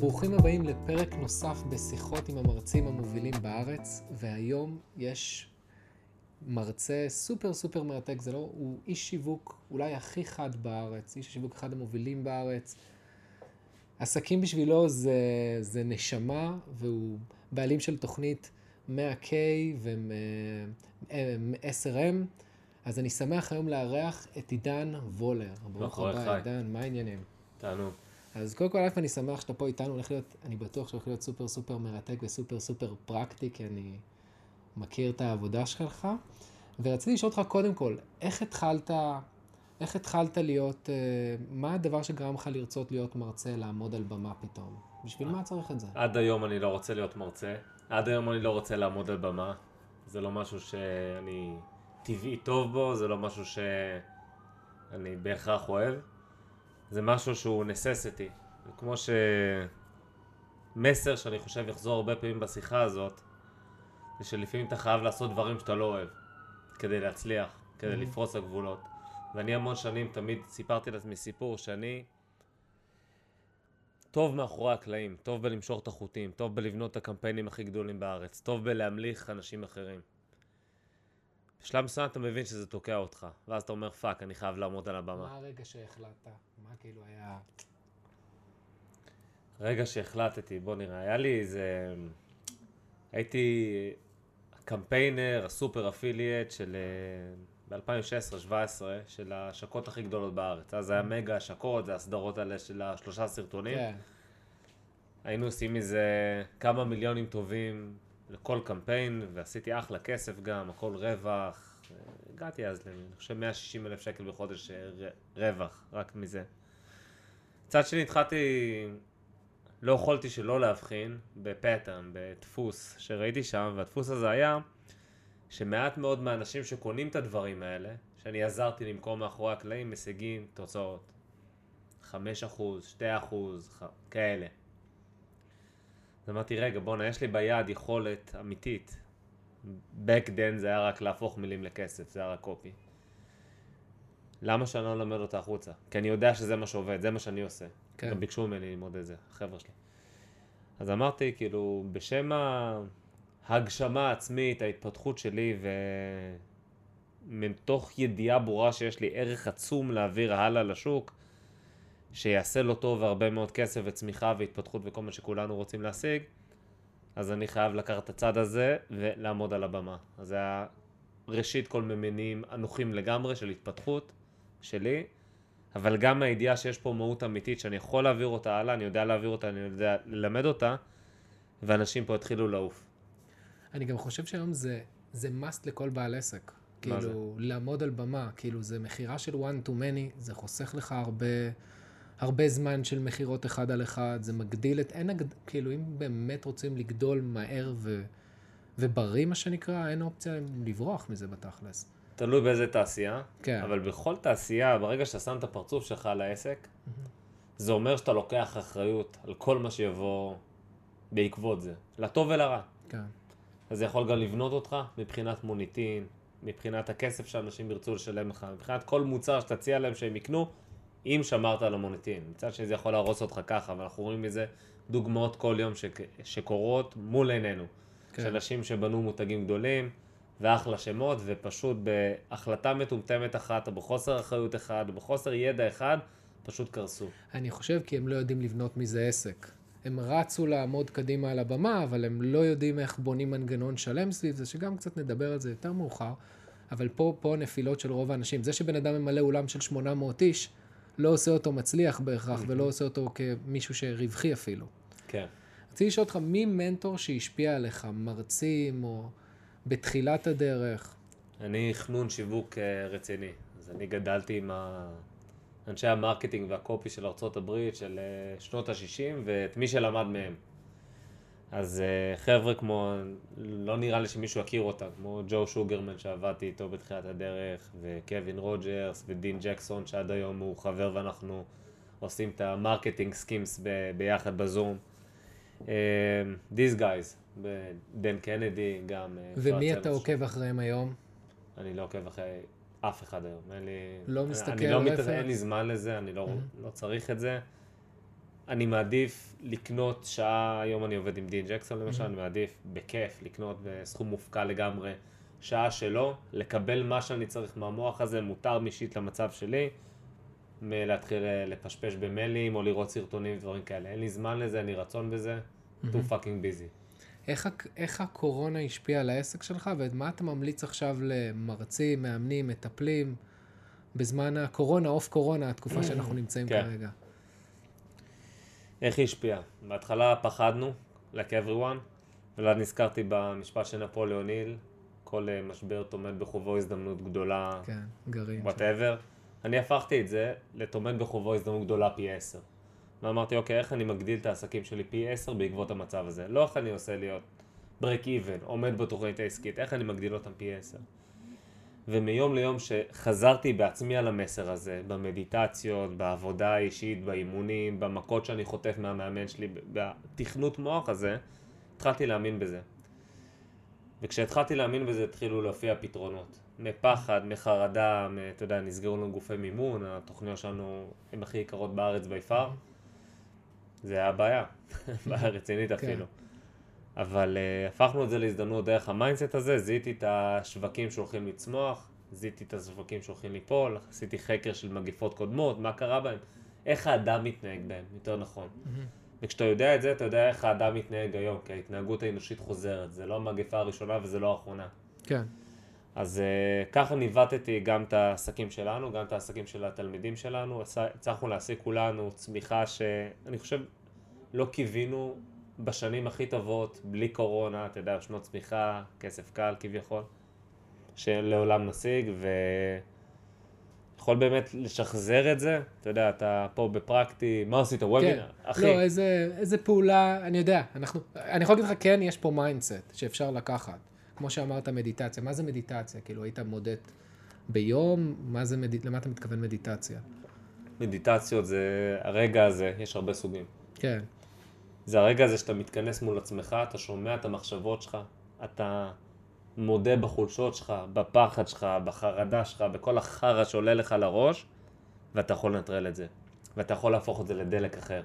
ברוכים הבאים לפרק נוסף בשיחות עם המרצים המובילים בארץ, והיום יש מרצה סופר סופר מרתק, זה לא, הוא איש שיווק אולי הכי חד בארץ, איש שיווק אחד המובילים בארץ. עסקים בשבילו זה, זה נשמה, והוא בעלים של תוכנית 100K ו-10M. אז אני שמח היום לארח את עידן וולר. ברוך הבא, עידן, מה העניינים? תענוג. אז קודם כל, אני שמח שאתה פה איתנו, הולך להיות, אני בטוח שהולך להיות סופר סופר מרתק וסופר סופר פרקטי, כי אני מכיר את העבודה שלך. ורציתי לשאול אותך קודם כל, איך התחלת, איך התחלת להיות, אה, מה הדבר שגרם לך לרצות להיות מרצה, לעמוד על במה פתאום? בשביל מה צריך את זה? עד היום אני לא רוצה להיות מרצה. עד היום אני לא רוצה לעמוד על במה. זה לא משהו שאני טבעי טוב בו, זה לא משהו שאני בהכרח אוהב. זה משהו שהוא necessity. כמו שמסר שאני חושב יחזור הרבה פעמים בשיחה הזאת, זה שלפעמים אתה חייב לעשות דברים שאתה לא אוהב, כדי להצליח, כדי Mhm. לפרוץ הגבולות. ואני המון שנים תמיד סיפרתי לעצמי סיפור שאני טוב מאחורי הקלעים, טוב בלמשוך את החוטים, טוב בלבנות את הקמפיינים הכי גדולים בארץ, טוב בלהמליך אנשים אחרים. בשלב מסוים אתה מבין שזה תוקע אותך, ואז אתה אומר fuck, אני חייב לעמוד על הבמה. מה הרגע שהחלטת? מה כאילו היה... רגע שהחלטתי, בוא נראה, היה לי איזה... הייתי קמפיינר, הסופר אפיליאט של... ב-2016-2017, של ההשקות הכי גדולות בארץ. אז היה מגה השקות, זה הסדרות האלה של השלושה סרטונים. כן. היינו עושים מזה כמה מיליונים טובים לכל קמפיין, ועשיתי אחלה כסף גם, הכל רווח. הגעתי אז, אני חושב, 160 אלף שקל בחודש אה, רווח, רק מזה. מצד שני התחלתי, לא יכולתי שלא להבחין בפטרן, בדפוס שראיתי שם, והדפוס הזה היה שמעט מאוד מהאנשים שקונים את הדברים האלה, שאני עזרתי למכור מאחורי הקלעים, משיגים תוצאות. 5%, 2%, ח- כאלה. אז אמרתי, רגע, בואנה, יש לי ביד יכולת אמיתית. back then זה היה רק להפוך מילים לכסף, זה היה רק קופי. למה שאני לא אלמד אותה החוצה? כי אני יודע שזה מה שעובד, זה מה שאני עושה. כן. גם ביקשו ממני ללמוד את זה, החבר'ה שלי. אז אמרתי, כאילו, בשם ההגשמה העצמית, ההתפתחות שלי, ומתוך ידיעה ברורה שיש לי ערך עצום להעביר הלאה לשוק, שיעשה לו טוב והרבה מאוד כסף וצמיחה והתפתחות וכל מה שכולנו רוצים להשיג, אז אני חייב לקחת את הצד הזה ולעמוד על הבמה. אז זה היה ראשית כל ממניעים אנוכים לגמרי של התפתחות שלי, אבל גם הידיעה שיש פה מהות אמיתית שאני יכול להעביר אותה הלאה, אני יודע להעביר אותה, אני יודע ללמד אותה, ואנשים פה התחילו לעוף. אני גם חושב שהיום זה, זה must לכל בעל עסק. מה זה? כאילו, לעמוד על במה, כאילו, זה מכירה של one to many, זה חוסך לך הרבה, הרבה זמן של מכירות אחד על אחד, זה מגדיל את, אין, הגד- כאילו, אם באמת רוצים לגדול מהר ו, ובריא, מה שנקרא, אין אופציה לברוח מזה בתכלס. תלוי באיזה תעשייה, כן. אבל בכל תעשייה, ברגע שאתה שם את הפרצוף שלך על העסק, זה אומר שאתה לוקח אחריות על כל מה שיבוא בעקבות זה, לטוב ולרע. כן. אז זה יכול גם לבנות אותך מבחינת מוניטין, מבחינת הכסף שאנשים ירצו לשלם לך, מבחינת כל מוצר שתציע להם שהם יקנו, אם שמרת על המוניטין. מצד שני זה יכול להרוס אותך ככה, ואנחנו רואים מזה דוגמאות כל יום שק- שקורות מול עינינו. כן. של אנשים שבנו מותגים גדולים, ואחלה שמות, ופשוט בהחלטה מטומטמת אחת, או בחוסר אחריות אחד, או בחוסר ידע אחד, פשוט קרסו. אני חושב כי הם לא יודעים לבנות מזה עסק. הם רצו לעמוד קדימה על הבמה, אבל הם לא יודעים איך בונים מנגנון שלם סביב זה, שגם קצת נדבר על זה יותר מאוחר. אבל פה, פה הנפילות של רוב האנשים. זה שבן אדם ממלא אולם של 800 איש, לא עושה אותו מצליח בהכרח, ולא עושה אותו כמישהו שרווחי אפילו. כן. רציתי לשאול אותך, מי מנטור שהשפיע עליך? מרצים או בתחילת הדרך? אני חנון שיווק אה, רציני. אז אני גדלתי עם ה... אנשי ה marketing וה copy של ארה"ב של אה, שנות ה-60, ואת מי שלמד מהם. אז אה, חבר'ה כמו, לא נראה לי שמישהו יכיר אותם, כמו ג'ו שוגרמן שעבדתי איתו בתחילת הדרך, וקווין רוג'רס, ודין ג'קסון שעד היום הוא חבר ואנחנו עושים את ה marketing schemes ב- ביחד בזום. אה, These guys, דן קנדי גם. אה, ומי אתה. עוקב אחריהם היום? אני לא עוקב אחרי אף אחד היום. אין לי... לא מסתכל אני לא מת... reference? אין לי זמן לזה, אני לא, Mhm. לא צריך את זה. אני מעדיף לקנות שעה, היום אני עובד עם דין ג'קסון למשל, Mhm. אני מעדיף בכיף לקנות בסכום מופקע לגמרי שעה שלו, לקבל מה שאני צריך מהמוח הזה, מותר אישית למצב שלי, מלהתחיל אה, לפשפש במיילים או לראות סרטונים ודברים כאלה. אין לי זמן לזה, אין לי רצון בזה, too Mhm. fucking busy. איך, איך הקורונה השפיעה על העסק שלך, ומה אתה ממליץ עכשיו למרצים, מאמנים, מטפלים, בזמן הקורונה, אוף קורונה, התקופה שאנחנו נמצאים כן. כרגע? איך היא השפיעה? בהתחלה פחדנו, like everyone, ואז נזכרתי במשפט של נפוליאון היל, כל אה, משבר טומן בחובו הזדמנות גדולה, כן, גרעין. whatever. אני הפכתי את זה לטומן בחובו הזדמנות גדולה פי עשר. ואמרתי, אוקיי, איך אני מגדיל את העסקים שלי פי עשר בעקבות המצב הזה? לא איך אני עושה להיות break even, עומד בתוכנית העסקית, איך אני מגדיל אותם פי עשר? ומיום ליום שחזרתי בעצמי על המסר הזה, במדיטציות, בעבודה האישית, באימונים, במכות שאני חוטף מהמאמן שלי, בתכנות מוח הזה, התחלתי להאמין בזה. וכשהתחלתי להאמין בזה התחילו להופיע פתרונות. מפחד, מחרדה, מ- אתה יודע, נסגרו לנו גופי מימון, התוכניות שלנו הן הכי יקרות בארץ בי פאר. זה היה בעיה, בעיה רצינית אפילו. אבל אה, הפכנו את זה להזדמנות דרך ה mindset הזה, זיהיתי את השווקים שהולכים לצמוח, זיהיתי את השווקים שהולכים ליפול, עשיתי חקר של מגיפות קודמות, מה קרה בהם, איך האדם מתנהג בהם, יותר נכון. מהמם. וכשאתה יודע את זה, אתה יודע איך האדם מתנהג היום, כי ההתנהגות האנושית חוזרת, זה לא המגפה הראשונה וזה לא האחרונה. כן. אז אה, ככה ניווטתי גם את העסקים שלנו, גם את העסקים של התלמידים שלנו, הצלחנו להשיג כולנו צמיחה שאני חושב לא קיווינו בשנים הכי טובות, בלי קורונה, אתה יודע, שנות צמיחה, כסף קל כביכול, שלעולם נשיג, ויכול באמת לשחזר את זה, אתה יודע, אתה פה בפרקטי, מה עשית? כן. וובינר, אחי, לא, איזה, איזה פעולה, אני יודע, אנחנו, אני יכול להגיד לך, כן, יש פה mindset שאפשר לקחת. כמו שאמרת, מדיטציה. מה זה מדיטציה? כאילו, היית מודט ביום? מה זה, מד... למה אתה מתכוון מדיטציה? מדיטציות זה הרגע הזה, יש הרבה סוגים. כן. זה הרגע הזה שאתה מתכנס מול עצמך, אתה שומע את המחשבות שלך, אתה מודה בחולשות שלך, בפחד שלך, בחרדה שלך, בכל החרא שעולה לך לראש, ואתה יכול לנטרל את זה. ואתה יכול להפוך את זה לדלק אחר.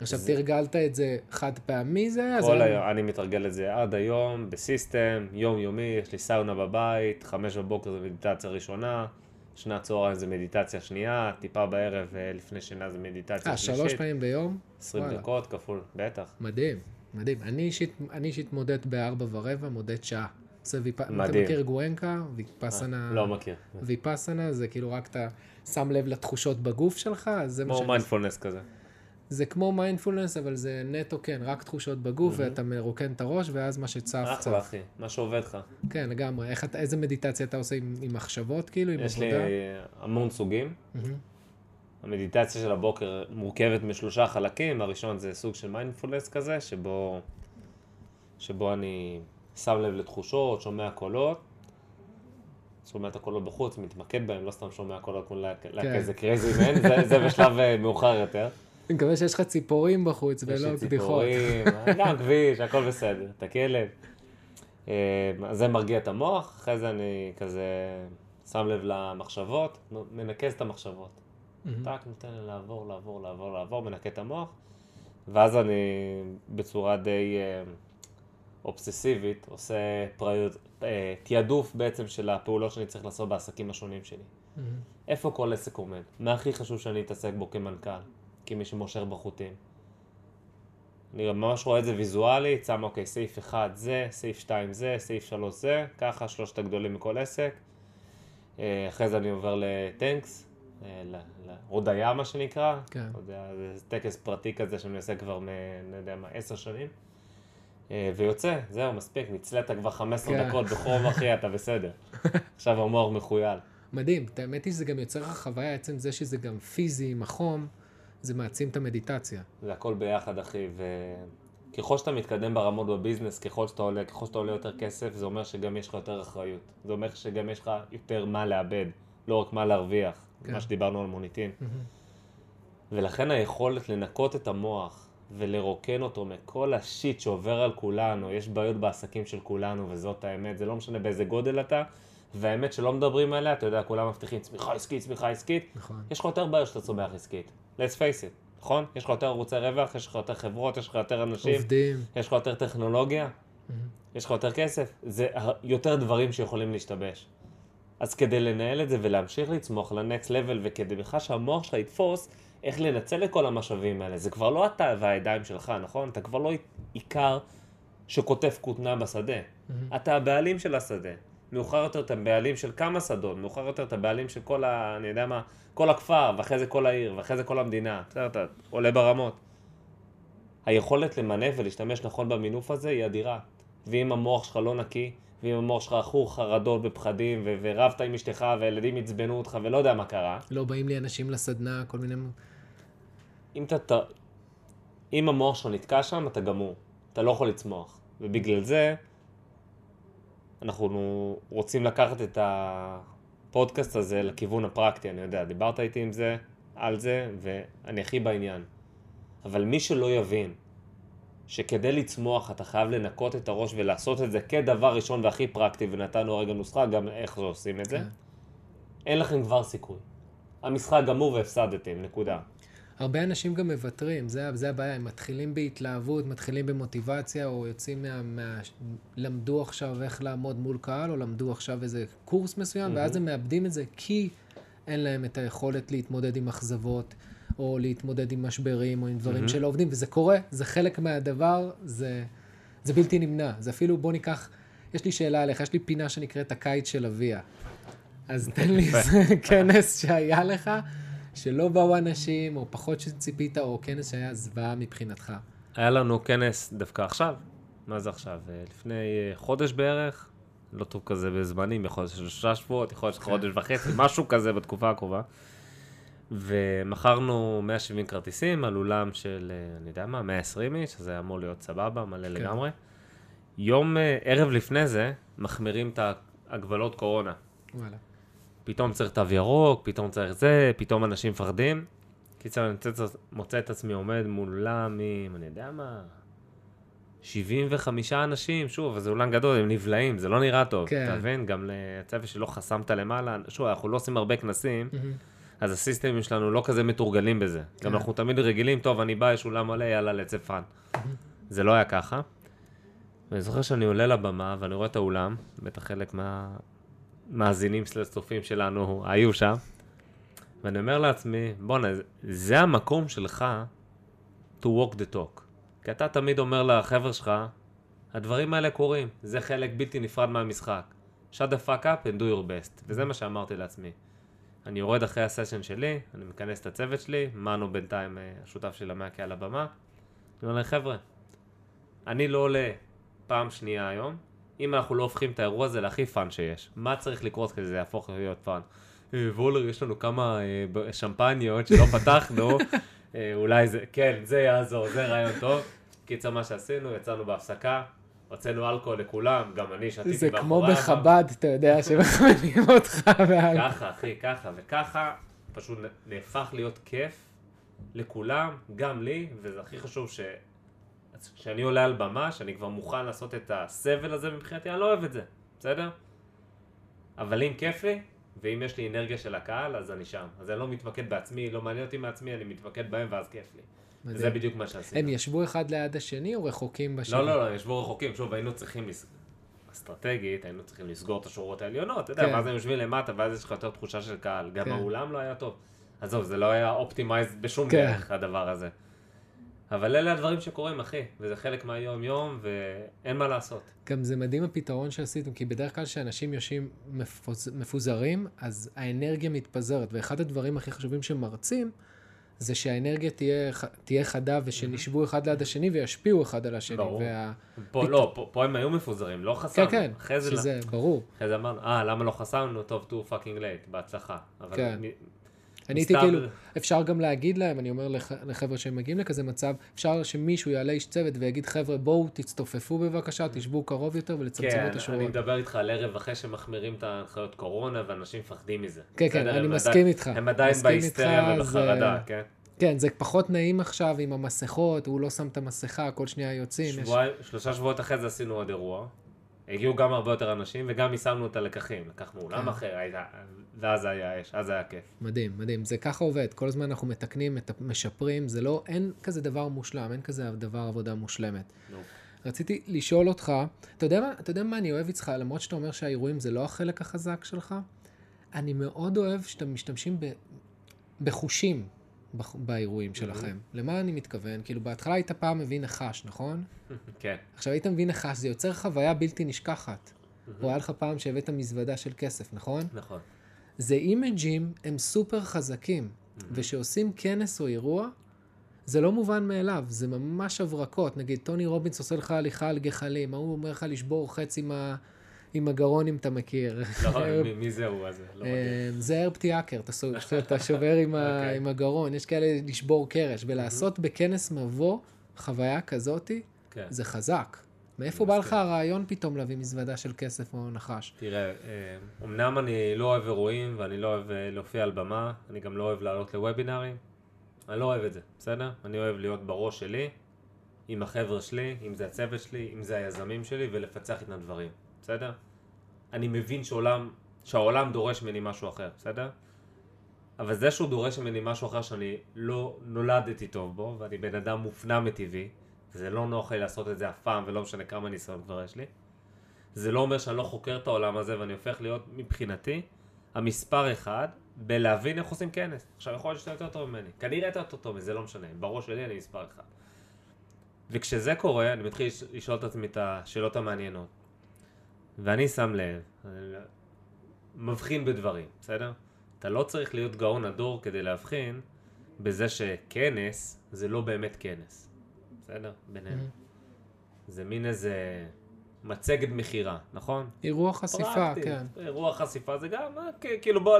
עכשיו, זה- תרגלת את זה חד פעמי זה? אז כל היום- היום, אני מתרגל את זה עד היום, בסיסטם, יומיומי, יש לי סאונה בבית, חמש בבוקר זה מדיטציה ראשונה, שנת צהריים זה מדיטציה שנייה, טיפה בערב אה, לפני שינה זה מדיטציה אה, שלישית. שלוש פעמים ביום? 20 וואלה. דקות כפול, בטח. מדהים, מדהים. אני אישית, אני אישית מודט בארבע ורבע, מודט שעה. עושה ויפ... אתה. מכיר גואנקה? ויפסנה... לא מכיר. ויפסנה זה כאילו רק אתה שם לב לתחושות בגוף שלך, אז זה מה כמו ש... מיינדפולנס כזה. זה כמו מיינדפולנס, אבל זה נטו, כן, רק תחושות בגוף, ואתה מרוקן את הראש, ואז מה שצף, אחלה צף. אחי, מה שעובד לך. כן, לגמרי. איך איזה מדיטציה אתה עושה עם, עם מחשבות, כאילו, עם יש לי עבודה? המון סוגים. מהמם. המדיטציה של הבוקר מורכבת משלושה חלקים, הראשון זה סוג של מיינדפולנס כזה, שבו, שבו אני שם לב לתחושות, שומע קולות, שומע את הקולות בחוץ, מתמקד בהם, לא סתם שומע קולות כמו להק- להק כן. איזה crazy man, זה, זה בשלב אה, מאוחר יותר. אני מקווה שיש לך ציפורים בחוץ, יש ולא לי קדיחות. ציפורים, גם כביש, הכל בסדר, את הכלב. אה, אז זה מרגיע את המוח, אחרי זה אני כזה שם לב למחשבות, מנקז את המחשבות. טאק, נותן לי לעבור, לעבור, לעבור, לעבור, מנקה את המוח, ואז אני בצורה די אה, אובססיבית עושה פריוד, אה, תעדוף בעצם של הפעולות שאני צריך לעשות בעסקים השונים שלי. איפה כל עסק עומד? מה הכי חשוב שאני אתעסק בו כמנכ"ל, כמי שמושך בחוטים? אני ממש רואה את זה ויזואלית, שם אוקיי, סעיף 1 זה, סעיף 2 זה, סעיף 3 זה, ככה שלושת הגדולים מכל עסק. אה, אחרי זה אני עובר לטנקס, אה, להודיה מה שנקרא. כן. הודיה זה טקס פרטי כזה שאני עושה כבר מ... אני יודע מה, עשר שנים. אה, ויוצא, זהו, מספיק, נצלת כבר 15 כן. דקות בחום אחי, אתה בסדר. עכשיו המוח מחוייל. מדהים. האמת היא שזה גם יוצר לך חוויה, עצם זה שזה גם פיזי עם החום, זה מעצים את המדיטציה. זה הכל ביחד, אחי, וככל שאתה מתקדם ברמות בביזנס, ככל שאתה עולה, ככל שאתה עולה יותר כסף, זה אומר שגם יש לך יותר אחריות. זה אומר שגם יש לך יותר מה לאבד, לא רק מה להרוויח, כן. מה שדיברנו על מוניטין. ולכן היכולת לנקות את המוח ולרוקן אותו מכל השיט שעובר על כולנו, יש בעיות בעסקים של כולנו, וזאת האמת, זה לא משנה באיזה גודל אתה, והאמת שלא מדברים עליה, אתה יודע, כולם מבטיחים צמיחה עסקית, צמיחה עסקית. נכון. יש לך יותר בעיות שאתה צומח עסקית. Let's face it, נכון? יש לך יותר ערוצי רווח, יש לך יותר חברות, יש לך יותר אנשים, עובדים. יש לך יותר טכנולוגיה, יש לך יותר כסף. זה יותר דברים שיכולים להשתבש. אז כדי לנהל את זה ולהמשיך לצמוח לנקסט לבל, וכדי בכלל שהמוח שלך יתפוס איך לנצל את כל המשאבים האלה, זה כבר לא אתה והידיים שלך, נכון? אתה כבר לא עיקר שקוטף כותנה בשדה. אתה הבעלים של השדה. מאוחר יותר אתה בעלים של כמה שדות, מאוחר יותר אתה בעלים של כל ה... אני יודע מה, כל הכפר, ואחרי זה כל העיר, ואחרי זה כל המדינה. בסדר, אתה עולה ברמות. היכולת למנף ולהשתמש נכון במינוף הזה היא אדירה. ואם המוח שלך לא נקי, ואם המוח שלך עכור חרדות ופחדים, ו- ורבת עם אשתך, והילדים עצבנו אותך, ולא יודע מה קרה, לא באים לי אנשים לסדנה, כל מיני... אם אתה... אם המוח שלך נתקע שם, אתה גמור. אתה לא יכול לצמוח. ובגלל זה, אנחנו רוצים לקחת את הפודקאסט הזה לכיוון הפרקטי, אני יודע, דיברת איתי עם זה, על זה, ואני הכי בעניין. אבל מי שלא יבין שכדי לצמוח אתה חייב לנקות את הראש ולעשות את זה כדבר ראשון והכי פרקטי, ונתנו רגע נוסחה גם איך עושים את זה, כן. אין לכם כבר סיכוי. המשחק גמור והפסדתם, נקודה. הרבה אנשים גם מוותרים, זה, זה הבעיה, הם מתחילים בהתלהבות, מתחילים במוטיבציה, או יוצאים מה, מה... למדו עכשיו איך לעמוד מול קהל, או למדו עכשיו איזה קורס מסוים, ואז הם מאבדים את זה כי אין להם את היכולת להתמודד עם אכזבות, או להתמודד עם משברים, או עם דברים שלא עובדים, וזה קורה, זה חלק מהדבר, זה, זה בלתי נמנע. זה אפילו, בוא ניקח, יש לי שאלה עליך, יש לי פינה שנקראת הקיץ של אביה. אז תן לי איזה כנס שהיה לך, שלא באו אנשים, או פחות שציפית, או כנס שהיה זוועה מבחינתך. היה לנו כנס דווקא עכשיו, מה זה עכשיו? אה, לפני אה, חודש בערך, לא טוב כזה בזמנים, יכול להיות שלושה שבועות, יכול להיות חודש וחצי, משהו כזה בתקופה הקרובה. ומכרנו 170 כרטיסים על אולם של, אה, אני יודע מה, 120 איש, אז זה אמור להיות סבבה, מלא כן. לגמרי. יום, ערב לפני זה, מחמירים את ההגבלות קורונה. וואלה. פתאום צריך תו ירוק, פתאום צריך זה, פתאום אנשים מפחדים. קיצר, אני מוצא, את עצמי עומד מול עם, אני יודע מה, 75 אנשים, שוב, זה אולם גדול, הם נבלעים, זה לא נראה טוב, כן. אתה מבין? גם לצוות שלא חסמת למעלה, שוב, אנחנו לא עושים הרבה כנסים, אז הסיסטמים שלנו לא כזה מתורגלים בזה. כן. גם אנחנו תמיד רגילים, טוב, אני בא, יש אולם מלא, יאללה, let's have fun. זה לא היה ככה. ואני זוכר שאני עולה לבמה ואני רואה את האולם, בטח חלק מהמאזינים של הצופים שלנו היו שם, ואני אומר לעצמי, בואנה, זה- זה המקום שלך to walk the talk. כי אתה תמיד אומר לחבר'ה שלך, הדברים האלה קורים, זה חלק בלתי נפרד מהמשחק. shut the fuck up and do your best. וזה מה שאמרתי לעצמי. אני יורד אחרי הסשן שלי, אני מכנס את הצוות שלי, מנו בינתיים אה, השותף של המאקי על הבמה. אני אומר להם, חבר'ה, אני לא עולה פעם שנייה היום, אם אנחנו לא הופכים את האירוע הזה להכי fun שיש. מה צריך לקרות כדי שזה יהפוך להיות fun? "אה, וולר, יש לנו כמה אה, שמפניות שלא פתחנו, אה, אולי זה, כן, זה יעזור, זה רעיון טוב. קיצר, מה שעשינו, יצאנו בהפסקה, הוצאנו אלכוהול לכולם, גם אני שתיתי זה כמו בחב"ד, אתה יודע, שמכוונים אותך. ככה, אחי, ככה, וככה פשוט נהפך להיות כיף לכולם, גם לי, וזה הכי חשוב ש... כשאני עולה על במה, שאני כבר מוכן לעשות את הסבל הזה מבחינתי, אני לא אוהב את זה, בסדר? אבל אם כיף לי, ואם יש לי אנרגיה של הקהל, אז אני שם. אז אני לא מתמקד בעצמי, לא מעניין אותי מעצמי, אני מתמקד בהם ואז כיף לי. מדהים. וזה בדיוק מה שעשינו. הם ישבו אחד ליד השני או רחוקים בשני? לא, לא, לא, ישבו רחוקים. שוב, היינו צריכים, לס... אסטרטגית, היינו צריכים לסגור את השורות העליונות, אתה יודע, כן. ואז הם יושבים למטה, ואז יש לך יותר תחושה של קהל. גם כן. האולם לא היה טוב. עזוב, זה לא היה אופטימייז בשום כן. דרך, הדבר הזה. אבל אלה הדברים שקורים, אחי, וזה חלק מהיום-יום, ואין מה לעשות. גם זה מדהים הפתרון שעשיתם, כי בדרך כלל כשאנשים יושבים מפוז... מפוזרים, אז האנרגיה מתפזרת, ואחד הדברים הכי חשובים שמרצים, זה שהאנרגיה תהיה, תהיה חדה ושנשבו אחד ליד השני וישפיעו אחד על השני. ברור. וה... פה, לא, פה, פה הם היו מפוזרים, לא חסמנו. כן, כן, אחרי זה, שזה ברור. אחרי זה אמרנו, אה, למה לא חסמנו? טוב, too fucking late, בהצלחה. אבל כן. מ- אני הייתי כאילו, אפשר גם להגיד להם, אני אומר לח- לחבר'ה שהם מגיעים לכזה מצב, אפשר שמישהו יעלה איש צוות ויגיד, חבר'ה, בואו תצטופפו בבקשה, תשבו קרוב יותר ולצמצמו כן, את אני השורות. מדבר איתך על ערב אחרי שמחמירים את ההנחיות קורונה ואנשים מפחדים מזה. כן, כן? אני מסכים איתך. הם עדיין בהיסטריה ובחרדה, כן? כן, זה פחות נעים עכשיו עם המסכות, הוא לא שם את המסכה, כל שנייה יוצאים. יש... שלושה שבועות אחרי זה עשינו עוד אירוע, הגיעו גם הרבה יותר אנשים, וגם יישמנו את הלקחים. לקחנו אולם כן. אחר, הייתה- ואז היה אש, אז היה כיף. מדהים, מדהים. זה ככה עובד. כל הזמן אנחנו מתקנים, משפרים. זה לא, אין כזה דבר מושלם, אין כזה דבר עבודה מושלמת. נו. רציתי לשאול אותך, אתה יודע מה, אתה יודע מה אני אוהב איתך, למרות שאתה אומר שהאירועים זה לא החלק החזק שלך? אני מאוד אוהב שאתם משתמשים ב, בחושים בח- באירועים שלכם. למה אני מתכוון? כאילו, בהתחלה היית פעם מביא נחש, נכון? כן. עכשיו היית מביא נחש, זה יוצר חוויה בלתי נשכחת. או היה לך פעם שהבאת מזוודה של כסף, נכון? נכון. זה אימג'ים, הם סופר חזקים, ושעושים כנס או אירוע, זה לא מובן מאליו, זה ממש הברקות. נגיד, טוני רובינס עושה לך הליכה על גחלים, ההוא אומר לך לשבור חץ עם, ה... עם הגרון, אם אתה מכיר. לא, מי- מי זה הוא? אז זה לא. אה, זה הרב טיאקר, אתה שובר עם. אוקיי. עם הגרון, יש כאלה לשבור קרש, ולעשות בכנס מבוא חוויה כזאתי, כן. זה חזק. מאיפה בא לך הרעיון פתאום להביא מזוודה של כסף או נחש? תראה, אה, אמנם אני לא אוהב אירועים ואני לא אוהב אה, להופיע על במה, אני גם לא אוהב לעלות לוובינארים, אני לא אוהב את זה, בסדר? אני אוהב להיות בראש שלי, עם החבר'ה שלי, אם זה הצוות שלי, אם זה היזמים שלי, ולפצח איתם דברים, בסדר? אני מבין שעולם, שהעולם דורש ממני משהו אחר, בסדר? אבל זה שהוא דורש ממני משהו אחר שאני לא נולדתי טוב בו, ואני בן אדם מופנם מטבעי, זה לא נוח לי לעשות את זה אף פעם, ולא משנה כמה ניסיון כבר יש לי. זה לא אומר שאני לא חוקר את העולם הזה ואני הופך להיות מבחינתי המספר אחד בלהבין איך עושים כנס. עכשיו יכול להיות שאתה יותר טוב ממני, כנראה אתה יותר טוב ממני, זה לא משנה, בראש שלי אני מספר אחד. וכשזה קורה, אני מתחיל לש- לשאול את עצמי את השאלות המעניינות. ואני שם לב, מבחין בדברים, בסדר? אתה לא צריך להיות גאון הדור כדי להבחין בזה שכנס זה לא באמת כנס. בסדר? בינינו. זה מין איזה מצגת מכירה, נכון? אירוע חשיפה. כן. אירוע חשיפה זה גם, אה, כאילו בוא,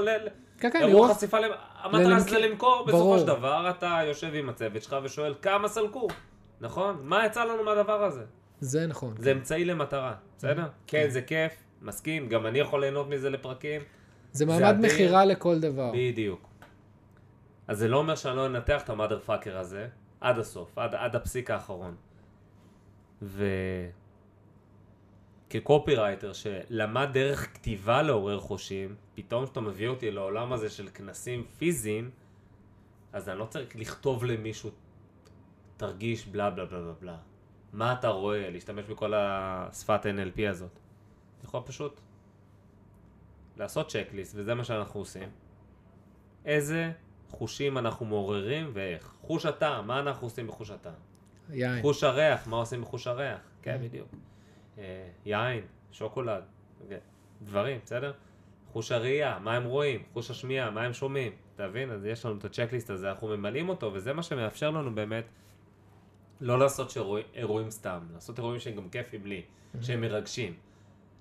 כן, כן, אירוע. חשיפה, המטרה זה למכ- למכור, בסופו. של דבר אתה יושב עם הצוות שלך ושואל כמה סלקו, נכון? מה יצא לנו מהדבר הזה? זה נכון. זה אמצעי למטרה, בסדר? כן, זה כיף, מסכים, גם אני יכול ליהנות מזה לפרקים, זה מעמד. מכירה לכל דבר. בדיוק. אז זה לא אומר שאני לא אנתח את המאדר פאקר הזה עד הסוף, עד, עד הפסיק האחרון. ו... כקופירייטר שלמד דרך כתיבה לעורר חושים, פתאום כשאתה מביא אותי לעולם הזה של כנסים פיזיים, אז אני לא צריך לכתוב למישהו, תרגיש בלה בלה בלה בלה בלה. מה אתה רואה? להשתמש בכל השפת NLP הזאת. אתה יכול פשוט לעשות צ'קליסט, וזה מה שאנחנו עושים. איזה חושים אנחנו מעוררים ואיך. חוש הטעם, מה אנחנו עושים בחוש הטעם? יין. חוש הריח, מה עושים בחוש הריח? כן, בדיוק. אה, יין, שוקולד, דברים, בסדר? חוש הראייה, מה הם רואים? חוש השמיעה, מה הם שומעים? אתה מבין? אז יש לנו את הצ'קליסט הזה, אנחנו ממלאים אותו, וזה מה שמאפשר לנו באמת לא לעשות שאירוע- אירועים סתם, לעשות אירועים שהם גם כיפים לי, שהם מרגשים.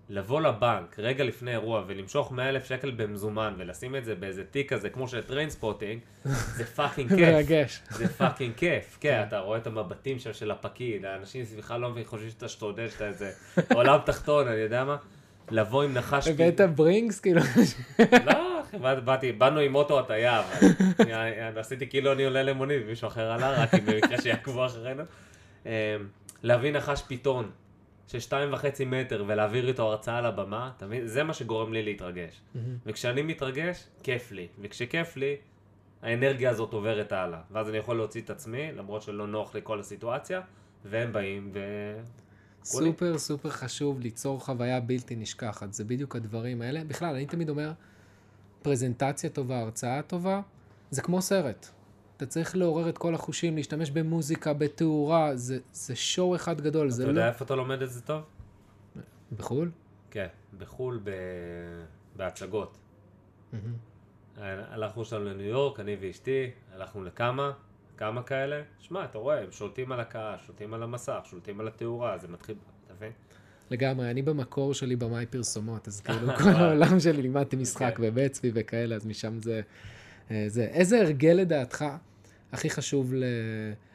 לבוא לבנק רגע לפני אירוע ולמשוך 100 אלף שקל במזומן ולשים את זה באיזה תיק כזה כמו של Trainspotting, זה fucking כיף. מרגש. זה fucking כיף, כן, אתה רואה את המבטים שם של הפקיד, האנשים סביבך לא מבינים, חושבים שאתה שתודה, שאתה איזה עולם תחתון, אני יודע מה? לבוא עם נחש... הבאת ברינקס, כאילו, לא, באתי, באנו עם אוטו הטעיה, אבל עשיתי כאילו אני עולה למונית ומישהו אחר עלה, רק במקרה שיעקבו אחרינו. אמ, להביא נחש פיתון של שתיים וחצי מטר ולהעביר איתו הרצאה על הבמה, אתה מבין? זה מה שגורם לי להתרגש. וכשאני מתרגש, כיף לי. וכשכיף לי, האנרגיה הזאת עוברת הלאה. ואז אני יכול להוציא את עצמי, למרות שלא נוח לי כל הסיטואציה, והם באים ו... סופר סופר חשוב ליצור חוויה בלתי נשכחת. זה בדיוק הדברים האלה. בכלל, אני תמיד אומר, פרזנטציה טובה, הרצאה טובה, זה כמו סרט. אתה צריך לעורר את כל החושים, להשתמש במוזיקה, בתאורה, זה, זה שואו אחד גדול, אתה לא... יודע איפה אתה לומד את זה טוב? בחו"ל? כן, בחו"ל ב... בהצגות. מהמם. הלכנו שם לניו יורק, אני ואשתי, הלכנו לכמה, כמה כאלה. שמע, אתה רואה, הם שולטים על הקהל, שולטים על המסך, שולטים על התאורה, זה מתחיל, אתה מבין? לגמרי, אני במקור שלי במאי פרסומות, אז כאילו כל העולם שלי לימדתי משחק אוקיי. בבצבי וכאלה, אז משם זה, אה, זה. איזה הרגל לדעתך הכי חשוב ל...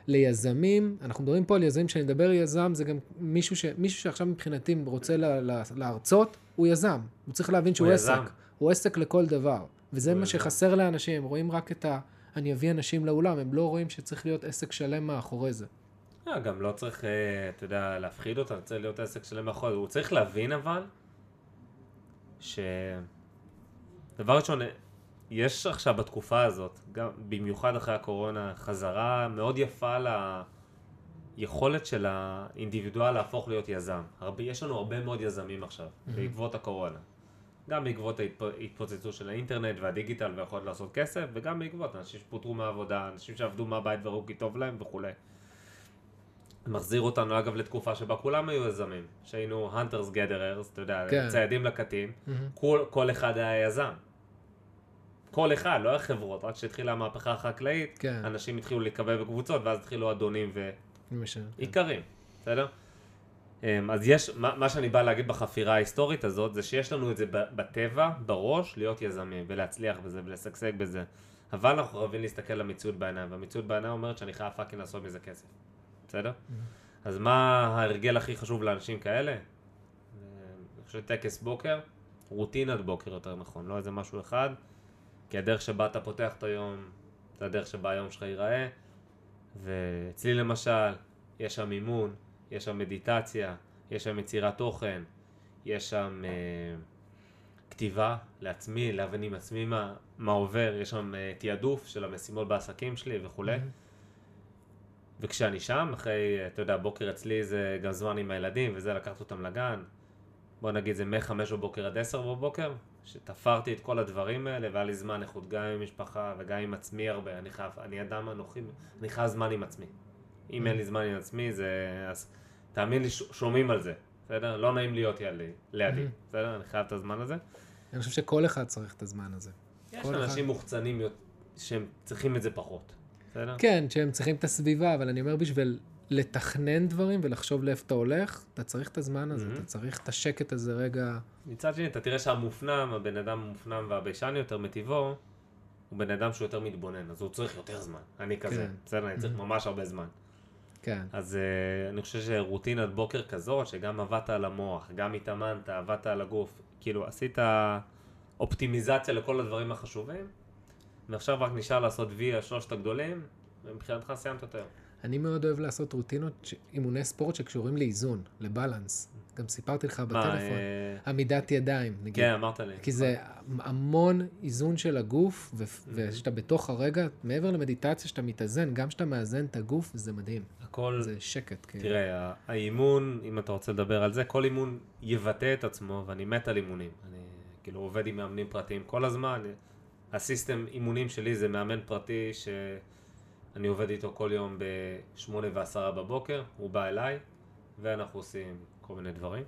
ליזמים? אנחנו מדברים פה על יזמים, כשאני מדבר יזם, זה גם מישהו, ש... מישהו שעכשיו מבחינתי רוצה ל... ל... להרצות, הוא יזם. הוא צריך להבין שהוא הוא עסק. יזם. הוא עסק לכל דבר. וזה מה יזם. שחסר לאנשים, רואים רק את ה... אני אביא אנשים לאולם, הם לא רואים שצריך להיות עסק שלם מאחורי זה. אה, גם לא צריך, אה, אתה יודע, להפחיד אותם, צריך להיות עסק שלם מאחורי. הוא צריך להבין אבל, ש... דבר ראשון, יש עכשיו בתקופה הזאת, גם במיוחד אחרי הקורונה, חזרה מאוד יפה ליכולת של האינדיבידואל להפוך להיות יזם. הרבה, יש לנו הרבה מאוד יזמים עכשיו, Mhm. בעקבות הקורונה. גם בעקבות ההתפוצצות של האינטרנט והדיגיטל והיכולת לעשות כסף, וגם בעקבות אנשים שפוטרו מהעבודה, אנשים שעבדו מהבית וראו כי טוב להם וכולי. מחזיר אותנו אגב לתקופה שבה כולם היו יזמים, שהיינו hunters gatherers, אתה יודע, כן. ציידים לקטים, מהמם. כל, כל אחד היה יזם. כל אחד, לא היה חברות, רק כשהתחילה המהפכה החקלאית, כן. אנשים התחילו להיקבע בקבוצות, ואז התחילו אדונים למשל, כן. ואיכרים, בסדר? אמ, אז יש, מה, מה שאני בא להגיד בחפירה ההיסטורית הזאת, זה שיש לנו את זה בטבע, בראש, להיות יזמים, ולהצליח בזה, ולשגשג בזה. אבל אנחנו חייבים להסתכל למציאות בעיניים, והמציאות בעיניים אומרת שאני חייב פאקינג לעשות מזה כסף, בסדר? אז מה ההרגל הכי חשוב לאנשים כאלה? אמ, אני חושב טקס בוקר, רוטינת בוקר יותר נכון, לא איזה משהו אחד, כי הדרך שבה אתה פותח את היום, זה הדרך שבה היום שלך ייראה, ואצלי למשל, יש שם אימון, יש שם מדיטציה, יש שם יצירת תוכן, יש שם אה, כתיבה לעצמי, להבין עם עצמי מה, מה עובר, יש שם אה, תעדוף של המשימות בעסקים שלי וכולי. מהמם. וכשאני שם, אחרי, אתה יודע, בוקר אצלי זה גם זמן עם הילדים, וזה לקחת אותם לגן. בוא נגיד זה מ-5 בבוקר עד 10 בבוקר, שתפרתי את כל הדברים האלה, והיה לי זמן איכות גם עם משפחה וגם עם עצמי הרבה. אני חייב, אני אדם אנוכי, אני חייב זמן עם עצמי. אם אין לי זמן עם עצמי, זה... אז תאמין לי, שומעים על זה, בסדר? לא נעים להיות לידי, לידי, Mhm. בסדר? אני חייב את הזמן הזה. אני חושב שכל אחד צריך את הזמן הזה. יש אנשים אחד. מוחצנים שהם צריכים את זה פחות, בסדר? כן, שהם צריכים את הסביבה, אבל אני אומר בשביל לתכנן דברים ולחשוב לאיפה אתה הולך, אתה צריך את הזמן הזה. אתה צריך את השקט הזה רגע. מצד שני, אתה תראה שהמופנם, הבן אדם המופנם והביישן יותר מטבעו, הוא בן אדם שהוא יותר מתבונן, אז הוא צריך יותר זמן. אני כזה, כן. בסדר? אני צריך ממש הרבה זמן. כן. אז uh, אני חושב שרוטינת בוקר כזאת, שגם עבדת על המוח, גם התאמנת, עבדת על הגוף, כאילו עשית אופטימיזציה לכל הדברים החשובים, ועכשיו רק נשאר לעשות וי על שלושת הגדולים, ומבחינתך סיימת את היום. אני מאוד אוהב לעשות רוטינות, ש- אימוני ספורט שקשורים לאיזון, לבלנס. גם סיפרתי לך בטלפון. אה, עמידת ידיים, נגיד. כן, אמרת לי. כי זה המון איזון של הגוף, ו- ושאתה בתוך הרגע, מעבר למדיטציה שאתה מתאזן, גם כשאתה מאזן את הגוף, זה מדהים. הכל, זה שקט, כאילו. תראה, האימון, אם אתה רוצה לדבר על זה, כל אימון יבטא את עצמו, ואני מת על אימונים. אני כאילו עובד עם מאמנים פרטיים כל הזמן. הסיסטם אימונים שלי זה מאמן פרטי שאני עובד איתו כל יום ב-8 ו-10 בבוקר, הוא בא אליי, ואנחנו עושים כל מיני דברים.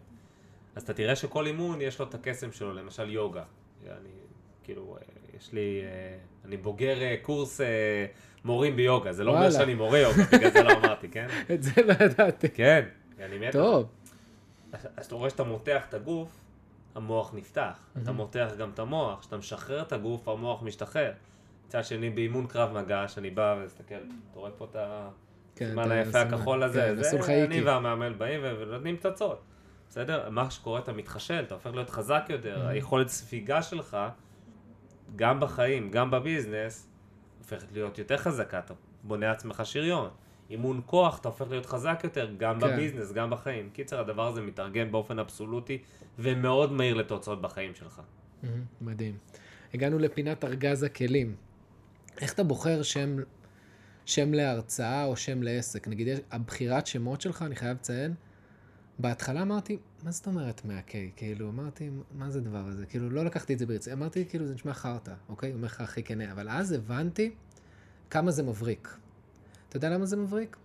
אז אתה תראה שכל אימון יש לו את הקסם שלו, למשל יוגה. אני, כאילו, יש לי, אה, אני בוגר אה, קורס אה, מורים ביוגה, זה לא אומר וואלה. שאני מורה יוגה, בגלל זה לא אמרתי, כן? את זה לא ידעתי. כן, אני מת. טוב. אז אתה רואה שאתה מותח את הגוף, המוח נפתח. אתה מותח גם את המוח, כשאתה משחרר את הגוף, המוח משתחרר. מצד שני, באימון קרב מגע, שאני בא ומסתכל, אתה רואה פה את כן, הסימן אתה- היפה זה- הכחול הזה, כן, זה איקי. אני והמאמן באים ונותנים פצצות. בסדר? מה שקורה, אתה מתחשל, אתה הופך להיות חזק יותר, היכולת ספיגה שלך, גם בחיים, גם בביזנס, הופכת להיות יותר חזקה, אתה בונה עצמך שריון. אימון כוח, אתה הופך להיות חזק יותר, גם כן. בביזנס, גם בחיים. קיצר, הדבר הזה מתרגם באופן אבסולוטי, ומאוד מהיר לתוצאות בחיים שלך. מהמם, מדהים. הגענו לפינת ארגז הכלים. איך אתה בוחר שם, שם להרצאה או שם לעסק? נגיד, הבחירת שמות שלך, אני חייב לציין, בהתחלה אמרתי, מה זאת אומרת 100K? כאילו, אמרתי, מה זה הדבר הזה? כאילו, לא לקחתי את זה ברצינות. אמרתי, כאילו, זה נשמע חרטא, אוקיי? אומר לך הכי כנה. אבל אז הבנתי כמה זה מבריק. אתה יודע למה זה מבריק?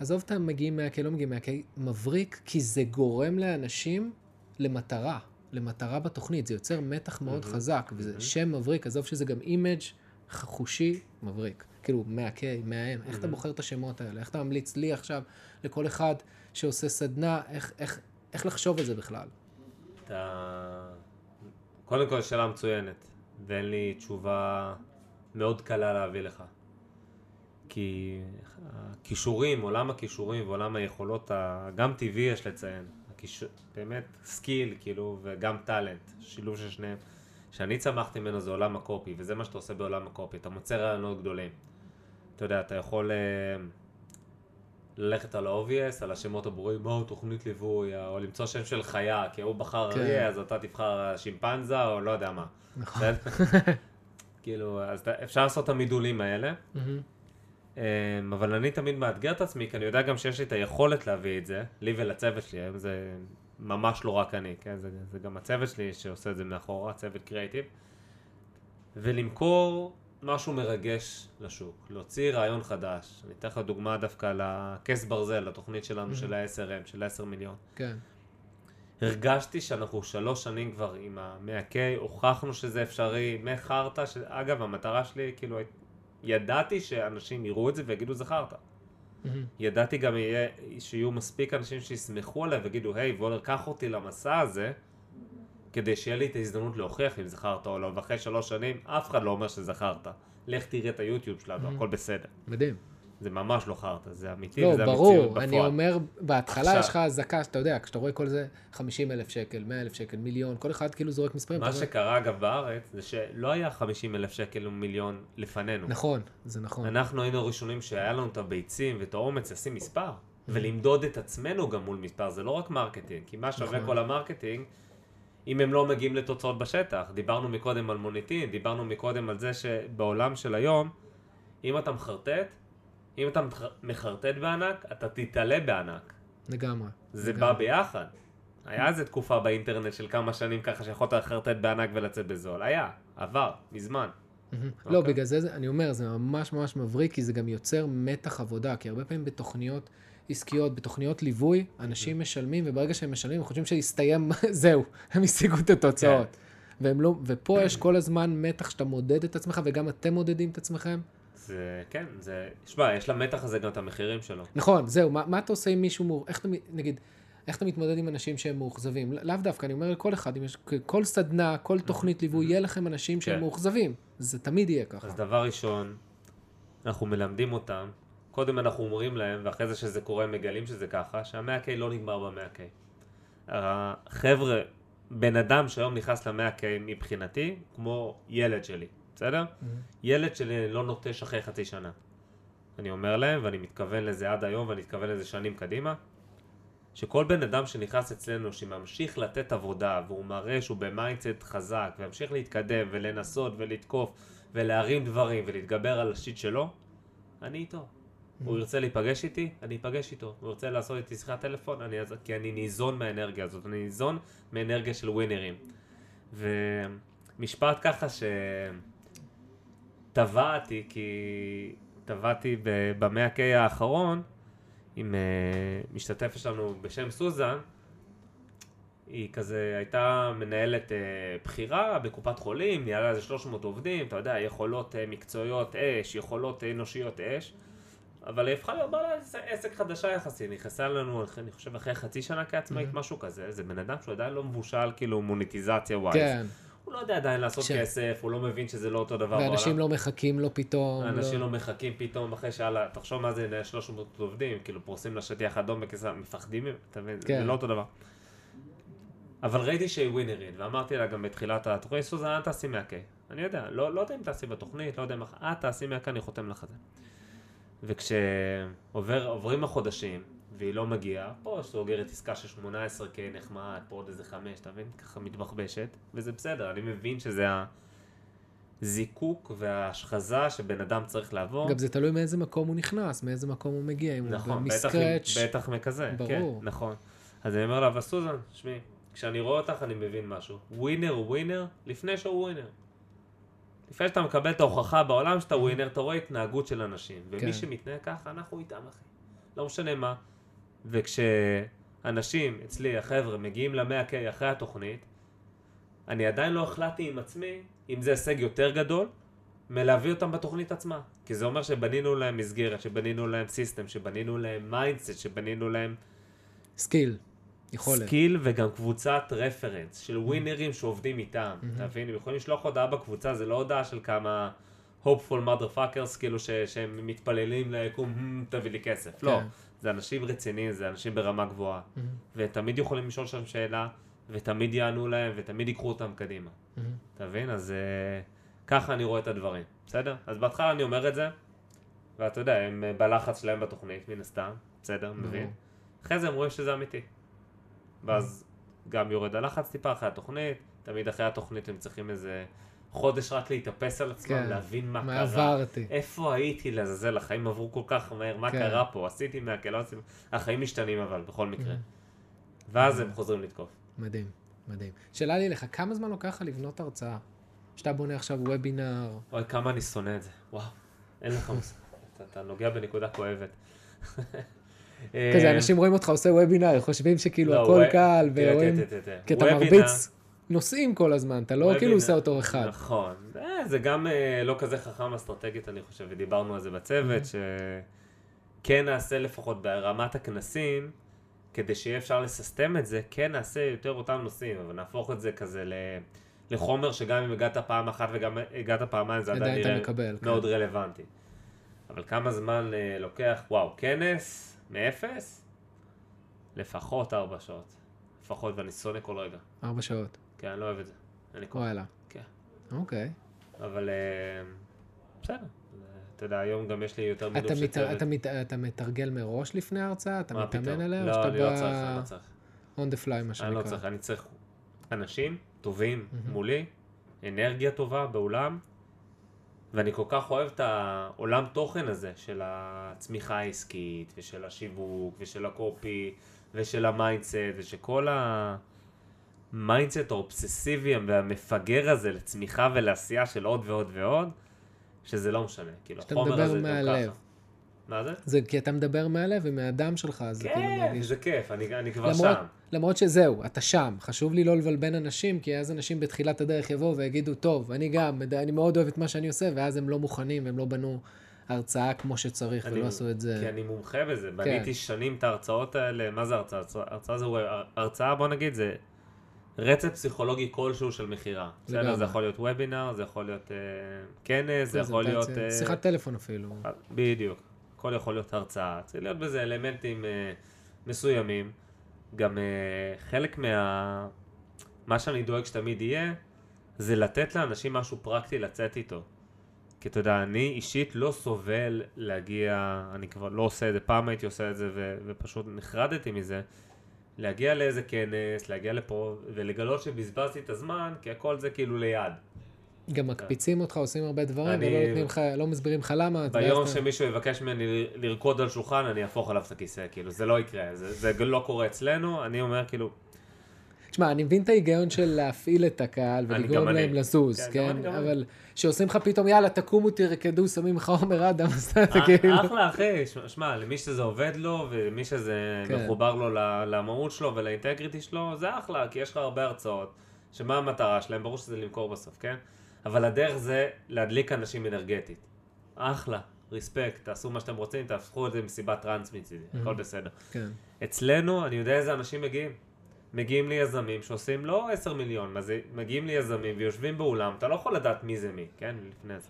עזוב את המגיעים 100K, לא מגיעים 100K, מבריק כי זה גורם לאנשים למטרה, למטרה בתוכנית. זה יוצר מתח מאוד מהמם, חזק, וזה מהמם. שם מבריק, עזוב שזה גם image חושי מבריק. כאילו, 100K, 100M, איך אתה. בוחר את השמות האלה? איך אתה ממליץ לי עכשיו, לכל אחד שעושה סדנה, איך, איך, איך לחשוב על זה בכלל? אתה... קודם כל, שאלה מצוינת, ואין לי תשובה מאוד קלה להביא לך. כי הכישורים, עולם הכישורים ועולם היכולות, גם טבעי יש לציין, הכיש... באמת skill, כאילו, וגם talent, שילוב של שניהם. שאני צמחתי ממנו זה עולם ה copy, וזה מה שאתה עושה בעולם ה copy, אתה מוצא רעיונות גדולים. אתה יודע, אתה יכול אה, ללכת על ה-obvious, על השמות הברורים, מהו תוכנית ליווי, או למצוא שם של חיה, כי הוא בחר כן. אריה, אז אתה תבחר שימפנזה, או לא יודע מה. נכון. כאילו, אז אפשר לעשות את המידולים האלה, מהמם. אמ, אבל אני תמיד מאתגר את עצמי, כי אני יודע גם שיש לי את היכולת להביא את זה, לי ולצוות שלי, היום זה ממש לא רק אני, כן? זה, זה גם הצוות שלי שעושה את זה מאחורה, צוות קריאיטיב, ולמכור משהו מרגש לשוק, להוציא רעיון חדש. אני אתן לך דוגמה דווקא לכס ברזל, לתוכנית שלנו של ה-SRM, של 10 מיליון. כן. הרגשתי שאנחנו שלוש שנים כבר עם ה-100K, הוכחנו שזה אפשרי, מחרטא, ש... אגב, המטרה שלי, כאילו, ידעתי שאנשים יראו את זה ויגידו חרטא. מהמם. ידעתי גם יהיה, שיהיו מספיק אנשים שיסמכו עליי ויגידו, היי, וולר, קח אותי למסע הזה, כדי שיהיה לי את ההזדמנות להוכיח אם חרטא או לא, ואחרי שלוש שנים, אף אחד לא אומר חרטא. לך תראה את היוטיוב שלנו, הכל בסדר. מדהים. זה ממש לא חרטא, זה אמיתי לא, וזה המציאות ברור, בפועל. אני אומר, בהתחלה עכשיו- יש לך אזעקה, שאתה יודע, כשאתה רואה כל זה 50 אלף שקל, 100 אלף שקל, מיליון, כל אחד כאילו זורק מספרים. מה אתה שקרה אגב בארץ, זה שלא היה 50 אלף שקל או מיליון לפנינו. נכון, זה נכון. אנחנו היינו הראשונים שהיה לנו את הביצים ואת האומץ לשים מספר, ולמדוד את עצמנו גם מול מספר, זה לא רק marketing, כי מה שווה נכון. כל ה marketing, אם הם לא מגיעים לתוצאות בשטח. דיברנו מקודם על מוניטין, דיברנו מקודם על זה שבעולם של היום, אם אתה מחרטט, אם אתה מח- מחרטט בענק, אתה תתעלה בענק. לגמרי. זה לגמרי. בא ביחד. היה איזה תקופה באינטרנט של כמה שנים ככה שיכולת לחרטט בענק ולצאת בזול. היה, עבר, מזמן. מהמם. לא, אוקיי. בגלל זה, זה- אני אומר, זה ממש ממש מבריק, כי זה גם יוצר מתח עבודה, כי הרבה פעמים בתוכניות עסקיות, בתוכניות ליווי, אנשים משלמים, וברגע שהם משלמים, הם חושבים שהסתיים, זהו, הם השיגו את התוצאות. והם לא, ופה יש כל הזמן מתח שאתה מודד את עצמך, וגם אתם מודדים את עצמכם. זה, כן, זה, שמע, יש למתח הזה גם את המחירים שלו. נכון, זהו, מה, מה אתה עושה עם מישהו, מאור- איך אתה, נגיד, איך אתה מתמודד עם אנשים שהם מאוכזבים? לא- לאו דווקא, אני אומר לכל אחד, אם יש, כל סדנה, כל תוכנית ליווי, יהיה לכם אנשים שהם כן. מאוכזבים. זה תמיד יהיה ככה. אז דבר ראשון, אנחנו מלמדים אותם, קודם אנחנו אומרים להם, ואחרי זה שזה קורה הם מגלים שזה ככה, שה-100K לא נגמר ב-100K. החבר'ה, בן אדם שהיום נכנס ל-100K מבחינתי, כמו ילד שלי, בסדר? ילד שלי אני לא נוטש אחרי חצי שנה. אני אומר להם, ואני מתכוון לזה עד היום, ואני מתכוון לזה שנים קדימה, שכל בן אדם שנכנס אצלנו, שממשיך לתת עבודה, והוא מראה שהוא ב mindset חזק, וימשיך להתקדם, ולנסות, ולתקוף, ולהרים דברים, ולהתגבר על ה shit שלו, אני איתו. הוא ירצה להיפגש איתי, אני אפגש איתו. הוא ירצה לעשות איתי שיחת טלפון, אני כי אני ניזון מהאנרגיה הזאת, אני ניזון מאנרגיה של ווינרים. ומשפט ככה שטבעתי, כי טבעתי במאה K האחרון, עם uh, משתתפת שלנו בשם סוזן, היא כזה הייתה מנהלת uh, בכירה בקופת חולים, ניהלה איזה 300 עובדים, אתה יודע, יכולות uh, מקצועיות אש, יכולות אנושיות אש, אבל היא הפכה להיות בעלה עסק- עסק חדשה יחסית, נכנסה לנו, אני חושב, אחרי חצי שנה כעצמאית, משהו כזה, זה בן אדם שהוא עדיין לא מבושל, כאילו מוניטיזציה ווייז. כן, הוא לא יודע עדיין לעשות ש- כסף, הוא לא מבין שזה לא אותו דבר בעולם. ואנשים לא מחכים לו פתאום. אנשים לא מחכים פתאום אחרי שאלה, תחשוב מה זה לנהל 300 עובדים, כאילו פורסים לה שטיח אדום בכיסא, מפחדים, אתה מבין? כן. זה לא אותו דבר. אבל ראיתי שהיא ווינרית, ואמרתי לה גם בתחילת התוכנית, סוזן, אל תעשי 100K. אני יודע, לא, לא יודע אם תעשי בתוכנית, לא יודע אם... את תעשי 100K, אני חותם לך את זה. וכשעוברים החודשים, והיא לא מגיעה, פה סוגרת עסקה של 18K נחמד, פה עוד איזה 5, אתה מבין? ככה מתבחבשת, וזה בסדר, אני מבין שזה הזיקוק וההשחזה שבן אדם צריך לעבור. גם זה תלוי מאיזה מקום הוא נכנס, מאיזה מקום הוא מגיע, אם נכון, הוא מסקרץ'. עם- בטח מכזה, ברור. כן, נכון. אז אני אומר לה, אבל סוזן, שמעי, כשאני רואה אותך אני מבין משהו. winner הוא winner לפני שהוא winner. לפני שאתה מקבל את ההוכחה בעולם שאתה winner, אתה רואה התנהגות של אנשים. ומי כן. שמתנהג ככה, אנחנו איתם, אחי. לא משנה מה. וכשאנשים, אצלי, החבר'ה, מגיעים ל-100K אחרי התוכנית, אני עדיין לא החלטתי עם עצמי אם זה הישג יותר גדול מלהביא אותם בתוכנית עצמה. כי זה אומר שבנינו להם מסגרת, שבנינו להם system, שבנינו להם mindset, שבנינו להם skill, יכולת. skill וגם קבוצת reference של ווינרים שעובדים איתם. אתה מבין? הם יכולים לשלוח הודעה בקבוצה, זה לא הודעה של כמה hopeful motherfuckers, כאילו ש- שהם מתפללים ליקום, "Hmm, תביא לי כסף. לא. זה אנשים רציניים, זה אנשים ברמה גבוהה. ותמיד יכולים לשאול שם שאלה, ותמיד יענו להם, ותמיד ייקחו אותם קדימה. אתה מבין? אז אה, ככה אני רואה את הדברים, בסדר? אז בהתחלה אני אומר את זה, ואתה יודע, הם אה, בלחץ שלהם בתוכנית, מן הסתם, בסדר, ברור. מבין? אחרי זה הם רואים שזה אמיתי. ואז גם יורד הלחץ טיפה אחרי התוכנית, תמיד אחרי התוכנית הם צריכים איזה חודש רק להתאפס על עצמם, כן. להבין מה מה קרה. עברתי. איפה הייתי לעזאזל, החיים עברו כל כך מהר, מה כן. קרה פה, עשיתי מהכל, לא עשיתי, החיים משתנים אבל, בכל מקרה. Mhm. ואז הם חוזרים לתקוף. מדהים, מדהים. שאלה לי לך, כמה זמן לוקח לך לבנות הרצאה? שאתה בונה עכשיו וובינר, אוי, כמה אני שונא את זה, וואו, אין לך מושג, אתה- אתה נוגע בנקודה כואבת. כזה אנשים רואים אותך עושה וובינר, חושבים שכאילו לא, הכל קל, ורואים. כי אתה מרביץ נושאים כל הזמן, אתה לא כאילו עושה אותו אחד. נכון. אה, זה גם אה, לא כזה חכם אסטרטגית, אני חושב, ודיברנו על זה בצוות, שכן נעשה לפחות ברמת הכנסים, כדי שיהיה אפשר לססטם את זה, כן נעשה יותר אותם נושאים, אבל נהפוך את זה כזה ל... לחומר שגם אם הגעת פעם אחת וגם הגעת פעמיים, זה עדיין נראה מקבל. כן. מאוד רלוונטי. אבל כמה זמן אה, לוקח, וואו, כנס מאפס? לפחות ארבע שעות. לפחות, ואני שונא כל רגע. ארבע שעות. כן, אני לא אוהב את זה. אין לי כוח. וואלה. כן. אוקיי. אבל אה, בסדר. אתה יודע, היום גם יש לי יותר מינוף של צוות. אתה מת- אתה מתרגל מראש לפני ההרצאה? אתה מתאמן? עליה? לא, אני לא צריך, אני לא צריך. on the fly, מה אני לא שנקרא? צריך, אני צריך אנשים טובים מהמם. מולי, אנרגיה טובה באולם, ואני כל כך אוהב את העולם תוכן הזה של הצמיחה העסקית, ושל השיווק, ושל ה copy, ושל ה mindset, ושכל ה mindset האובססיבי והמפגר הזה לצמיחה ולעשייה של עוד ועוד ועוד, שזה לא משנה. כאילו, החומר הזה גם. ככה. מה זה? זה כי אתה מדבר מהלב ומהדם שלך, אז זה כאילו כן, מרגיש... זה כיף, אני, אני כבר למרות- שם. למרות שזהו, אתה שם. חשוב לי לא לבלבל אנשים, כי אז אנשים בתחילת הדרך יבואו ויגידו, טוב, אני גם, אני מאוד אוהב את מה שאני עושה, ואז הם לא מוכנים, הם לא בנו הרצאה כמו שצריך, אני- ולא עשו את זה. כי אני מומחה בזה, כן. בניתי שנים את ההרצאות האלה, מה זה? הרצאה- הרצאה זה, הרצאה בוא נגיד זה רצף פסיכולוגי כלשהו של מכירה. בסדר? זה יכול להיות וובינר, זה יכול להיות אה, כנס, זה יכול להיות... אה, שיחת טלפון אפילו. בדיוק. הכל יכול להיות הרצאה. צריך להיות בזה אלמנטים אה, מסוימים. גם אה, חלק מה... מה שאני דואג שתמיד יהיה, זה לתת לאנשים משהו פרקטי לצאת איתו. כי אתה יודע, אני אישית לא סובל להגיע, אני כבר לא עושה את זה, פעם הייתי עושה את זה ו- ופשוט נחרדתי מזה, להגיע לאיזה כנס, להגיע לפה ולגלות שבזבזתי את הזמן, כי הכל זה כאילו ליד. גם מקפיצים אותך, עושים הרבה דברים, אני- ולא נותנים לך, לא מסבירים לך למה. ביום שמישהו יבקש ממני לרקוד על שולחן, אני אהפוך עליו את הכיסא, כאילו, זה לא יקרה, זה, זה לא קורה אצלנו, אני אומר כאילו, תשמע, אני מבין את ההיגיון של להפעיל את הקהל ולגרום. להם לזוז, כן, כן? אני. אבל שעושים לך פתאום, יאללה, תקומו, תרקדו, שמים לך עומר אדם, אז אתה "אה, כאילו... אחלה אחי, שמע- למי שזה עובד לו, ומי שזה כן. מחובר לו למהות שלו ולאינטגריטי שלו, זה אחלה, כי יש לך הרבה הרצאות, שמה המטרה שלהם, ברור שזה למכור בסוף, כן? אבל הדרך זה להדליק אנשים אנרגטית. אחלה, ריספקט, תעשו מה שאתם רוצים, תהפכו את זה מסיבת טראנס מצידי, הכל בסדר. כן. אצלנו, אני יודע איזה אנשים מגיעים. מגיעים לי יזמים שעושים לא 10 מיליון, זה, מגיעים יזמים ויושבים באולם, אתה לא יכול לדעת מי זה מי, כן? לפני זה.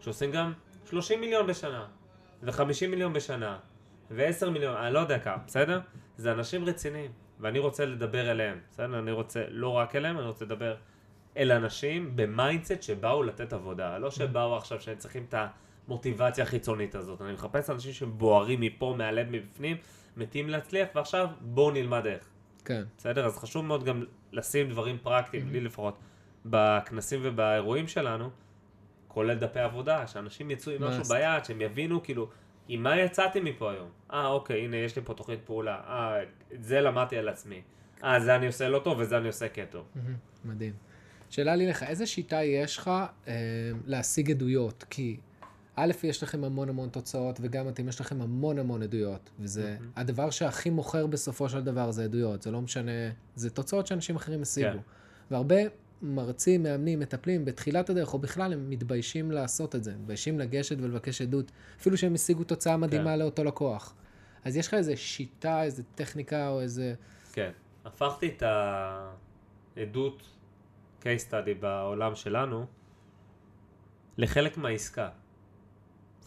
שעושים גם 30 מיליון בשנה, ו-50 מיליון בשנה, ו-10 מיליון, אני לא יודע כמה, בסדר? זה אנשים רציניים, ואני רוצה לדבר אליהם, בסדר? אני רוצה לא רק אליהם, אני רוצה לדבר אל אנשים ב mindset שבאו לתת עבודה, לא שבאו עכשיו שהם צריכים את המוטיבציה החיצונית הזאת. אני מחפש אנשים שבוערים מפה, מהלב, מבפנים, מתים להצליח, ועכשיו בואו נלמד איך. כן. בסדר? אז חשוב מאוד גם לשים דברים פרקטיים, לי לפחות, בכנסים ובאירועים שלנו, כולל דפי עבודה, שאנשים יצאו עם משהו. ביד, שהם יבינו כאילו, עם מה יצאתי מפה היום? אה, אוקיי, הנה, יש לי פה תוכנית פעולה. אה, את זה למדתי על עצמי. אה, זה אני עושה לא טוב וזה אני עושה כן טוב. מהמם, מדהים. שאלה לי לך, איזה שיטה יש לך אה, להשיג עדויות? כי א', יש לכם המון המון תוצאות, וגם אתם, יש לכם המון המון עדויות. וזה מהמם. הדבר שהכי מוכר בסופו של דבר זה עדויות. זה לא משנה, זה תוצאות שאנשים אחרים השיגו. כן. והרבה מרצים, מאמנים, מטפלים, בתחילת הדרך, או בכלל, הם מתביישים לעשות את זה. מתביישים לגשת ולבקש עדות, אפילו שהם השיגו תוצאה מדהימה כן. לאותו לקוח. אז יש לך איזה שיטה, איזה טכניקה, או איזה... כן. הפכתי את העדות, case study בעולם שלנו, לחלק מהעסקה.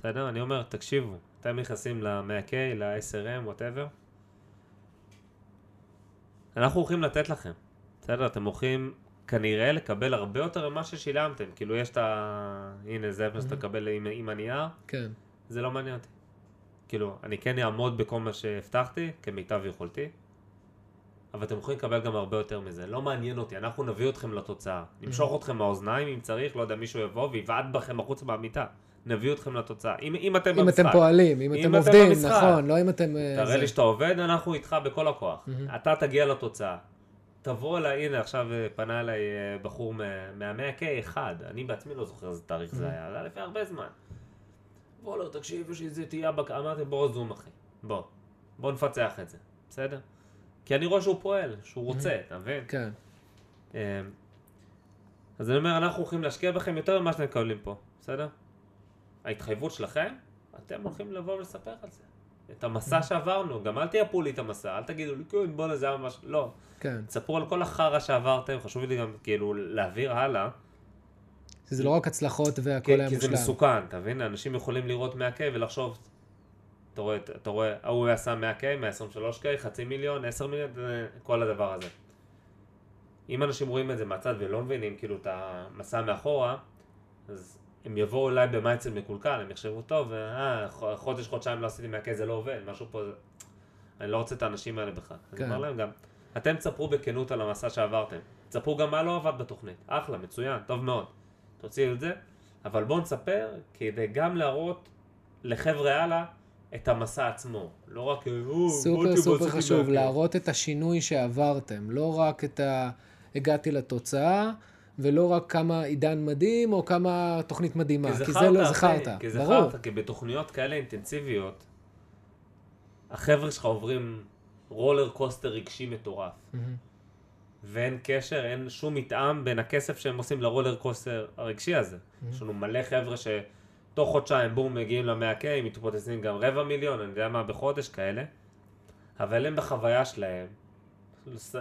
בסדר? אני אומר, תקשיבו, אתם נכנסים ל-100K, ל-SRM, whatever, אנחנו הולכים לתת לכם. בסדר? אתם הולכים כנראה לקבל הרבה יותר ממה ששילמתם. כאילו יש את ה... הנה, זה מה שאתה. מקבל עם, עם הנייר, כן. זה לא מעניין אותי. כאילו, אני כן אעמוד בכל מה שהבטחתי, כמיטב יכולתי, אבל אתם יכולים לקבל גם הרבה יותר מזה. לא מעניין אותי, אנחנו נביא אתכם לתוצאה. נמשוך. אתכם מהאוזניים אם צריך, לא יודע, מישהו יבוא ויבעט בכם החוצה מהמיטה. נביא אתכם לתוצאה. אם, אם אתם אם אתם במשחק. פועלים, אם אם אתם אתם עובדים, במשחק. נכון, לא אם אתם... אה, תראה זה. לי שאתה עובד, אנחנו איתך בכל הכוח. מהמם. אתה תגיע לתוצאה. תבוא אליי, הנה עכשיו אה, פנה אליי אה, בחור מה- מהמאה K אחד, אני בעצמי לא זוכר איזה תאריך זה היה, זה היה לפני הרבה זמן. בוא לא, תקשיב, יש לי איזה תהייה בק... אמרתי, בוא זום אחי, בוא, בוא נפצח את זה, בסדר? כי אני רואה שהוא פועל, שהוא רוצה, אתה מבין? כן. אז אני אומר, אנחנו הולכים להשקיע בכם יותר ממה שאתם מקבלים פה, בסדר? ההתחייבות שלכם, אתם הולכים לבוא ולספר על זה. את המסע שעברנו, גם אל תייפו לי את המסע, אל תגידו לי, כן, בואנה, זה היה ממש... לא. כן. תספרו על כל החרא שעברתם, חשוב לי גם כאילו להעביר הלאה, שזה לא רק הצלחות והכל כי, היה כי זה מושלם. מסוכן, אתה מבין? אנשים יכולים לראות 100K ולחשוב, אתה רואה, אתה רואה, ההוא עשה 100K, 123K, חצי מיליון, 10 מיליון, זה כל הדבר הזה. אם אנשים רואים את זה מהצד ולא מבינים כאילו את המסע מאחורה, אז הם יבואו אליי במייצל מקולקל, הם יחשבו טוב, אה, חודש, חודשיים לא עשיתי 100K, זה לא עובד, משהו פה, אני לא רוצה את האנשים האלה בכלל. אני כן. אומר להם גם, אתם תספרו בכנות על המסע שעברתם, תספרו גם מה לא עבד בתוכנית, אחלה, מצוין, טוב מאוד. תוציאו את זה, אבל בואו נספר כדי גם להראות לחבר'ה הלאה את המסע עצמו. לא רק, "או, באתי סופר סופר חשוב, מהכיף." להראות את השינוי שעברתם, לא רק את ה... הגעתי לתוצאה, ולא רק כמה עידן מדהים, או כמה תוכנית מדהימה, כי זה לא זכרת. כי זה. זכרת, כי בתוכניות כאלה אינטנסיביות, החבר'ה שלך עוברים רולר קוסטר רגשי מטורף. ואין קשר, אין שום מתאם בין הכסף שהם עושים לרולר קוסטר הרגשי הזה. יש לנו מלא חבר'ה שתוך חודשיים בום מגיעים ל-100K, מתפוצצים גם רבע מיליון, אני יודע מה, בחודש כאלה. אבל הם בחוויה שלהם.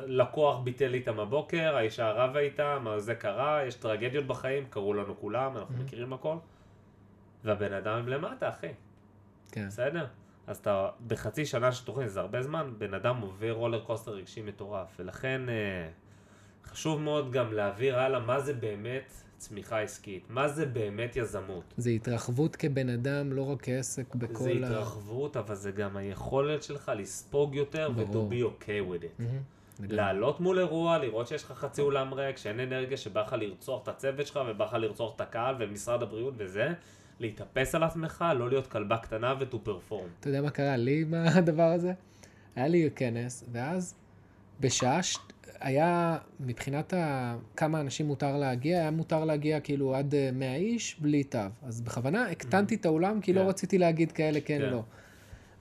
לקוח ביטל איתם הבוקר, האישה רבה איתם, זה קרה, יש טרגדיות בחיים, קרו לנו כולם, אנחנו מכירים הכל. והבן אדם הם למטה, אחי. כן. בסדר? אז אתה, בחצי שנה של תוכנית, זה הרבה זמן, בן אדם עובר רולר קוסטר רגשי מטורף, ולכן אה, חשוב מאוד גם להעביר הלאה מה זה באמת צמיחה עסקית, מה זה באמת יזמות. זה התרחבות כבן אדם, לא רק כעסק בכל זה התרחבות, אבל זה גם היכולת שלך לספוג יותר. ו-to be okay with it. מהמם. לעלות מול אירוע, לראות שיש לך חצי אולם ריק, שאין אנרגיה, שבא לך לרצוח את הצוות שלך, ובא לך לרצוח את הקהל ומשרד הבריאות וזה, להתאפס על עצמך, לא להיות כלבה קטנה ו-to perform. אתה יודע מה קרה לי עם הדבר הזה? היה לי כנס, ואז בשעה ש... היה, מבחינת ה... כמה אנשים מותר להגיע, היה מותר להגיע כאילו עד אה, 100 איש בלי תו. אז בכוונה הקטנתי את האולם, כי לא כן. רציתי להגיד כאלה כן, כן. לא.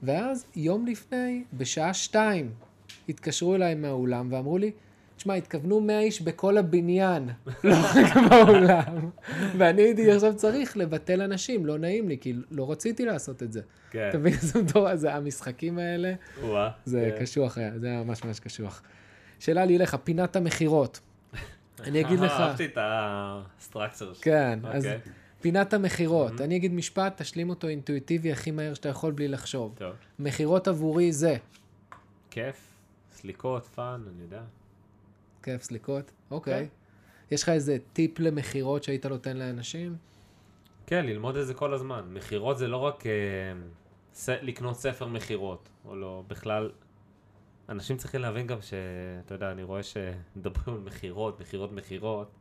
ואז יום לפני, בשעה שתיים, התקשרו אליי מהאולם ואמרו לי, תשמע, התכוונו 100 איש בכל הבניין, לא רק באולם. ואני הייתי עכשיו צריך לבטל אנשים, לא נעים לי, כי לא רציתי לעשות את זה. כן. אתה מבין איזה מטורף זה, המשחקים האלה, וואה. זה כן. קשוח היה, זה היה ממש ממש קשוח. שאלה לי אליך, פינת המכירות. אני אגיד לך, אהבתי את הסטרקצר שלך. כן, אז אוקיי. פינת המכירות, אני אגיד משפט, תשלים אותו אינטואיטיבי הכי מהר שאתה יכול בלי לחשוב. טוב. מכירות עבורי זה, כיף, סליקות, פאן, אני יודע. כיף סליקות, אוקיי. כן. יש לך איזה טיפ למכירות שהיית נותן לאנשים? כן, ללמוד את זה כל הזמן. מכירות זה לא רק אה, ס... לקנות ספר מכירות, או לא, בכלל... אנשים צריכים להבין גם ש... אתה יודע, אני רואה שמדברים על מכירות, מכירות, מכירות.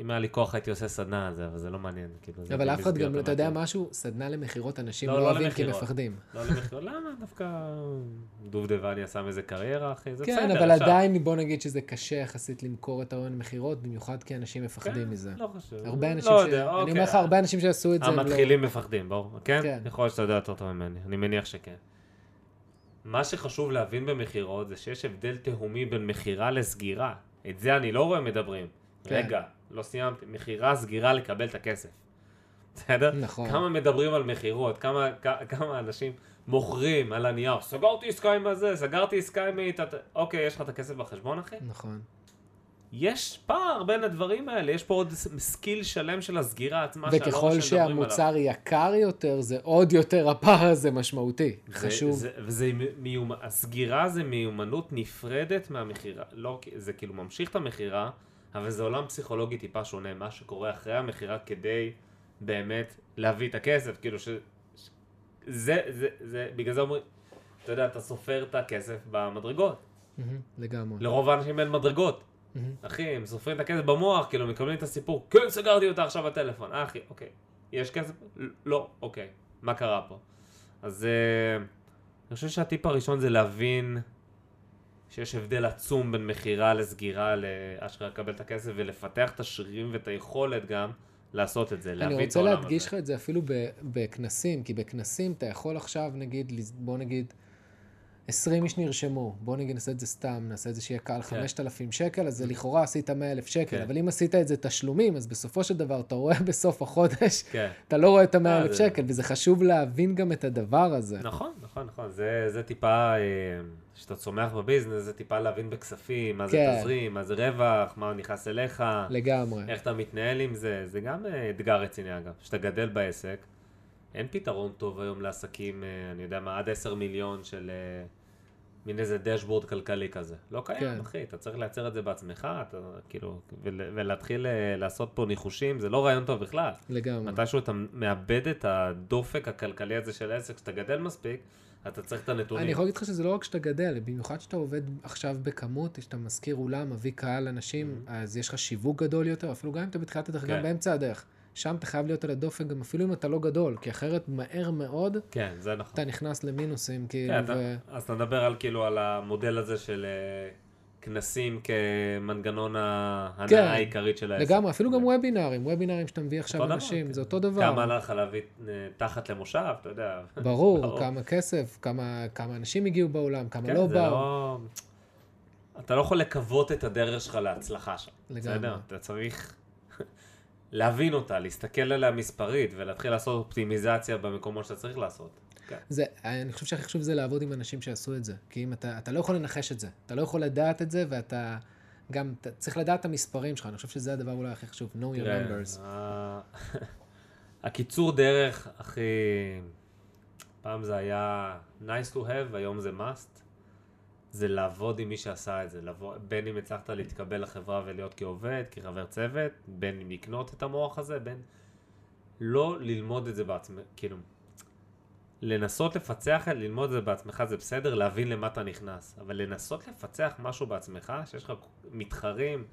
אם היה לי כוח הייתי עושה סדנה על זה, אבל זה לא מעניין. כאילו, אבל אף אחד גם, אתה יודע. משהו, סדנה למכירות אנשים לא, לא לא אוהבים כי. מפחדים. לא למכירות, למה? דווקא דובדבני עשה מזה קריירה, אחי, זה כן, בסדר, אבל אפשר. עדיין בוא נגיד שזה קשה יחסית למכור את ההון מכירות, במיוחד כי אנשים מפחדים כן, מזה. לא חשוב. הרבה אנשים לא ש... יודע, אני אוקיי. אומר לך, הרבה אנשים שעשו את זה, לא... המתחילים מפחדים, ברור. כן? כן. יכול להיות שאתה יודע יותר טוב ממני, אני מניח שכן. מה שחשוב להבין במכירות זה שיש הבדל תהומי בין מכירה לסגירה. את זה אני לא רואה מדברים. כן. רגע, לא סיימתי. מכירה, סגירה, לקבל את הכסף. בסדר? נכון. כמה מדברים על מכירות, כמה, כ- כמה אנשים מוכרים על הנייר, סגרתי עסקה עם הזה, סגרתי עסקה עם איתה, אוקיי, יש לך את הכסף בחשבון, אחי? נכון. יש פער בין הדברים האלה, יש פה עוד skill שלם של הסגירה עצמה שאני לא רואה וככל עליו. שהמוצר יקר יותר, זה עוד יותר הפער הזה משמעותי. זה- חשוב. זה, וזה מיומ... הסגירה זה מיומנות נפרדת מהמכירה. לא, זה כאילו ממשיך את המכירה, אבל זה עולם פסיכולוגי טיפה שונה, מה שקורה אחרי המכירה כדי באמת להביא את הכסף. כאילו ש... ש... זה, זה, זה, בגלל זה אומרים, אתה יודע, אתה סופר את הכסף במדרגות. לגמרי. לרוב האנשים אין מדרגות. אחי, הם סופרים את הכסף במוח, כאילו, מקבלים את הסיפור, כן, סגרתי אותה עכשיו בטלפון. אה, אחי, אוקיי. יש כסף? לא, אוקיי. מה קרה פה? אז אה, אני חושב שהטיפ הראשון זה להבין שיש הבדל עצום בין מכירה לסגירה לאשכרה לקבל את הכסף ולפתח את השרירים ואת היכולת גם לעשות את זה, להבין אני את רוצה העולם להדגיש לך הזה. את זה אפילו בכנסים, כי בכנסים אתה יכול עכשיו, נגיד, בוא נגיד, 20 איש נרשמו, בוא נגיד נעשה את זה סתם, נעשה את זה שיהיה קל, 5,000 שקל, אז לכאורה עשית 100,000 שקל, כן. אבל אם עשית את זה תשלומים, אז בסופו של דבר אתה רואה בסוף החודש, כן. אתה לא רואה את ה-100,000 אה, שקל, וזה חשוב להבין גם את הדבר הזה. נכון, נכון, נכון. זה, זה טיפה, אה, כשאתה צומח בביזנס, זה טיפה להבין בכספים, מה זה כן. תזרים, מה זה רווח, מה נכנס אליך, לגמרי. איך אתה מתנהל עם זה. זה גם אה, אתגר רציני אגב. כשאתה גדל בעסק, אין פתרון טוב היום לעסקים, אה, אני יודע מה, עד 10 מיליון של אה, מין איזה דשבורד כלכלי כזה. לא קיים, כן. אחי, אתה צריך לייצר את זה בעצמך, אתה, כאילו, ול, ולהתחיל לעשות פה ניחושים, זה לא רעיון טוב בכלל. לגמרי. מתישהו אתה מאבד את הדופק הכלכלי הזה של העסק, כשאתה גדל מספיק, אתה צריך את הנתונים. אני יכול להגיד לך שזה לא רק שאתה גדל, במיוחד שאתה עובד עכשיו בכמות, שאתה משכיר אולם, מביא קהל אנשים, אז יש לך שיווק גדול יותר, אפילו גם אם אתה בתחילת הדרך, גם Mm-hmm. כן. באמצע הדרך. שם אתה חייב להיות על הדופק, גם אפילו אם אתה לא גדול, כי אחרת מהר מאוד כן, זה נכון. אתה נכנס למינוסים, כאילו, כן, אתה, ו... אז אתה מדבר על כאילו על המודל הזה של אה, כנסים כמנגנון ההנאה כן, העיקרית של העסק. לגמרי, אפילו גם וובינארים, וובינארים שאתה מביא עכשיו אותו דבר, אנשים, כן. זה אותו דבר. כמה עלה לך להביא אה, תחת למושב, אתה יודע. ברור, ברור. כמה כסף, כמה כמה אנשים הגיעו באולם, כמה כן, לא באו. לא... אתה לא יכול לקוות את הדרך שלך להצלחה שם. לגמרי. בסדר? אתה צריך להבין אותה, להסתכל עליה מספרית ולהתחיל לעשות אופטימיזציה במקומות שאתה צריך לעשות. כן. זה, אני חושב שהכי חשוב זה לעבוד עם אנשים שעשו את זה. כי אם אתה, אתה לא יכול לנחש את זה. אתה לא יכול לדעת את זה, ואתה גם, אתה צריך לדעת את המספרים שלך. אני חושב שזה הדבר אולי הכי חשוב, know your numbers. ה- הקיצור דרך הכי... פעם זה היה nice to have, היום זה must. זה לעבוד עם מי שעשה את זה. לבוא, בין אם הצלחת להתקבל לחברה ולהיות כעובד, כחבר צוות, בין אם לקנות את המוח הזה, בין... לא ללמוד את זה בעצמך, כאילו... לנסות לפצח, ללמוד את זה בעצמך זה בסדר, להבין למה אתה נכנס. אבל לנסות לפצח משהו בעצמך, שיש לך מתחרים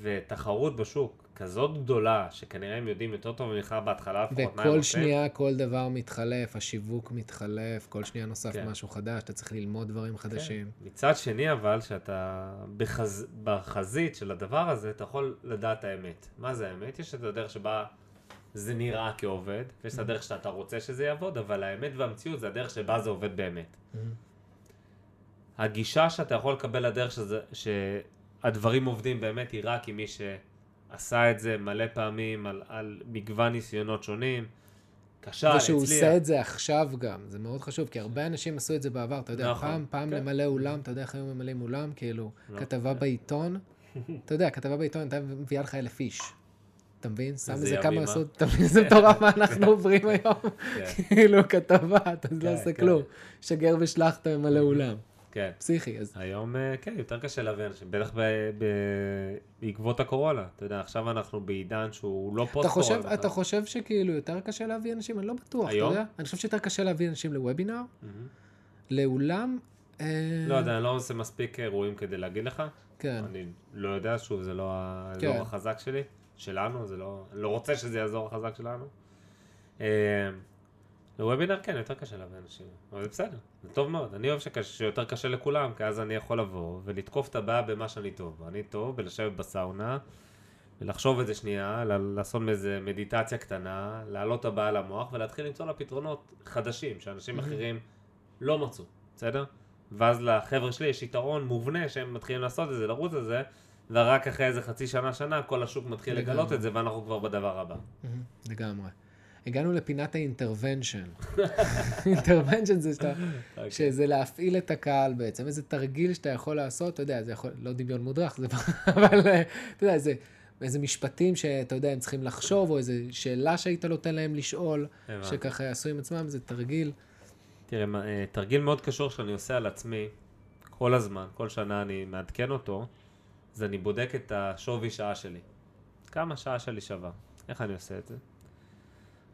ותחרות בשוק כזאת גדולה, שכנראה הם יודעים יותר טוב ממך בהתחלה לפחות מה הם וכל רוצים. שנייה כל דבר מתחלף, השיווק מתחלף, כל שנייה נוסף כן. משהו חדש, אתה צריך ללמוד דברים חדשים. כן. מצד שני אבל, שאתה בחז... בחזית של הדבר הזה, אתה יכול לדעת האמת. מה זה האמת? יש את הדרך שבה זה נראה כעובד, ויש את הדרך שאתה רוצה שזה יעבוד, אבל האמת והמציאות זה הדרך שבה זה עובד באמת. הגישה שאתה יכול לקבל לדרך שזה, שהדברים עובדים באמת היא רק עם מי שעשה את זה מלא פעמים על, על מגוון ניסיונות שונים. כשל, הצליח. ושהוא עושה את זה עכשיו גם, זה מאוד חשוב, כי הרבה אנשים עשו את זה בעבר, אתה יודע, נכון, פעם, פעם כן. למלא אולם, אתה יודע איך היו ממלאים אולם, כאילו, לא. כתבה בעיתון, אתה יודע, כתבה בעיתון הייתה מביאה לך אלף איש. אתה מבין? שם איזה כמה אה? עשו, אתה מבין איזה מטורף מה אנחנו עוברים היום? כן. כאילו, כתבה, אתה לא כן, עושה כן. כלום. שגר ושלח אתה ממלא אולם. כן. פסיכי, אז היום, אה, כן, יותר קשה להביא אנשים, בטח בעקבות הקורונה. אתה יודע, עכשיו אנחנו בעידן שהוא לא אתה פוסט חושב, קורונה. אתה חושב שכאילו יותר קשה להביא אנשים? אני לא בטוח, אתה? יודע? אני חושב שיותר קשה להביא אנשים לוובינר, לאולם. אה, לא יודע, אני לא עושה מספיק אירועים כדי להגיד לך. כן. אני לא יודע, שוב, זה לא כן. החזק שלי, שלנו, זה לא, אני לא רוצה שזה האזור החזק שלנו. אה, לוובינר כן, יותר קשה להביא אנשים, אבל זה בסדר, זה טוב מאוד. אני אוהב שקש- שיותר קשה לכולם, כי אז אני יכול לבוא ולתקוף את הבעיה במה שאני טוב. אני טוב בלשבת בסאונה, ולחשוב את זה שנייה, לעשות איזה מדיטציה קטנה, להעלות את הבעיה למוח ולהתחיל למצוא לה פתרונות חדשים, שאנשים אחרים לא מצאו, בסדר? ואז לחבר'ה שלי יש יתרון מובנה שהם מתחילים לעשות את זה, לרוץ על זה, ורק אחרי איזה חצי שנה, שנה, כל השוק מתחיל לגמרי. לגלות את זה, ואנחנו כבר בדבר הבא. לגמרי. הגענו לפינת האינטרוונשן. אינטרוונשן זה שאתה, אוקיי. שזה להפעיל את הקהל בעצם, איזה תרגיל שאתה יכול לעשות, אתה יודע, זה יכול, לא דמיון מודרך, זה, אבל אה, אתה יודע, זה, איזה משפטים שאתה יודע, הם צריכים לחשוב, או איזה שאלה שהיית נותן להם לשאול. שככה יעשו עם עצמם, זה תרגיל. תראה, אה, תרגיל מאוד קשור שאני עושה על עצמי, כל הזמן, כל שנה אני מעדכן אותו, זה אני בודק את השווי שעה שלי. כמה שעה שלי שווה. איך אני עושה את זה?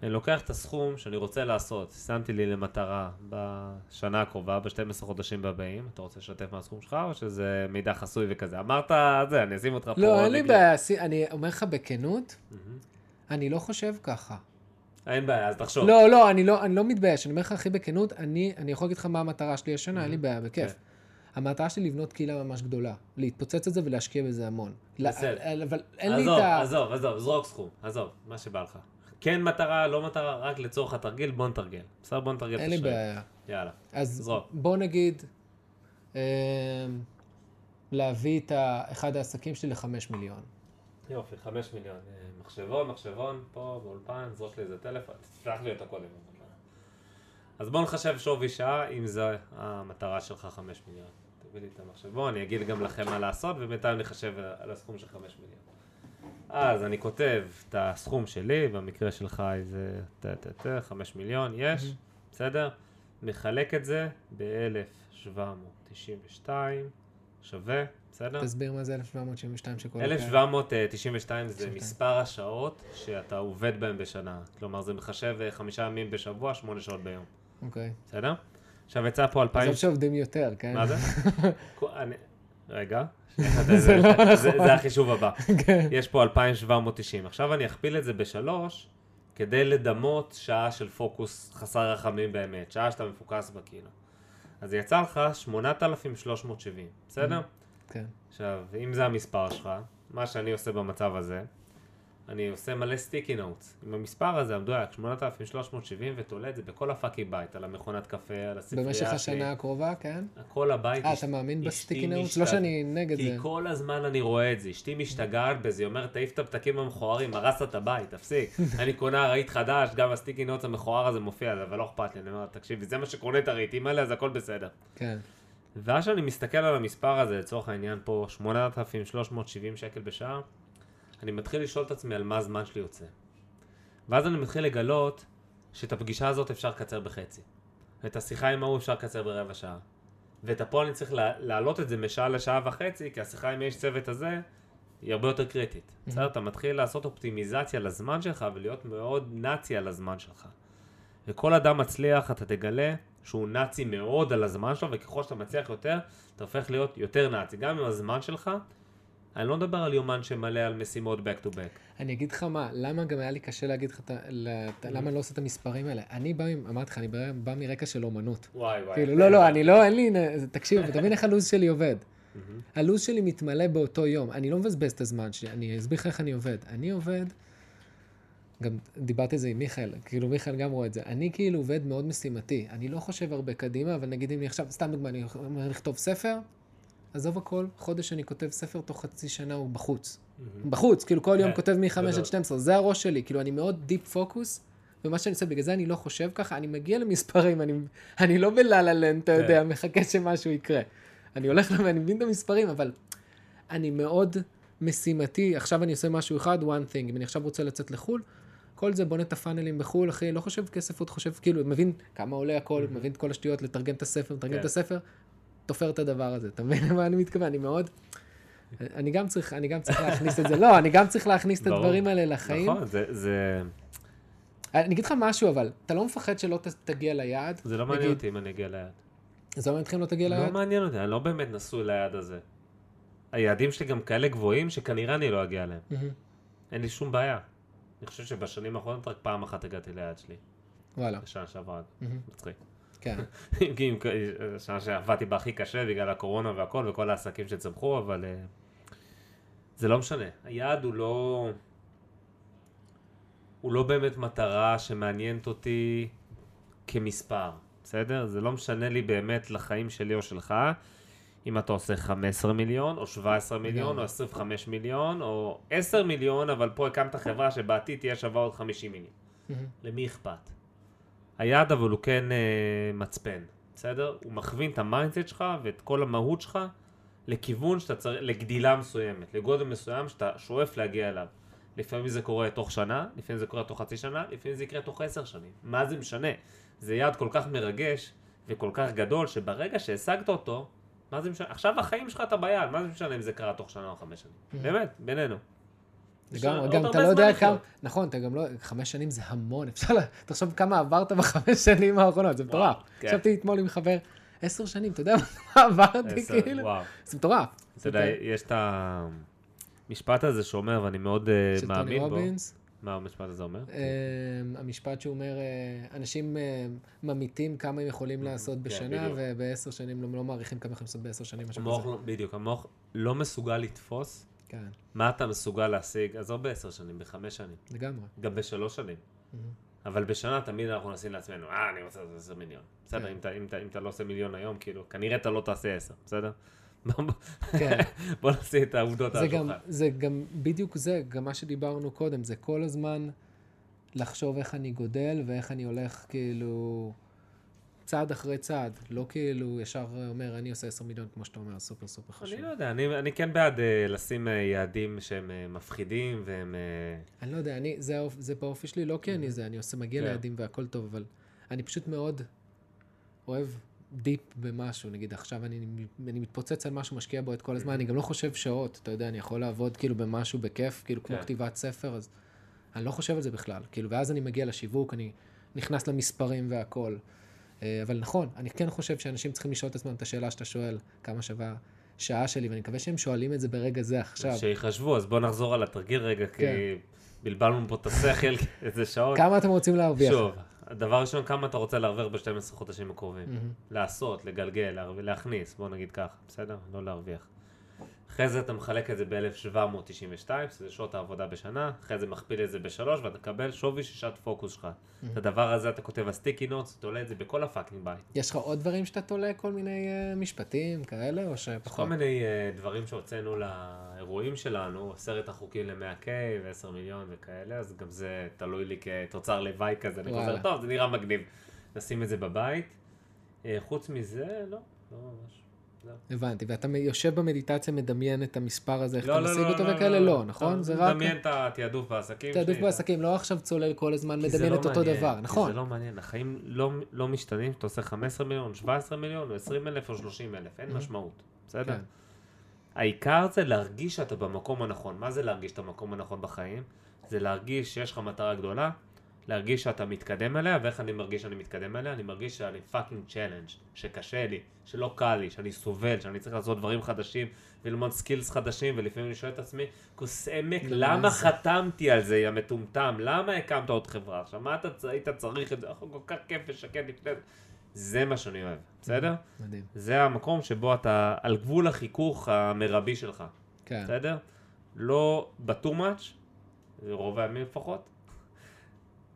אני לוקח את הסכום שאני רוצה לעשות, שמתי לי למטרה בשנה הקרובה, ב-12 חודשים הבאים, אתה רוצה לשתף מהסכום שלך, או שזה מידע חסוי וכזה? אמרת, זה, אני אשים אותך פה. לא, אין לי בעיה, אני אומר לך בכנות, מהמם. אני לא חושב ככה. אין בעיה, אז תחשוב. לא, לא, אני לא, אני לא מתבייש, אני אומר לך הכי בכנות, אני, אני יכול להגיד לך מה המטרה שלי השנה, אין לי בעיה, בכיף. כן. המטרה שלי לבנות קהילה ממש גדולה, להתפוצץ את זה ולהשקיע בזה המון. בסדר. אבל אין לי עזוב, את ה... עזוב, עזוב, זרוק סכום, עזוב, מה שבא לך. כן מטרה, לא מטרה, רק לצורך התרגיל, בוא נתרגל. בסדר, בוא נתרגל את אין לי. בעיה. יאללה. אז זרוק. בוא נגיד, אה, להביא את אחד העסקים שלי לחמש מיליון. יופי, חמש מיליון. אה, מחשבון, מחשבון, פה באולפן, זרוק לי איזה טלפון, תשלח לי קודם. אבל- אז בוא נחשב שווי שעה, אם זו המטרה שלך חמש מיליון. תביא לי את המחשבון, אני אגיד גם לכם מה לעשות, ובינתיים נחשב על הסכום של חמש מיליון. אז אני כותב את הסכום שלי, במקרה שלך זה טה-טה-טה, חמש מיליון, יש, בסדר? מחלק את זה ב-1792, שווה, בסדר? תסביר מה זה 1772 שכל... 1792 זה. מספר השעות שאתה עובד בהם בשנה. כלומר, זה מחשב אה, חמישה ימים בשבוע, שמונה שעות ביום. אוקיי. בסדר? עכשיו יצא פה אלפיים... עזוב שעובדים יותר, כן? מה זה? רגע. זה לא נכון. זה זה החישוב הבא. כן. יש פה 2790. עכשיו אני אכפיל את זה בשלוש, כדי לדמות שעה של פוקוס חסר רחמים באמת. שעה שאתה מפוקס בה כאילו. אז יצא לך 8,370, בסדר? כן. עכשיו, אם זה המספר שלך, מה שאני עושה במצב הזה, אני עושה מלא sticky notes. עם המספר הזה המדויק, 8,370, ותולה את זה בכל ה fucking בית, על המכונת קפה, על הספרייה במשך שלי. השנה הקרובה, כן? כל הבית. אה, אתה מאמין ב sticky? משתג- לא שאני נגד כי זה. כל הזמן אני רואה את זה, אשתי משתגעת בזה, היא אומרת, תעיף את הפתקים המכוערים, הרסת את הבית, תפסיק. אני קונה רהיט חדש, גם ה sticky notes המכוער הזה מופיע, אבל לא אכפת לי, אני אומר, תקשיבי, זה מה שקונה את הרהיטים האלה, אז הכל בסדר. כן. ואז כשאני מסתכל על המספר הזה, לצורך העניין פה 8,370 שקל בשעה, אני מתחיל לשאול את עצמי על מה הזמן שלי יוצא. ואז אני מתחיל לגלות שאת הפגישה הזאת אפשר לקצר בחצי. את השיחה עם ההוא אפשר לקצר ברבע שעה. ואת הפועל אני צריך לה- להעלות את זה משעה לשעה וחצי, כי השיחה עם האיש צוות הזה היא הרבה יותר קריטית. בסדר? אתה מתחיל לעשות אופטימיזציה לזמן שלך ולהיות מאוד נאצי על הזמן שלך. וכל אדם מצליח, אתה תגלה שהוא נאצי מאוד על הזמן שלו, וככל שאתה מצליח יותר, אתה הופך להיות יותר נאצי. גם עם הזמן שלך, אני לא מדבר על יומן שמלא על משימות back to back. אני אגיד לך מה, למה גם היה לי קשה להגיד לך. למה אני לא עושה את המספרים האלה? אני בא, אמרתי לך, אני בא- מרקע של אומנות. וואי וואי. כאילו, לא, לא, אני לא, אין לי, תקשיב, אתה מבין איך הלו"ז שלי עובד? הלו"ז שלי מתמלא באותו יום, אני לא מבזבז את הזמן שלי, אני אסביר לך איך אני עובד. אני עובד, גם דיברתי על זה עם מיכאל, כאילו מיכאל גם רואה את זה, אני כאילו עובד מאוד משימתי, אני לא חושב הרבה קדימה, אבל נגיד אם אני עכשיו, סתם דוגמא, אני אומר לכתוב ספר, עזוב הכל, חודש אני כותב ספר, תוך חצי שנה הוא בחוץ. מהמם. בחוץ, כאילו כל יום כן, כותב מ-5 גדול. עד 12, זה הראש שלי, כאילו אני מאוד דיפ פוקוס, ומה שאני עושה, בגלל זה אני לא חושב ככה, אני מגיע למספרים, אני, אני לא בלה-לה לנד, אתה כן. יודע, מחכה שמשהו יקרה. אני הולך, ואני מבין את המספרים, אבל אני מאוד משימתי, עכשיו אני עושה משהו אחד, one thing, אם אני עכשיו רוצה לצאת לחו"ל, כל זה בונה את הפאנלים בחו"ל, אחי, לא חושב כסף, עוד חושב, כאילו, מבין כמה עולה הכל, מבין את כל השטויות, לתרגם את הספר, לתרגם כן. את הספר, תופר את הדבר הזה, אתה מבין למה אני מתכוון? אני מאוד... אני גם צריך, אני גם צריך להכניס את זה, לא, אני גם צריך להכניס את. הדברים האלה לחיים. נכון, זה- זה אני אגיד לך משהו, אבל, אתה לא מפחד שלא ת- תגיע ליעד? זה לא מעניין נגיד, אותי אם אני אגיע ליעד. זה אומר אתכם לא תגיע לא ליעד? מעניין אותי, אני לא באמת נשוי ליעד הזה. היעדים שלי גם כאלה גבוהים שכנראה אני לא אגיע אליהם. אין לי שום בעיה. אני חושב שבשנים האחרונות רק פעם אחת הגעתי ליעד שלי. וואלה. בשנה שעברה. מצחיק. כן. שנה שעבדתי בה הכי קשה בגלל הקורונה והכל וכל העסקים שצמחו, אבל אה, זה לא משנה. היעד הוא לא... הוא לא באמת מטרה שמעניינת אותי כמספר, בסדר? זה לא משנה לי באמת לחיים שלי או שלך, אם אתה עושה 15 מיליון, או 17 מיליון, או 25 מיליון, או 10 מיליון, אבל פה הקמת חברה שבעתיד תהיה שווה עוד 50 מיליון. למי אכפת? היעד אבל הוא כן אה, מצפן, בסדר? הוא מכווין את ה mindset שלך ואת כל המהות שלך לכיוון שאתה צריך, לגדילה מסוימת, לגודל מסוים שאתה שואף להגיע אליו. לפעמים זה קורה תוך שנה, לפעמים זה קורה תוך חצי שנה, לפעמים זה יקרה תוך עשר שנים. מה זה משנה? זה יעד כל כך מרגש וכל כך גדול, שברגע שהשגת אותו, מה זה משנה? עכשיו החיים שלך אתה ביעד, מה זה משנה אם זה קרה תוך שנה או חמש שנים? באמת, בינינו. לגמרי, גם אתה לא יודע. כמה, נכון, אתה גם לא, חמש שנים זה המון, אפשר, תחשוב כמה עברת בחמש שנים האחרונות, זה מטורף. כן. ישבתי אתמול עם חבר, עשר שנים, אתה יודע מה עברתי, כאילו? זה מטורף. אתה יודע, יש את המשפט הזה שאומר, ואני מאוד אה, מאמין בו. מה המשפט הזה אומר? אה, המשפט שהוא אומר, אה, אנשים ממיתים כמה הם יכולים לעשות בשנה, כן, בדיוק. ובעשר שנים לא מעריכים כמה יכולים לעשות בעשר שנים. לא- בדיוק, המוח לא מסוגל לתפוס כן, מה אתה מסוגל להשיג, עזוב בעשר שנים, בחמש שנים, לגמרי. גם בשלוש שנים. אבל בשנה תמיד אנחנו נשים לעצמנו, אה, אני רוצה לעשות עשר מיליון. בסדר, כן. אם אתה- אם אתה- אם אתה לא עושה מיליון היום, כאילו, כנראה אתה לא תעשה עשר, בסדר? כן. בוא נשים את העובדות על השולחן. זה גם בדיוק זה, גם מה שדיברנו קודם, זה כל הזמן לחשוב איך אני גודל ואיך אני הולך כאילו צעד אחרי צעד, לא כאילו ישר אומר אני עושה 10 מיליון כמו שאתה אומר, super super חשוב. אני לא יודע, אני אני כן בעד אה, לשים אה, יעדים שהם אה, מפחידים והם... אה, אני לא יודע, אני, זה, זה באופי שלי, לא כי אני זה, אני עושה, מגיע כן. ליעדים והכל טוב, אבל אני פשוט מאוד אוהב deep במשהו, נגיד עכשיו אני, אני מתפוצץ על משהו, משקיע בו את כל הזמן, אני גם לא חושב שעות, אתה יודע, אני יכול לעבוד כאילו במשהו בכיף, כאילו כמו כן. כתיבת ספר, אז אני לא חושב על זה בכלל, כאילו, ואז אני מגיע לשיווק, אני נכנס למספרים והכל. אה, אבל נכון, אני כן חושב שאנשים צריכים לשאול את עצמם את השאלה שאתה שואל, כמה שווה שעה שלי, ואני מקווה שהם שואלים את זה ברגע זה עכשיו. שיחשבו, אז בואו נחזור על התרגיל רגע, כי כן. בלבלנו פה את השכל איזה שעות. כמה אתם רוצים להרוויח? שוב, הדבר ראשון, כמה אתה רוצה להרוויח ב-12 חודשים הקרובים? מהמם. לעשות, לגלגל, להכניס, בוא נגיד ככה, בסדר? לא להרוויח. אחרי זה אתה מחלק את זה ב-1792, שזה שעות העבודה בשנה, אחרי זה מכפיל את זה בשלוש, ואתה מקבל שווי של שעת פוקוס שלך. את הדבר הזה אתה כותב על sticky notes, תולה את זה בכל ה fucking בית. יש לך עוד דברים שאתה תולה, כל מיני uh, משפטים כאלה, או יש כל שפחות? מיני uh, דברים שהוצאנו לאירועים שלנו, עשרת החוקים ל-100K ו-10 מיליון וכאלה, אז גם זה תלוי לי כתוצר לוואי כזה, אני. חוזר, טוב, זה נראה מגניב. נשים את זה בבית. Uh, חוץ מזה, לא, לא ממש. זהו. הבנתי, ואתה יושב במדיטציה, מדמיין את המספר הזה, איך לא, אתה לא, משיג לא, אותו לא, וכאלה? לא, לא, נכון? אתה זה רק מדמיין את התעדוף בעסקים תעדוף שלי, בעסקים, לא עכשיו צולל כל הזמן, מדמיין לא את אותו מעניין, דבר, נכון? זה לא מעניין, החיים לא, לא משתנים, אתה עושה 15 מיליון, 17 מיליון, או 20 אלף או 30 אלף, אין Mhm. משמעות, בסדר? כן. העיקר זה להרגיש שאתה במקום הנכון. מה זה להרגיש את המקום הנכון בחיים? זה להרגיש שיש לך מטרה גדולה, להרגיש שאתה מתקדם אליה, ואיך אני מרגיש שאני מתקדם אליה? אני מרגיש שאני fucking challenged, שקשה לי, שלא קל לי, שאני סובל, שאני צריך לעשות דברים חדשים, וללמוד skills חדשים, ולפעמים אני שואל את עצמי, כוס אמק, למה למה זה?" חתמתי על זה, יא מטומטם? למה הקמת עוד חברה? עכשיו, מה אתה היית צריך את זה? כל כך כיף ושקט לפני זה. זה מה שאני אוהב, בסדר? מדהים. זה המקום שבו אתה על גבול החיכוך המרבי שלך, כן. בסדר? לא ב-too much, רוב הימים לפחות,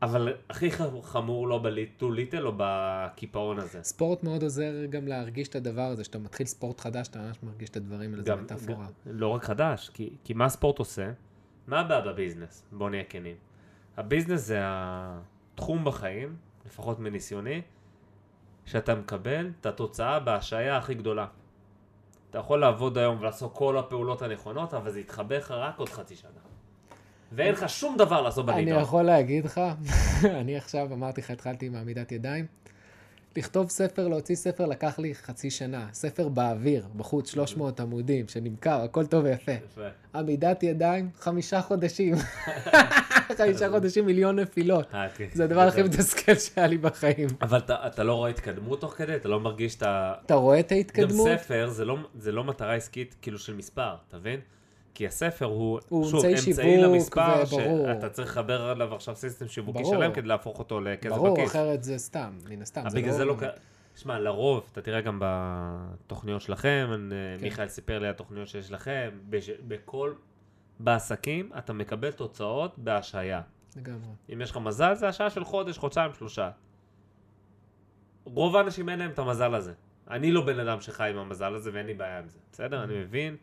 אבל הכי חמור לא ב-too little או בקיפאון הזה. ספורט מאוד עוזר גם להרגיש את הדבר הזה, שאתה מתחיל ספורט חדש, אתה ממש מרגיש את הדברים האלה, גם, מטאפורה. לא רק חדש, כי, כי מה הספורט עושה? מה הבעיה בביזנס? בוא נהיה כנים. הביזנס זה התחום בחיים, לפחות מניסיוני, שאתה מקבל את התוצאה בהשעיה הכי גדולה. אתה יכול לעבוד היום ולעשות כל הפעולות הנכונות, אבל זה יתחבר לך רק עוד חצי שנה. ואין לך שום דבר לעשות אני בנידון. יכול להגיד לך, אני עכשיו אמרתי לך, התחלתי עם העמידת ידיים. לכתוב ספר, להוציא ספר לקח לי חצי שנה. ספר באוויר, בחוץ 300 עמודים, שנמכר, הכל טוב ויפה. יפה. עמידת ידיים, חמישה חודשים. חמישה חודשים, מיליון נפילות. אה, כן. זה הדבר הכי מתסכל שהיה לי בחיים. אבל אתה, לא רואה התקדמות תוך כדי? אתה לא מרגיש את ה... אתה רואה את גם ההתקדמות? ספר זה לא, זה לא מטרה עסקית כאילו של מספר, אתה מבין? כי הספר הוא, הוא שוב, אמצעי אמצעי למספר, וברור. שאתה צריך לחבר עליו עכשיו סיסטם שיווקי ברור. שלם כדי להפוך אותו לכסף ברור, בכיס. אחרת זה סתם, מן הסתם. אבל בגלל זה לא... ק- שמע, לרוב, אתה תראה גם בתוכניות שלכם, אה, כן. מיכאל סיפר לי על התוכניות שיש לכם, בש- בכל... בעסקים אתה מקבל תוצאות בהשהיה. לגמרי. אם יש לך מזל, זה השעה של חודש, חודשיים, שלושה. רוב האנשים אין להם את המזל הזה. אני לא בן אדם שחי עם המזל הזה ואין לי בעיה עם זה. בסדר? אני מבין.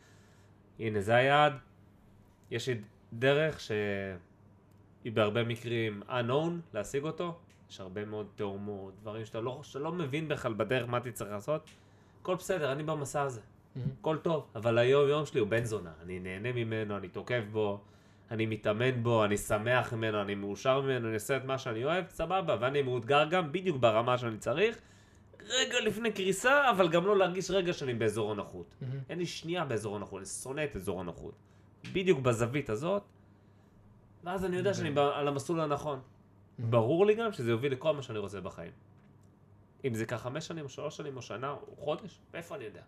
הנה, זה היעד. יש לי דרך שהיא בהרבה מקרים unknown להשיג אותו. יש הרבה מאוד תאומות, דברים שאתה לא, שאתה לא מבין בכלל בדרך מה תצטרך לעשות. הכל בסדר, אני במסע הזה. הכל טוב, אבל היום יום שלי הוא בן זונה. אני נהנה ממנו, אני תוקף בו, אני מתאמן בו, אני שמח ממנו, אני מאושר ממנו, אני עושה את מה שאני אוהב, סבבה, ואני מאותגר גם בדיוק ברמה שאני צריך. רגע לפני קריסה, אבל גם לא להרגיש רגע שאני באזור הנוחות. מהמם. אין לי שנייה באזור הנוחות, אני שונא את אזור הנוחות. בדיוק בזווית הזאת, ואז אני יודע שאני ב- על המסלול הנכון. Mm-hmm. ברור לי גם שזה יוביל לכל מה שאני רוצה בחיים. אם זה ייקח חמש שנים, או שלוש שנים, או שנה, או חודש, מאיפה אני יודע?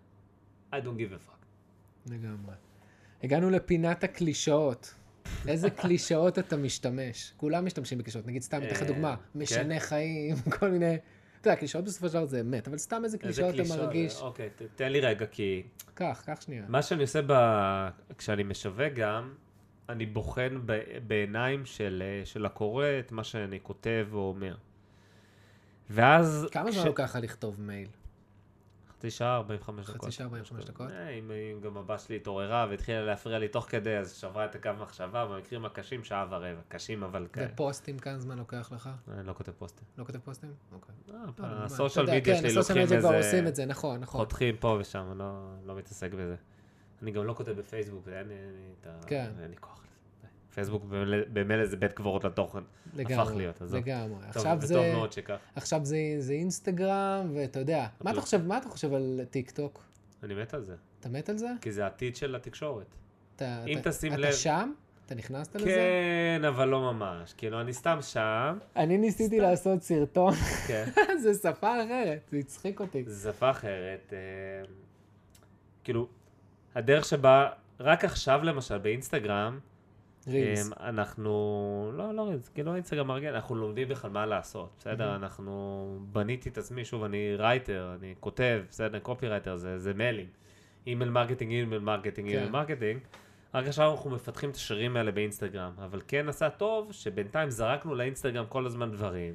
I don't give a fuck. לגמרי. הגענו לפינת הקלישאות. איזה קלישאות אתה משתמש? כולם משתמשים בקלישאות. נגיד, סתם, אתן לך אה, דוגמה, כן. משנה חיים, כל מיני... אתה יודע, קלישאות בסופו של דבר זה אמת, אבל סתם איזה קלישאות אתה מרגיש. אוקיי, תן לי רגע, כי קח, קח שנייה. מה שאני עושה ב... כשאני משווק גם, אני בוחן ב... בעיניים של, אה, של הקורא את מה שאני כותב או אומר. ואז... כמה זמן לוקח לך לכתוב מייל? חצי שעה, 45 חצי דקות. שעה, 45 דקות? אה, אם, גם הבת שלי התעוררה והתחילה להפריע לי תוך כדי, אז שברה את הקו מחשבה, במקרים הקשים, שעה ורבע. קשים אבל כאלה. ופוסטים כמה זמן לוקח לך? אני לא כותב פוסטים. לא כותב פוסטים? אוקיי. אה, לא, לא, הסושיאל אתה יודע, מדיה כן, שלי הסושיאל לוקחים מדיה כבר איזה... עושים את זה, נכון, נכון. חותכים פה ושם, אני לא, לא מתעסק בזה. אני גם לא כותב בפייסבוק, אין לי. כן. כוח. פייסבוק במילא- זה בית קברות לתוכן. לגמרי, להיות, עזוב. לגמרי. טוב, עכשיו וטוב זה... מאוד שכך. עכשיו זה, זה אינסטגרם, ואתה יודע, מה אתה חושב, מה אתה חושב על טיק טוק? אני מת על זה. אתה מת על זה? כי זה העתיד של התקשורת. אתה, אם אתה, תשים אתה לב- שם? אתה נכנסת לזה? כן, אבל לא ממש. כאילו, אני סתם שם, אני ניסיתי לעשות סרטון, כן. זה שפה אחרת, זה הצחיק אותי. זו שפה אחרת. אה, כאילו, הדרך שבה, רק עכשיו למשל, באינסטגרם, reels. אמ, אנחנו, לא, לא reels, כאילו אינסטגרם רגיל, אנחנו לומדים בכלל מה לעשות, בסדר? מהמם. אנחנו, בניתי את עצמי, שוב, אני writer, אני כותב, בסדר? copywriter, זה, זה מיילים. email marketing, email marketing, email כן. marketing. רק עכשיו אנחנו מפתחים את השרירים האלה באינסטגרם, אבל כן עשה טוב שבינתיים זרקנו לאינסטגרם כל הזמן דברים.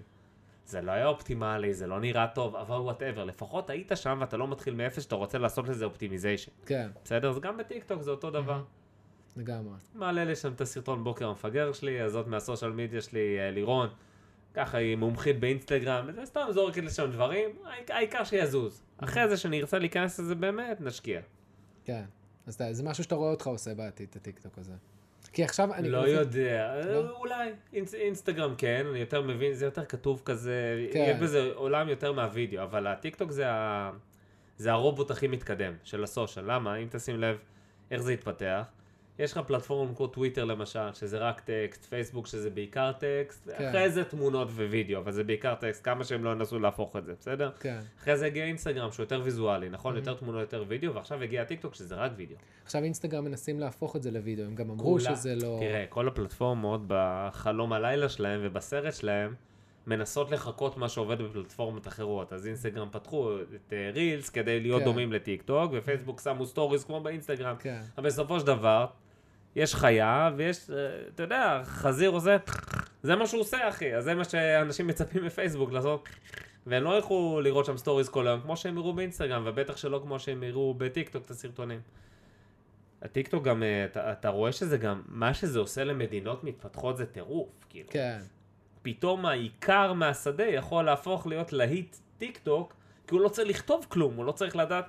זה לא היה אופטימלי, זה לא נראה טוב, אבל whatever, לפחות היית שם ואתה לא מתחיל מאפס שאתה רוצה לעשות לזה optimization. כן, בסדר? אז גם בטיקטוק זה אותו דבר. לגמרי. מעלה לי שם את הסרטון בוקר המפגר שלי, הזאת מהסושיאל מדיה שלי, אה, לירון. ככה היא מומחית באינסטגרם, וזה סתם זורקת לשם דברים, העיק- העיקר שיזוז. אחרי זה שאני ארצה להיכנס לזה באמת, נשקיע. כן. אז זה משהו שאתה רואה אותך עושה בעתיד, את הטיקטוק הזה. כי עכשיו אני... לא יודע, לא? אולי, אינס- אינסטגרם כן, אני יותר מבין, זה יותר כתוב כזה, כן. יש בזה עולם יותר מהווידאו, אבל הטיקטוק זה זה הרובוט הכי מתקדם של ה social. למה? אם תשים לב איך זה התפתח, יש לך פלטפורמה כמו טוויטר למשל, שזה רק טקסט, פייסבוק שזה בעיקר טקסט, כן. אחרי זה תמונות ווידאו, אבל זה בעיקר טקסט, כמה שהם לא ינסו להפוך את זה, בסדר? כן. אחרי זה הגיע אינסטגרם שהוא יותר ויזואלי, נכון? Mhm. יותר תמונות, יותר וידאו, ועכשיו הגיע הטיקטוק שזה רק וידאו. עכשיו אינסטגרם מנסים להפוך את זה לוידאו, הם גם אמרו כולה- שזה לא... תראה, כל הפלטפורמות בחלום הלילה שלהם ובסרט שלהם, מנסות לחקות מה שעובד בפלטפורמות אחרות. אז אינסטגרם פתחו את אה, רילס כדי להיות כן. דומים לטיק טוק, ופייסבוק שמו סטוריז כמו באינסטגרם. כן. אבל בסופו של דבר, יש חיה, ויש, אה, אתה יודע, חזיר עושה, זה מה שהוא עושה, אחי. אז זה מה שאנשים מצפים מפייסבוק לעשות. והם לא ילכו לראות שם סטוריז כל היום, כמו שהם יראו באינסטגרם, ובטח שלא כמו שהם יראו בטיק טוק את הסרטונים. הטיק טוק גם, אה, אתה, אתה רואה שזה גם, מה שזה עושה למדינות מתפתחות זה טירוף, כאילו. כן. פתאום האיכר מהשדה יכול להפוך להיות להיט טיק טוק, כי הוא לא צריך לכתוב כלום, הוא לא צריך לדעת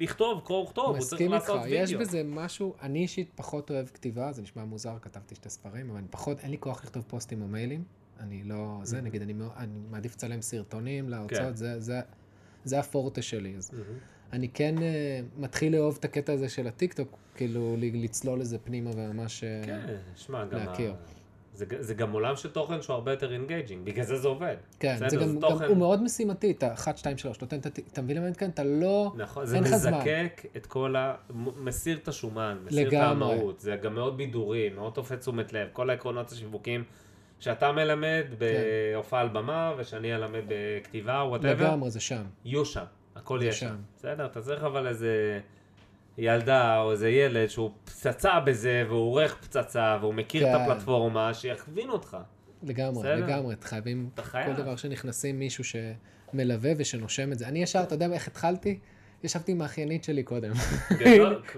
לכתוב, קרוא וכתוב, הוא צריך מסכים איתך, לעשות וידאו. יש בזה משהו, אני אישית פחות אוהב כתיבה, זה נשמע מוזר, כתבתי שתי ספרים, אבל אני פחות, אין לי כוח לכתוב פוסטים או מיילים. אני לא, זה, Mhm. נגיד, אני, אני מעדיף לצלם סרטונים כן. להרצאות, זה, זה, זה הפורטה שלי. אז מהמם. אני כן אה, מתחיל לאהוב את הקטע הזה של הטיקטוק, כאילו לצלול לזה פנימה וממש... אה, כן, שמע, גם... להכיר. ה- זה, זה גם עולם של תוכן שהוא הרבה יותר engaging, בגלל זה זה עובד. כן, בסדר, זה גם, זה גם תוכן- הוא מאוד משימתי, אתה 1, 2, 3, נותן את ה... אתה מבין למה אני מתכוון? אתה לא... נכון, זה אין לך זמן. מזקק את כל ה... מסיר את השומן, מסיר את לגמרי. המהות, זה גם מאוד בידורי, מאוד תופס תשומת לב, כל העקרונות השיווקיים שאתה מלמד בהופעה על במה, ושאני אלמד בכתיבה, whatever, לגמרי, זה שם. יהיו שם, הכל זה יהיה שם. שם. בסדר, אתה צריך אבל איזה ילדה או איזה ילד שהוא פצצה בזה, והוא עורך פצצה, והוא מכיר את כן. הפלטפורמה, שיכווין אותך. לגמרי, בסדר. לגמרי, חייבים. כל דבר שנכנסים מישהו שמלווה ושנושם את זה. אני ישר, אתה יודע איך התחלתי? ישבתי עם האחיינית שלי קודם.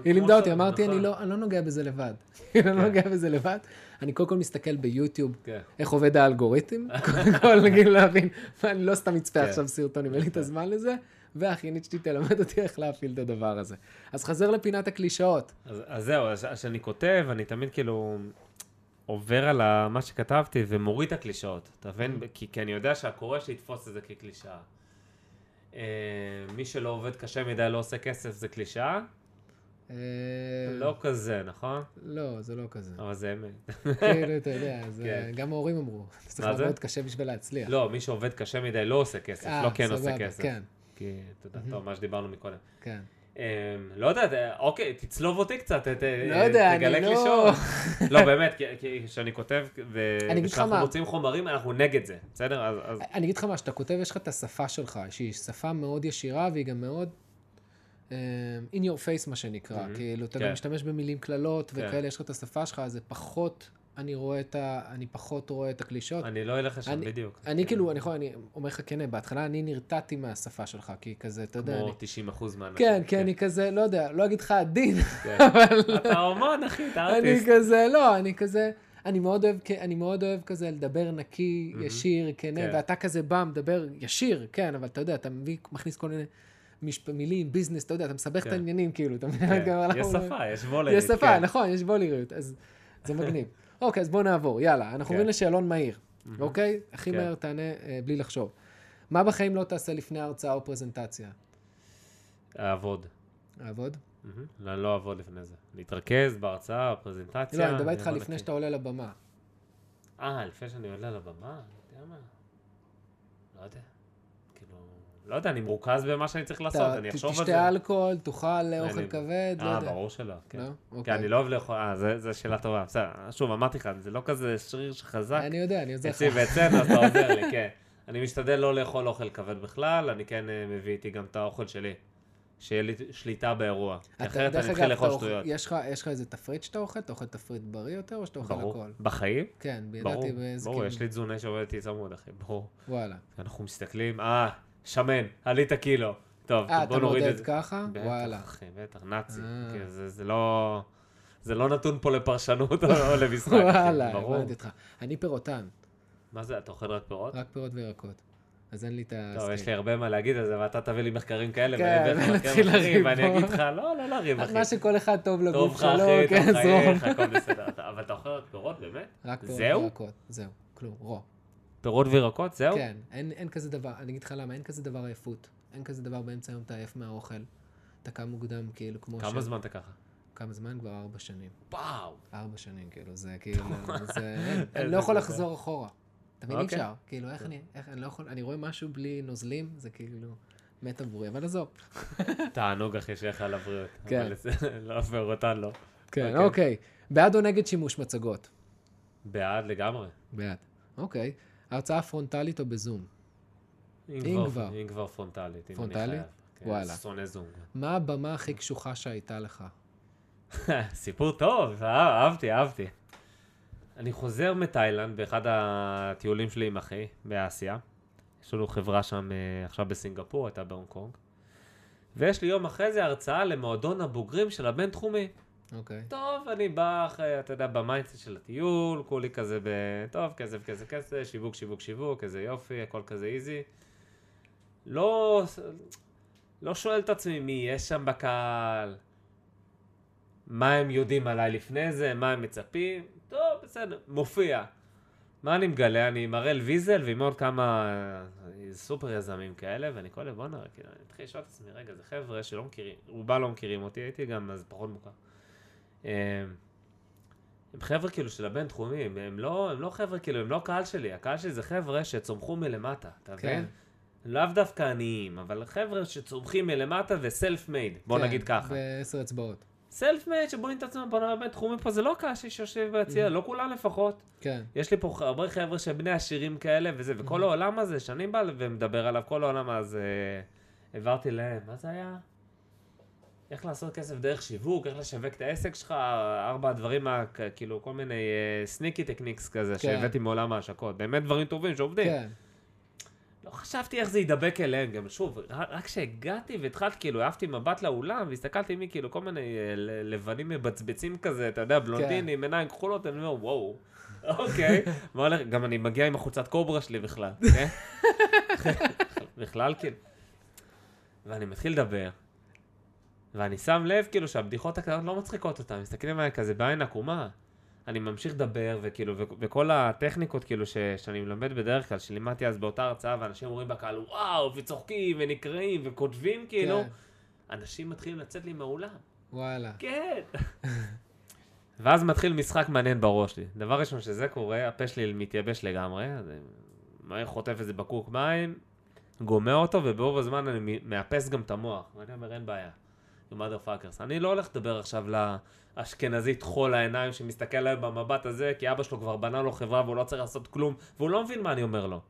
היא לימדה אותי, אמרתי, נכון. אני לא- אני לא נוגע בזה לבד. אני לא כן. נוגע בזה לבד. אני קודם כל מסתכל ביוטיוב, כן. איך עובד האלגוריתם, קודם כל, נגיד להבין, אני לא סתם אצפה כן. עכשיו סרטונים, אין לי את הזמן לזה, והאחיינית שלי תלמד אותי איך להפעיל את הדבר הזה. אז חזר לפינת הקלישאות. אז, אז זהו, אז כשאני כותב, אני תמיד כאילו עובר על מה שכתבתי ומוריד את הקלישאות, אתה מבין? כי, כי אני יודע שהקורא שיתפוס את זה כקלישאה. אה, מי שלא עובד קשה מדי לא עושה כסף זה קלישאה? אה, לא כזה, נכון? לא, זה לא כזה. אבל זה אמת. כאילו, אתה יודע, כן. גם ההורים אמרו, צריך? לעבוד קשה בשביל להצליח. לא, מי שעובד קשה מדי לא עושה כסף, אה, לא כן עושה כסף. כן, כי, אתה יודע, טוב, מה שדיברנו מקודם. כן. אמ, לא יודע, אוקיי, תצלוב אותי קצת, ת- יודע, תגלה אני קלישאות. לא... באמת, כי- כשאני כותב, וכשאנחנו. מוצאים חומרים, אנחנו נגד זה, בסדר? אני אגיד לך מה, שאתה כותב, יש לך את השפה שלך, שהיא שפה מאוד ישירה והיא גם מאוד um, in your face, מה שנקרא. כאילו, אתה כן. גם משתמש במילים קללות כן. וכאלה, יש לך את השפה שלך, אז זה פחות, אני רואה את ה... אני פחות רואה את הקלישות. אני לא אלך לשם אני- בדיוק. אני כן. כאילו, אני יכול, אני אומר לך כן, בהתחלה אני נרתעתי מהשפה שלך, כי כזה, אתה יודע, אני... כמו 90 אחוז מהאנשים. כן, כי אני כזה, לא יודע, לא אגיד לך עדין, כן. אתה אומן, אחי, אתה אני ארטיסט. כזה, לא, אני כזה, אני מאוד אוהב, אני מאוד אוהב כזה לדבר נקי. ישיר, כן, כן. ואתה כזה בא, מדבר ישיר, כן, אבל אתה יודע, אתה מכניס כל מיני משפ... מילים, ביזנס, אתה יודע, אתה מסבך את כן. העניינים, כאילו, אתה מבין? כן. יש שפה, יש וולרית. יש שפה, כן. נכון, יש בולריות, אז זה מגניב. אוקיי, אז בוא נעבור, יאללה, אנחנו כן. עוברים לשאלון מהיר, אוקיי? הכי כן. מהר תענה אה, בלי לחשוב. מה בחיים לא תעשה לפני הרצאה או פרזנטציה? לעבוד? מהמם. לא, אני לא אעבוד לפני זה. להתרכז בהרצאה, בפרזנטציה. לא, אני מדבר איתך אעבוד לפני. שאתה עולה לבמה. אה, לפני שאני עולה לבמה? אני יודע מה. לא יודע. לא יודע, אני מרוכז במה שאני צריך לעשות, אני אחשוב על זה. תשתה אלכוהול, תאכל אוכל כבד, לא אה, יודע. ברור שלא. כן. לא? כי אוקיי. אני לא אוהב לאכול, אה, זו שאלה טובה. בסדר, שוב, אמרתי לך, זה לא כזה שריר שחזק. אני יודע, אני עוזר לך. אצלי ואצלנו, אז אתה עוזר לי, כן. אני משתדל לא לאכול אוכל כבד בכלל, אני כן אה, מביא איתי גם את האוכל שלי. שיהיה לי שליטה באירוע. אחרת אני אתה לאכול שטויות. יש לך- איזה תפריט שאתה אוכל? אתה אוכל תפריט בריא יותר, או שאתה אוכל ברור. הכל? בחיים? כן, ברור, ידעתי באיזה... ברור, יש לי תזונה שעובדת איתי צמוד, אחי, ברור. וואלה. אנחנו מסתכלים, אה, שמן, עלית קילו. טוב, אה, אתה בוא נוריד את מודד זה. ככה? בטח, וואלה. אחי, בטח, נאצי. אה. כאילו, זה זה לא... זה לא נתון פה לפרשנות או למשחק. אחי, וואלה, ברור. הבנתי אותך. אני פירוטן, מה זה, אתה אוכל רק פירות? רק פירות וירקות. אז אין לי את ה... טוב, יש לי הרבה מה להגיד על זה, ואתה תביא לי מחקרים כאלה, כן, לך ונתחיל לריב ואני. אגיד לך, לא, לא לריב, אחי. מה שכל אחד טוב טוב לגוף לך, שלו, אחי, כן, טוב זרום. חייך, הכל בסדר. אתה- אבל אתה אוכל רק פירות, באמת? רק פירות? וירקות, זהו, כלום, רוע. פירות וירקות, זהו? כן, אין, אין כזה דבר, אני אגיד לך למה, אין כזה דבר עייפות. אין כזה דבר באמצע היום אתה עייף מהאוכל. אתה קם מוקדם, כאילו, כמו כמה זמן אתה ככה? כמה זמן? כבר ארבע שנים. וואו. ארבע שנים, כאילו, זה כאילו, זה... אני לא יכול. לחזור אחורה. מבין? אי אוקיי. אפשר. כאילו, איך אני, איך, אני לא יכול, אני רואה משהו בלי נוזלים, זה כאילו מת עבורי, אבל עזוב. תענוג, אחי, שיהיה לך על הבריאות. כן. אבל לא, פירותן לא. כן, אוקיי. אוקיי. בעד או נגד שימוש מצגות? בעד לגמרי. בעד. אוקיי. הרצאה פרונטלית או בזום? אם כבר. אם כבר פרונטלית, אם אני פרונטלית? חייב. כן, וואלה. שונא זום. מה הבמה הכי קשוחה שהייתה לך? סיפור טוב, אה, אהבתי, אהבתי. אני חוזר מתאילנד באחד הטיולים שלי עם אחי באסיה. יש לנו חברה שם אה, עכשיו בסינגפור, הייתה בהונג קונג. ויש לי יום אחרי זה הרצאה למועדון הבוגרים של הבינתחומי. אוקיי. טוב, אני בא אחרי, אתה יודע, ב mindset של הטיול, כולי כזה ב... טוב, כסף, כסף, כסף, שיווק, שיווק, שיווק, איזה יופי, הכל כזה easy. לא, לא שואל את עצמי מי יש שם בקהל, מה הם יודעים עליי לפני זה, מה הם מצפים, טוב, בסדר, מופיע. מה אני מגלה? אני עם הראל ויזל ועם עוד כמה אה, סופר יזמים כאלה, ואני כל הזמן, בואנה, כאילו, אני מתחיל לשאול את עצמי, רגע, זה חבר'ה שלא מכירים, רובם לא מכירים אותי, הייתי גם אז פחות מוכר. אה, הם חבר'ה כאילו של הבינתחומי, הם, הם, לא, הם לא חבר'ה כאילו, הם לא קהל שלי, הקהל שלי זה חבר'ה שצומחו מלמטה, אתה כן. מבין? לאו דווקא עניים, אבל חבר'ה שצומחים מלמטה וסלף מייד, בוא כן, נגיד ככה. בעשר אצבעות. סלף מייד שבונים את עצמם בוא בינתחומי פה, זה לא קהל שיושב ביציע, לא כולם לפחות. כן. יש לי פה הרבה חבר'ה שהם בני עשירים כאלה וזה, וכל העולם הזה, שאני בא ומדבר עליו, כל העולם הזה, העברתי להם, מה זה היה? איך לעשות כסף דרך שיווק, איך לשווק את העסק שלך, ארבע הדברים, כאילו כל מיני סניקי טקניקס כזה, כן. שהבאתי מעולם ההשקות, באמת דברים טובים שעובדים. כן. לא חשבתי איך זה יידבק אליהם, גם שוב, רק כשהגעתי והתחלתי, כאילו, העפתי מבט לאולם, והסתכלתי מי, כאילו, כל מיני אה, לבנים מבצבצים כזה, אתה יודע, בלונדינים, עיניים כחולות, אני אומר, וואו, אוקיי. מה הולך, גם אני מגיע עם החולצת קוברה שלי בכלל, כן? בכלל, כאילו. ואני מתחיל לדבר, ואני שם לב, כאילו, שהבדיחות הקטנות לא מצחיקות אותם, מסתכלים עליי כזה בעין עקומה. אני ממשיך לדבר, וכאילו, וכל הטכניקות, כאילו, ש- שאני מלמד בדרך כלל, שלימדתי אז באותה הרצאה, ואנשים אומרים בקהל, וואו, וצוחקים, ונקראים, וכותבים, כאילו, כן. אנשים מתחילים לצאת לי מהאולם. וואלה. כן. ואז מתחיל משחק מעניין בראש שלי. דבר ראשון שזה קורה, הפה שלי מתייבש לגמרי, אז אני חוטף איזה בקבוק מים, גומע אותו, וברוב הזמן אני מאפס גם את המוח. ואני אומר, אין בעיה. Mother fuckers. אני לא הולך לדבר עכשיו לאשכנזית חול העיניים שמסתכל עליהם במבט הזה, כי אבא שלו כבר בנה לו חברה והוא לא צריך לעשות כלום, והוא לא מבין מה אני אומר לו.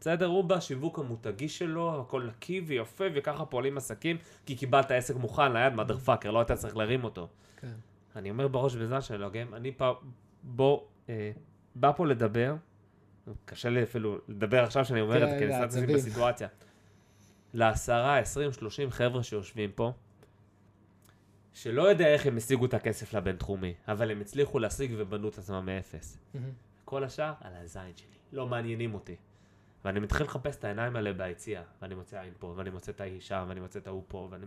בסדר? הוא בשיווק המותגי שלו, הכל נקי ויפה, וככה פועלים עסקים, כי קיבלת עסק מוכן ליד, mother fucker, לא היית צריך להרים אותו. כן. אני אומר בראש ובזמן של אלוהים, אני פה, בוא, אה, בא פה לדבר, קשה לי אפילו לדבר עכשיו שאני אומר את זה, כן, כי אני שם את עצמי לעצבים. בסיטואציה. לעשרה, עשרים, שלושים חבר'ה שיושבים פה, שלא יודע איך הם השיגו את הכסף לבינתחומי, אבל הם הצליחו להשיג ובנו את עצמם מאפס. כל השאר, על הזין שלי. לא מעניינים אותי. ואני מתחיל לחפש את העיניים האלה ביציאה, ואני מוצא עין פה, ואני מוצא את ההיא שם, ואני מוצא את ההוא פה, ואני,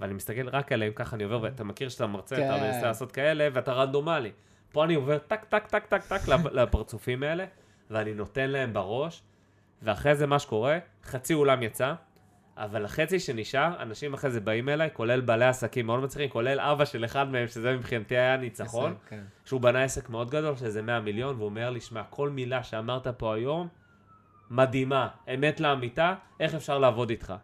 ואני מסתכל רק עליהם, ככה אני עובר, ואתה מכיר שאתה מרצה, אתה כן. מנסה לעשות כאלה, ואתה רנדומלי. פה אני עובר טק, טק, טק, טק, טק לפ- לפרצופים האלה, ואני נותן להם בראש, ואחרי זה מה שקורה, חצי אולם יצא, אבל החצי שנשאר, אנשים אחרי זה באים אליי, כולל בעלי עסקים מאוד מצליחים, כולל אבא של אחד מהם, שזה מבחינתי היה ניצחון. כן. שהוא בנה עסק מאוד גדול, שזה 100 מיליון, והוא אומר לי, שמע, כל מילה שאמרת פה היום, מדהימה, אמת לאמיתה, איך אפשר לעבוד איתך?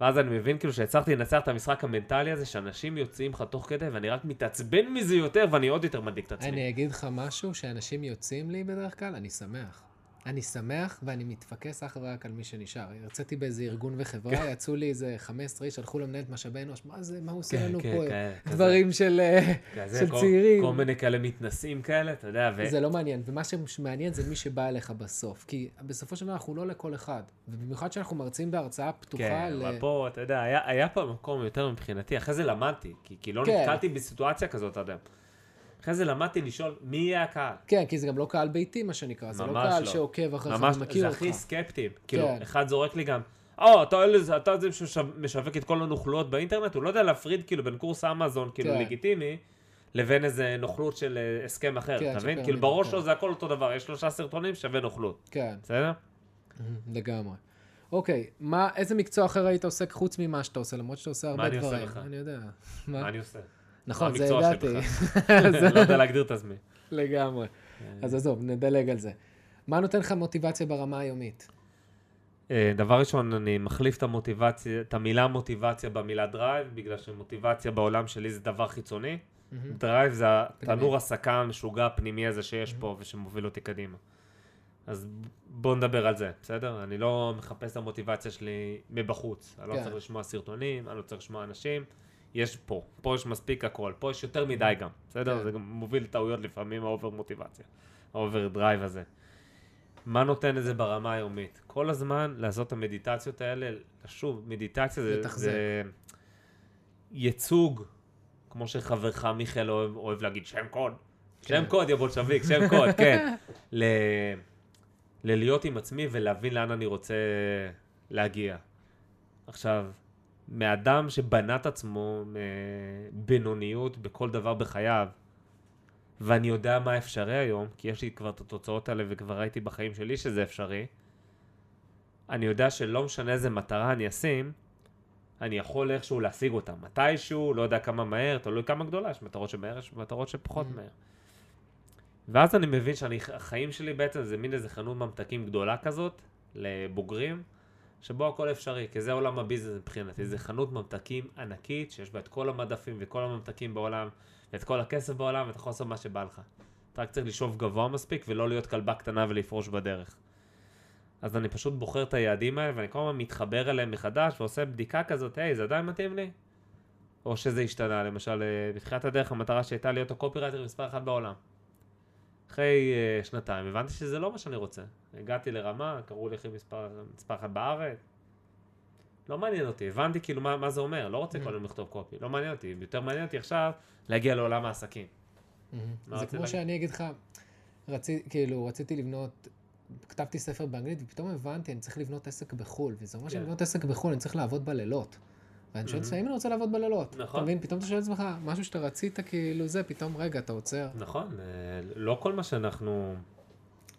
ואז אני מבין כאילו שהצלחתי לנצח את המשחק המנטלי הזה, שאנשים יוצאים לך תוך כדי, ואני רק מתעצבן מזה יותר, ואני עוד יותר מדאיג את עצמי. אני אגיד לך משהו, שאנשים יוצאים לי בדרך כלל, אני שמח. אני שמח ואני מתפקס אך ורק על מי שנשאר. הרציתי באיזה ארגון וחברה, יצאו לי איזה 15 איש, הלכו למנהלת משאבי אנוש, מה זה, מה הוא עושה כן, לנו כן, פה? כן, כזה. דברים של אה, כזה, של כל- צעירים. כל מיני כאלה מתנשאים כאלה, אתה יודע, ו... זה לא מעניין, ומה שמעניין זה מי שבא אליך בסוף. כי בסופו של דבר אנחנו לא לכל אחד. ובמיוחד שאנחנו מרצים בהרצאה פתוחה כן, ל... אבל פה, אתה יודע, היה, היה פה מקום יותר מבחינתי, אחרי זה למדתי, כי, כי לא כן. נתקלתי בסיטואציה כזאת, אתה יודע. אחרי זה למדתי לשאול, מי יהיה הקהל? כן, כי זה גם לא קהל ביתי, מה שנקרא. זה לא קהל לא. שעוקב אחריך ומכיר זה אותך. הכי סקפטיים. כאילו, כן. אחד זורק לי גם, או, אתה אלה זה, אתה זה שמשווק את כל הנוכלויות באינטרנט, הוא לא יודע להפריד כאילו בין קורס אמזון, כאילו כן. לגיטימי, לבין איזה נוכלות של אה, הסכם אחר, כן, אתה מבין? כאילו בראש כן. שלו זה הכל אותו דבר, יש שלושה סרטונים שווה נוכלות, כן, בסדר? לגמרי. אוקיי, מה, איזה מקצוע אחר היית עוסק חוץ ממה שאתה עושה, למרות שאתה עושה הרבה מה אני עושה דברים. בכלל? אני יודע. מה? אני עושה? נכון, זה ידעתי. לא יודע להגדיר את עצמי. לגמרי. אז עזוב, נדלג על זה. מה נותן לך מוטיבציה ברמה היומית? אה, דבר ראשון, אני מחליף את המוטיבציה, את המילה מוטיבציה במילה drive, בגלל שמוטיבציה בעולם שלי זה דבר חיצוני. drive זה. התנור הסקה המשוגע הפנימי הזה שיש פה ושמוביל אותי קדימה. אז בואו נדבר על זה, בסדר? אני לא מחפש את המוטיבציה שלי מבחוץ. אני לא כן. צריך לשמוע סרטונים, אני לא צריך לשמוע אנשים. יש פה, פה יש מספיק הכל, פה יש יותר מדי גם, בסדר? כן. זה גם מוביל לטעויות לפעמים, ה over מוטיבציה, ה over drive הזה. מה נותן את זה ברמה היומית? כל הזמן לעשות את המדיטציות האלה, שוב, מדיטציה זה, לתחזק. זה ייצוג, כמו שחברך מיכאל אוהב, אוהב להגיד, שם קוד. שם כן. קוד, יא בולשביק, שם קוד, כן. ל... ללהיות עם עצמי ולהבין לאן אני רוצה להגיע. עכשיו, מאדם שבנה את עצמו מבינוניות בכל דבר בחייו, ואני יודע מה אפשרי היום, כי יש לי כבר את התוצאות האלה וכבר ראיתי בחיים שלי שזה אפשרי, אני יודע שלא משנה איזה מטרה אני אשים, אני יכול איכשהו להשיג אותה. מתישהו, לא יודע כמה מהר, תלוי כמה גדולה, יש מטרות שמהר, יש מטרות שפחות Mm. מהר. ואז אני מבין שהחיים שלי בעצם זה מין איזה חנות ממתקים גדולה כזאת, לבוגרים, שבו הכל אפשרי, כי זה עולם ה business מבחינתי, זה חנות ממתקים ענקית, שיש בה את כל המדפים וכל הממתקים בעולם, ואת כל הכסף בעולם, ואתה יכול לעשות מה שבא לך. אתה רק צריך לשאוף גבוה מספיק, ולא להיות כלבה קטנה ולפרוש בדרך. אז אני פשוט בוחר את היעדים האלה, ואני כל הזמן מתחבר אליהם מחדש, ועושה בדיקה כזאת, היי, זה עדיין מתאים לי? או שזה השתנה, למשל, אה, בתחילת הדרך המטרה שהייתה להיות הקופירייטר מספר אחת בעולם. אחרי uh, שנתיים הבנתי שזה לא מה שאני רוצה. הגעתי לרמה, קראו לי הכי מספר, מספר אחת בארץ. לא מעניין אותי, הבנתי כאילו מה, מה זה אומר, לא רוצה Mm. כל היום לכתוב קופי, לא מעניין אותי, יותר מעניין אותי עכשיו להגיע לעולם העסקים. מה זה כמו להגיד? שאני אגיד לך, רצי, כאילו, רציתי לבנות, כתבתי ספר באנגלית, ופתאום הבנתי, אני צריך לבנות עסק בחו"ל, וזה אומר כן. שאני לבנות עסק בחו"ל, אני צריך לעבוד בלילות. ואני שואל את עצמי, מהמם. האם אני רוצה לעבוד בלילות? נכון. אתה מבין? פתאום אתה שואל את עצמך, משהו שאתה רצית, כאילו זה, פתאום, רגע, אתה עוצר. נכון, אה, לא כל מה שאנחנו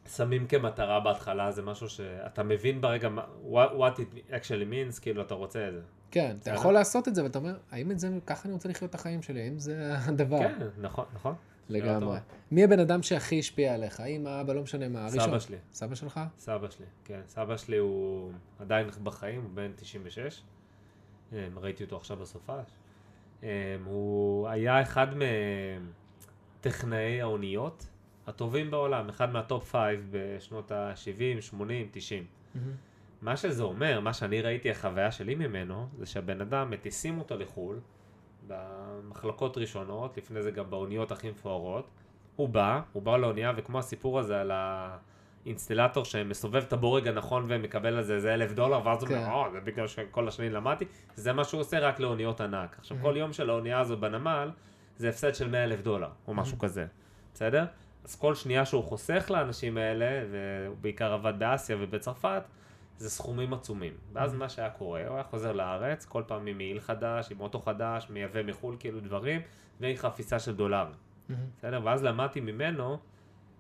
שמים כמטרה בהתחלה, זה משהו שאתה מבין ברגע what, what it actually means, כאילו אתה רוצה את זה. כן, אתה. יכול לעשות את זה, ואתה אומר, האם את זה, ככה אני רוצה לחיות את החיים שלי, האם זה הדבר? כן, נכון, נכון. לגמרי. מי הבן אדם שהכי השפיע עליך? האמא, אבא, לא משנה מה, הראשון? סבא שלי. סבא שלך? סבא שלי, כן. סבא שלי הוא עדיין בחיים, הוא בן 96. אה, ראיתי אותו עכשיו בסופש. אה, הוא היה אחד מטכנאי האוניות הטובים בעולם, אחד מה top five בשנות ה-70, 80, 90. מהמם. מה שזה אומר, מה שאני ראיתי, החוויה שלי ממנו, זה שהבן אדם, מטיסים אותו לחו"ל, במחלקות ראשונות, לפני זה גם באוניות הכי מפוארות. הוא בא, הוא בא לאונייה, וכמו הסיפור הזה על האינסטלטור שמסובב את הבורג הנכון ומקבל על זה איזה אלף דולר, ואז הוא כן. אומר, או, זה בגלל שכל השנים למדתי, זה מה שהוא עושה רק לאוניות ענק. עכשיו, Mhm. כל יום של האונייה הזו בנמל, זה הפסד של 100 אלף דולר, או משהו כזה, בסדר? אז כל שנייה שהוא חוסך לאנשים האלה, והוא בעיקר עבד באסיה ובצרפת, זה סכומים עצומים. ואז מה שהיה קורה, הוא היה חוזר לארץ, כל פעם עם מעיל חדש, עם אוטו חדש, מייבא מחו"ל כאילו דברים, ועם חפיסה של דולרים. מהמם. בסדר? ואז למדתי ממנו,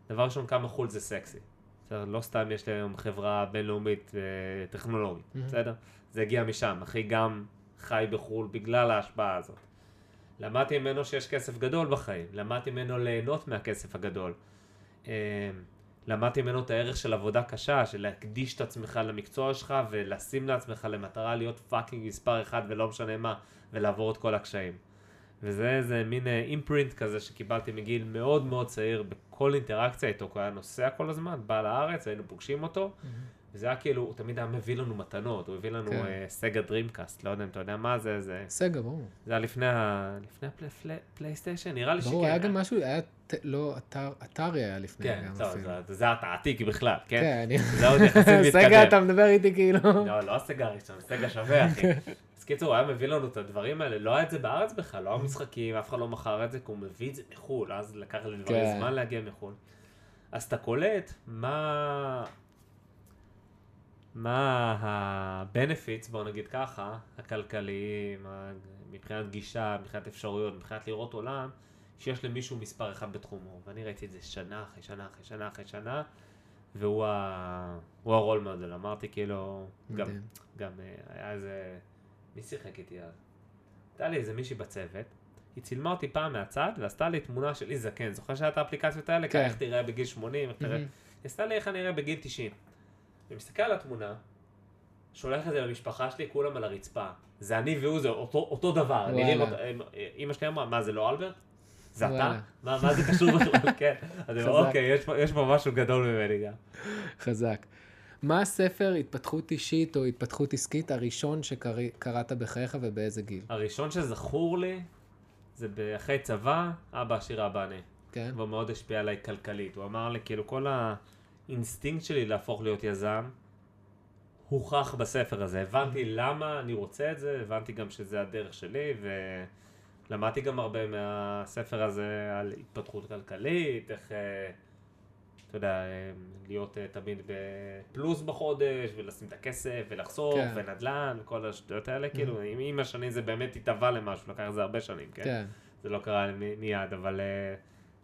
דבר ראשון, כמה חו"ל זה סקסי. בסדר? לא סתם יש לי היום חברה בינלאומית אה, טכנולוגית, Mhm. בסדר? זה הגיע משם. אחי גם חי בחו"ל בגלל ההשפעה הזאת. למדתי ממנו שיש כסף גדול בחיים, למדתי ממנו ליהנות מהכסף הגדול. אה, למדתי ממנו את הערך של עבודה קשה, של להקדיש את עצמך למקצוע שלך ולשים לעצמך למטרה להיות fucking מספר אחד ולא משנה מה, ולעבור את כל הקשיים. וזה איזה מין imprint כזה שקיבלתי מגיל מאוד מאוד צעיר בכל אינטראקציה איתו, כי הוא היה נוסע כל הזמן, בא לארץ, היינו פוגשים אותו, וזה היה כאילו, הוא תמיד היה מביא לנו מתנות, הוא הביא לנו כן. אה, סגה דרימקאסט, לא יודע אם אתה יודע מה זה, זה, סגה, ברור. זה היה לפני, ה... לפני הפלי, פלי, פלייסטיישן, נראה לי שכן. ברור, היה גם משהו, היה, לא, אטר, אטארי היה לפני כן, גם טוב, אפילו. זה, זה אתה עתיק בכלל, כן? כן, אני... זה עוד יחסית מתקדם. סגה, אתה מדבר איתי כאילו... לא, לא הסגה הראשון, סגה שווה, אחי. אז קיצור, הוא היה מביא לנו את הדברים האלה, לא היה את זה בארץ בכלל, לא המשחקים, אף אחד לא מכר את זה, כי הוא מביא את זה מחו"ל, אז לקח לדברים כן. זמן להגיע מחו"ל. אז אתה קולט מה... מה ה-benefits, בוא נגיד ככה, הכלכליים, מבחינת גישה, מבחינת אפשרויות, מבחינת לראות עולם, שיש למישהו מספר אחד בתחומו. ואני ראיתי את זה שנה אחרי שנה אחרי שנה אחרי שנה, והוא ה- הרול מודל. אמרתי כאילו, גם. גם אה, היה איזה... מי שיחק איתי אז? הייתה לי איזה מישהי בצוות, היא צילמה אותי פעם מהצד ועשתה לי תמונה שלי זקן. זוכר שהיה את האפליקציות האלה? כן. איך תראה בגיל 80, איך תראה... היא עשתה לי איך אני אראה בגיל 90. אני מסתכל על התמונה, שולח את זה למשפחה שלי, כולם על הרצפה. זה אני והוא, זה אותו, אותו דבר. הם- אמא שלי אמרה, מה זה לא אלברט? זה אתה? מה, מה זה קשור בכלל? כן. אז אני אומר. אוקיי, יש יש פה משהו גדול ממני גם. חזק. מה הספר התפתחות אישית או התפתחות עסקית הראשון שקראת בחייך ובאיזה גיל? הראשון שזכור לי, זה אחרי צבא, אבא עשיר אבא עני. כן? והוא מאוד השפיע עליי כלכלית. הוא אמר לי, כאילו, כל האינסטינקט שלי להפוך להיות יזם, הוכח בספר הזה. הבנתי למה אני רוצה את זה, הבנתי גם שזה הדרך שלי, ולמדתי גם הרבה מהספר הזה על התפתחות כלכלית, איך, אה, אתה יודע, אה, להיות אה, תמיד בפלוס בחודש, ולשים את הכסף, ולחסוך, כן. ונדל"ן, וכל השטויות האלה, כאילו, עם, השנים זה באמת התהווה למשהו, לקח לזה הרבה שנים, כן? כן. זה לא קרה מיד, אבל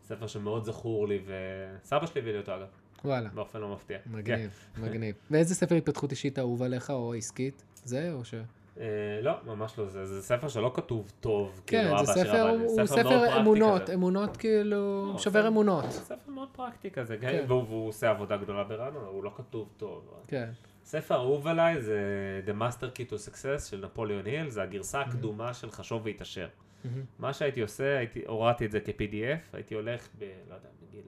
ספר שמאוד זכור לי, וסבא שלי הביא לי אותו אגב, וואלה. באופן לא מפתיע. מגניב, מגניב. ואיזה ספר התפתחות אישית אהוב עליך או עסקית? זה או ש... כן. אה, לא, ממש לא, זה, זה ספר שלא כתוב טוב, כן, כאילו זה אבא של ספר, אבא, הוא ספר פרקטי אמונות, כזה. אמונות כאילו, לא, שובר ספר- אמונות. ספר מאוד פרקטי כזה, כן. כן. והוא, והוא עושה עבודה גדולה ברעננה, הוא לא כתוב טוב. כן. ספר אהוב עליי זה The Master Key to Success של נפוליאון היל, זה הגרסה הקדומה של חשוב והתעשר. מהמם. מה שהייתי עושה, הייתי, הורדתי את זה כ-PDF, הייתי הולך ב... לא יודע, בגיל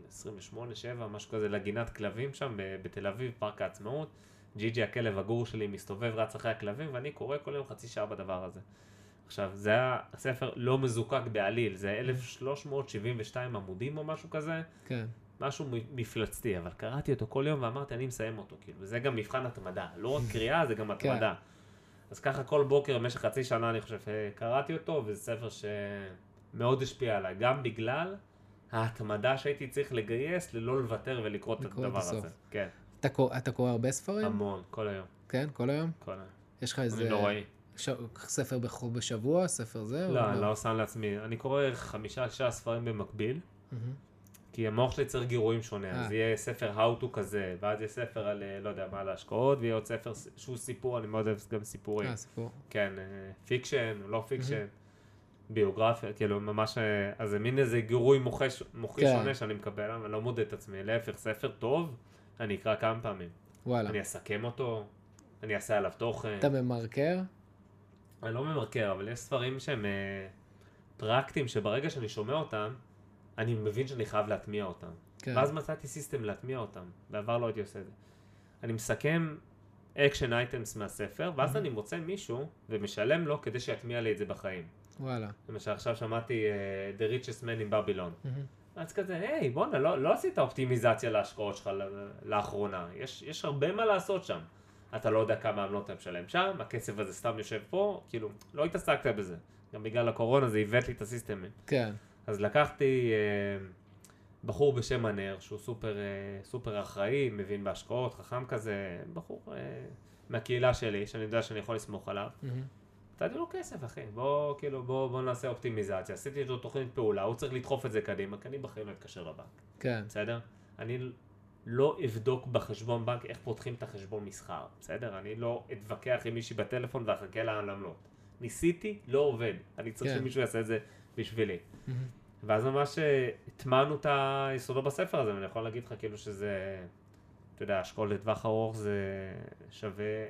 28-7, משהו כזה, לגינת כלבים שם בתל אביב, פארק העצמאות. ג'י ג'י הכלב הגור שלי מסתובב, רץ אחרי הכלבים, ואני קורא כל יום חצי שעה בדבר הזה. עכשיו, זה היה ספר לא מזוקק בעליל, זה 1372 עמודים או משהו כזה, כן. משהו מפלצתי, אבל קראתי אותו כל יום ואמרתי, אני מסיים אותו, כאילו, וזה גם מבחן התמדה, לא רק קריאה, זה גם כן. התמדה. אז ככה כל בוקר במשך חצי שנה, אני חושב, אה, קראתי אותו, וזה ספר שמאוד השפיע עליי, גם בגלל ההתמדה שהייתי צריך לגייס ללא לוותר ולקרוא את הדבר הסוף. הזה. כן, אתה קורא- אתה קורא הרבה ספרים? המון, כל היום, כן, כל היום? כל היום. יש לך איזה... אני נוראי. ש- ספר בשבוע, ספר זה? או לא, אני לא שם לעצמי, אני קורא חמישה, שישה ספרים במקביל. כי המוח שלי צריך גירויים שונה, אה. אז יהיה ספר how to כזה, ואז יהיה ספר על, אה, לא יודע, מה על ההשקעות, ויהיה עוד ספר שהוא סיפור, אני מאוד אוהב גם סיפורים. אה, סיפור. כן, אה, fiction, לא fiction, ביוגרפיה, כאילו ממש, אה, אז זה מין איזה גירוי מוחי, מוחי כן. שונה שאני מקבל, אני לא מודד את עצמי, להפך, ספר טוב, אני אקרא כמה פעמים. וואלה. אני אסכם אותו, אני אעשה עליו תוכן. אתה ממרקר? אני לא ממרקר, אבל יש ספרים שהם אה, פרקטיים, שברגע שאני שומע אותם, אני מבין שאני חייב להטמיע אותם. כן. ואז מצאתי system להטמיע אותם. בעבר לא הייתי עושה את זה. אני מסכם action items מהספר, ואז אני מוצא מישהו ומשלם לו כדי שיטמיע לי את זה בחיים. וואלה. למשל, עכשיו שמעתי uh, The Richest Man in Babylon. מהמם. אז כזה, היי, בואנה, לא, לא עשית אופטימיזציה להשקעות שלך לאחרונה. יש, יש הרבה מה לעשות שם. אתה לא יודע כמה עמלות אתה משלם שם, הכסף הזה סתם יושב פה, כאילו, לא התעסקת בזה. גם בגלל הקורונה זה עיוות לי את ה systemים. כן. אז לקחתי אה, בחור בשם הנר, שהוא סופר, אה, סופר אחראי, מבין בהשקעות, חכם כזה, בחור אה, מהקהילה שלי, שאני יודע שאני יכול לסמוך עליו. מהמם. נתתי לו כסף, אחי, בוא, כאילו, בוא, בוא נעשה אופטימיזציה. עשיתי איתו תוכנית פעולה, הוא צריך לדחוף את זה קדימה, כי אני בחיים לא אתקשר לבנק, כן. בסדר? אני לא אבדוק בחשבון בנק איך פותחים את החשבון מסחר, בסדר? אני לא אתווכח עם מישהי בטלפון ואחכה לה על עמלות. ניסיתי, לא עובד. אני צריך כן. שמישהו יעשה את זה בשבילי. ואז ממש אה, הטמענו את היסודות בספר הזה, ואני יכול להגיד לך כאילו שזה, אתה יודע, אשכול לטווח ארוך זה שווה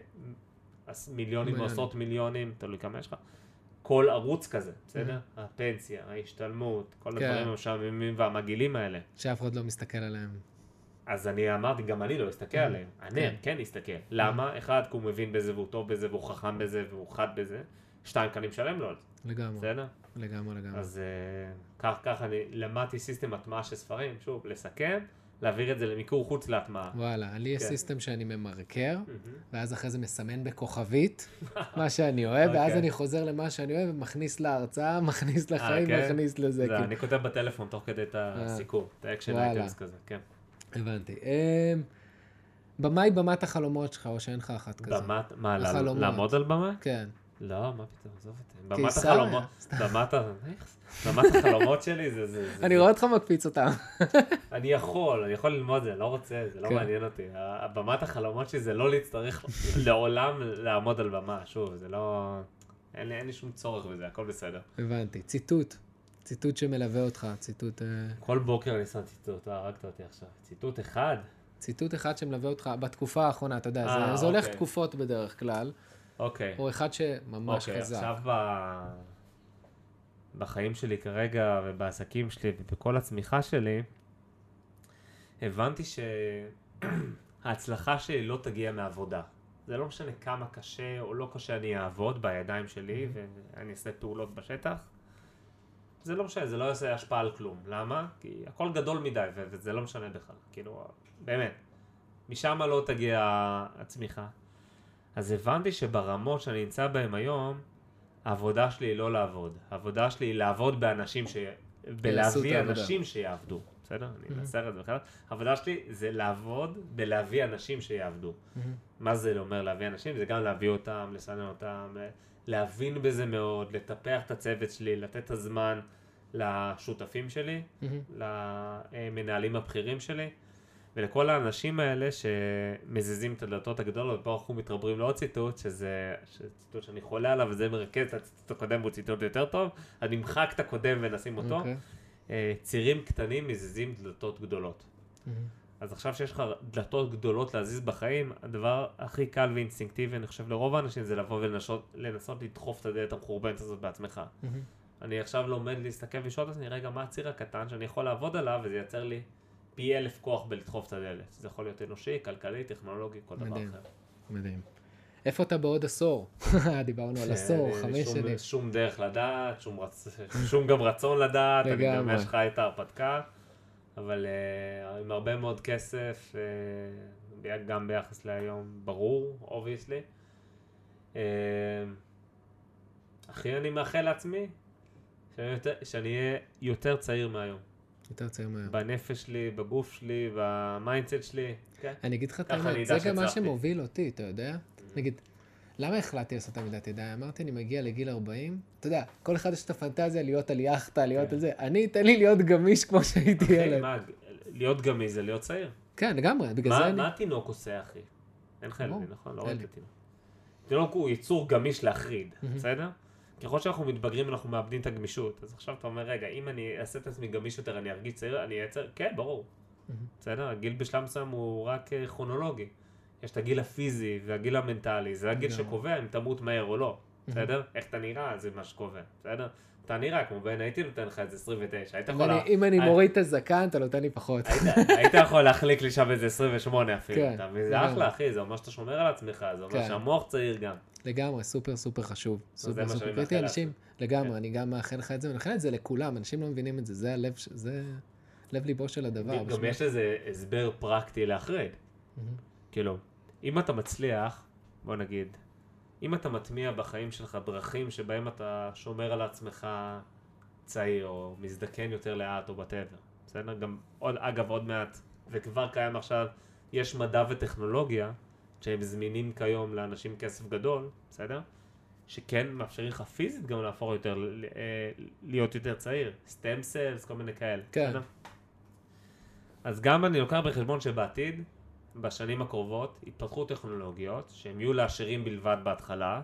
מיליונים או. עשרות מיליונים, תלוי כמה יש לך. כל ערוץ כזה, בסדר? הפנסיה, ההשתלמות, כל כן. הדברים המשעממים והמגעילים האלה. שאף אחד לא מסתכל עליהם. אז אני אמרתי, גם אני לא אסתכל עליהם. הנר כן יסתכל. למה? אחד, כי הוא מבין בזה והוא טוב בזה והוא חכם בזה והוא חד בזה. שתיים, כי אני משלם לו על זה, לגמרי. בסדר? לגמרי, לגמרי. אז אה, כך, כך אני למדתי system הטמעה של ספרים, שוב, לסכם, להעביר את זה למיקור חוץ להטמעה. וואלה, לי יש כן. סיסטם שאני ממרקר. ואז אחרי זה מסמן בכוכבית מה שאני אוהב, ואז אוקיי. אני חוזר למה שאני אוהב, מכניס להרצאה, מכניס לחיים, כן? מכניס לזה. זה, כאילו. אני כותב בטלפון תוך כדי את הסיכום, את ה action. items כזה, כן. הבנתי. אמ, במאי במת החלומות שלך, או שאין לך אחת כזו? במת, מה. לעמוד על במה? כן. לא, מה פתאום, עזוב אותי. במת החלומות. במת? במת החלומות שלי זה, זה, זה, אני רואה אותך מקפיץ אותם. אני יכול, אני יכול ללמוד זה, לא רוצה, זה לא כן. מעניין אותי. הבמת החלומות שלי זה לא להצטרך לעולם לעמוד על במה, שוב, זה לא... אין לי, אין לי שום צורך בזה, הכל בסדר. הבנתי. ציטוט. ציטוט שמלווה אותך, ציטוט, אה, כל בוקר אני שם ציטוט, אה, הרגת אותי עכשיו. ציטוט אחד? ציטוט אחד שמלווה אותך בתקופה האחרונה, אתה יודע, אה, זה, זה הולך אוקיי. תקופות בדרך כלל, אוקיי. או אחד שממש אוקיי, חזק. עכשיו ב... בחיים שלי כרגע, ובעסקים שלי, ובכל הצמיחה שלי, הבנתי שההצלחה שלי לא תגיע מעבודה. זה לא משנה כמה קשה או לא קשה אני אעבוד בידיים שלי, ואני אעשה פעולות בשטח. זה לא משנה, זה לא יעשה השפעה על כלום. למה? כי הכל גדול מדי, וזה לא משנה בכלל. כאילו, באמת. משם לא תגיע הצמיחה. אז הבנתי שברמות שאני נמצא בהן היום, העבודה שלי היא לא לעבוד. העבודה שלי היא לעבוד באנשים ש... בלהביא. אנשים שיעבדו. בסדר? אני. אנסר את זה בכלל. העבודה שלי זה לעבוד בלהביא אנשים שיעבדו. מה זה אומר להביא אנשים? זה גם להביא אותם, לסנן אותם, להבין בזה מאוד, לטפח את הצוות שלי, לתת את הזמן לשותפים שלי. למנהלים הבכירים שלי, ולכל האנשים האלה שמזיזים את הדלתות הגדולות, ופה אנחנו מתחברים לעוד ציטוט, שזה ציטוט שאני חולה עליו, וזה מרכז את הציטוט הקודם, הוא ציטוט יותר טוב, אז נמחק את הקודם ונשים אותו. אוקיי. אה, צירים קטנים מזיזים דלתות גדולות. מהמם. אז עכשיו שיש לך דלתות גדולות להזיז בחיים, הדבר הכי קל ואינסטינקטיבי, אני חושב, לרוב האנשים זה לבוא ולנסות לנסות לדחוף את הדלת המחורבנת הזאת בעצמך. מהמם. אני עכשיו לומד להסתכל ולשאול את עצמי, רגע, מה הציר הקטן שאני יכול לעבוד עליו, וזה ייצר לי פי אלף כוח בלדחוף את הדלת. זה יכול להיות אנושי, כלכלי, טכנולוגי, כל דבר מדהים. אחר. מדהים. איפה אתה בעוד עשור? דיברנו על עשור, אה, חמש שום- שנים. שום דרך לדעת, שום, רצ... שום גם רצון לדעת, אני גם. יש לך את ההרפתקה, אבל uh, עם הרבה מאוד כסף, uh, גם ביחס להיום, ברור, obviously. Uh, הכי אני מאחל לעצמי, שאני אהיה יותר צעיר מהיום. יותר צעיר מהיום. בנפש שלי, בגוף שלי, ב mindset שלי. כן. אני אגיד לך את האמת, זה גם מה. שמוביל אותי, אתה יודע? נגיד, למה החלטתי לעשות עמידת ידיים? אמרתי, אני מגיע לגיל 40, אתה יודע, כל אחד יש את הפנטזיה להיות על יאכטה, להיות כן. על זה. אני, תן לי להיות גמיש כמו שהייתי אחי, ילד. מה, להיות גמיש זה להיות צעיר. כן, לגמרי, בגלל זה מה אני... מה התינוק עושה, אחי? אין לך ילדים, נכון? לא אין ראית לי. תינוק. תינוק הוא יצור גמיש להחריד, בסדר? ככל שאנחנו מתבגרים אנחנו מאבדים את הגמישות. אז עכשיו אתה אומר, רגע, אם אני אעשה את עצמי גמיש יותר, אני ארגיש צעיר, אני אעצר, כן, ברור. בסדר? הגיל בשלב מסוים הוא רק אה, כרונולוגי. יש את הגיל הפיזי והגיל המנטלי, זה הגיל. שקובע אם תמות מהר או לא, בסדר? איך אתה נראה, זה מה שקובע, בסדר? אתה נראה כמו בן, הייתי נותן לך איזה 29, היית יכול... אם אני היית- מוריד את הזקן, אתה נותן לי פחות. היית- יכול להחליק לי שם איזה 28 אפילו, כן, אתה מבין? זה. אחלה, אחי, זה אומר שאתה שומר על עצמך, זה אומר כן. שהמוח צעיר גם. לגמרי, סופר סופר חשוב. סופר סופר קריטי. אנשים. לגמרי, כן. אני גם מאחל לך את זה, ואני מאחל את זה לכולם, אנשים לא מבינים את זה, זה הלב, זה לב ליבו של הדבר. גם יש לזה הסבר פרקטי. מהמם. כאילו, אם אתה מצליח, בוא נגיד, אם אתה מטמיע בחיים שלך דרכים שבהם אתה שומר על עצמך צעיר, או מזדקן יותר לאט, או בטבע, בסדר? גם, עוד, אגב, עוד מעט, וכבר קיים עכשיו, יש מדע וטכנולוגיה, שהם זמינים כיום לאנשים כסף גדול, בסדר? שכן מאפשרים לך פיזית גם להפוך יותר, אה, להיות יותר צעיר. סטם סלס, כל מיני כאלה. כן. בסדר? אז גם אני לוקח בחשבון שבעתיד, בשנים הקרובות, יתפתחו טכנולוגיות שהן יהיו לעשירים בלבד בהתחלה,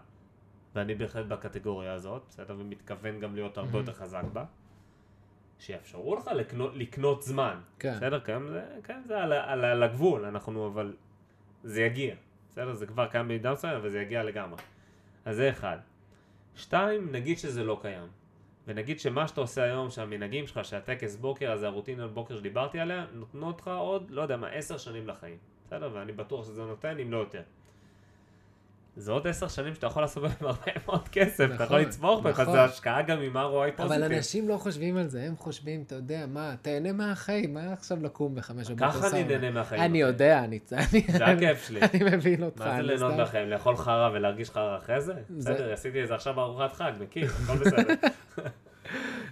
ואני בהחלט בקטגוריה הזאת, בסדר? ומתכוון גם להיות הרבה יותר חזק בה, שיאפשרו לך לקנות, לקנות זמן. כן. בסדר? כיום זה, כן, זה על, על, על הגבול, אנחנו, אבל זה יגיע. בסדר? זה כבר קיים מסוימת, אבל זה יגיע לגמרי. אז זה אחד. שתיים, נגיד שזה לא קיים. ונגיד שמה שאתה עושה היום, שהמנהגים שלך, שהטקס בוקר, אז הרוטינה בוקר שדיברתי עליה, נותנות לך עוד, לא יודע מה, עשר שנים לחיים. בסדר? ואני בטוח שזה נותן, אם לא יותר. זה עוד עשר שנים שאתה יכול לעשות בהם הרבה מאוד כסף, אתה יכול נכון, לצמוח בך, נכון. זה השקעה גם עם ROI פוזיטיב. אבל אנשים לא חושבים על זה, הם חושבים, אתה יודע, מה, תהנה מהחיים, מה עכשיו לקום בחמש בבוקר ככה אני סאונה? נהנה מהחיים. אני אחי. יודע, אני... אני- זה הכיף שלי. אני מבין אותך. מה זה ליהנות מהחיים? לאכול חרא ולהרגיש חרא אחרי זה? בסדר, עשיתי את זה עכשיו בארוחת חג, מכיר, הכל בסדר.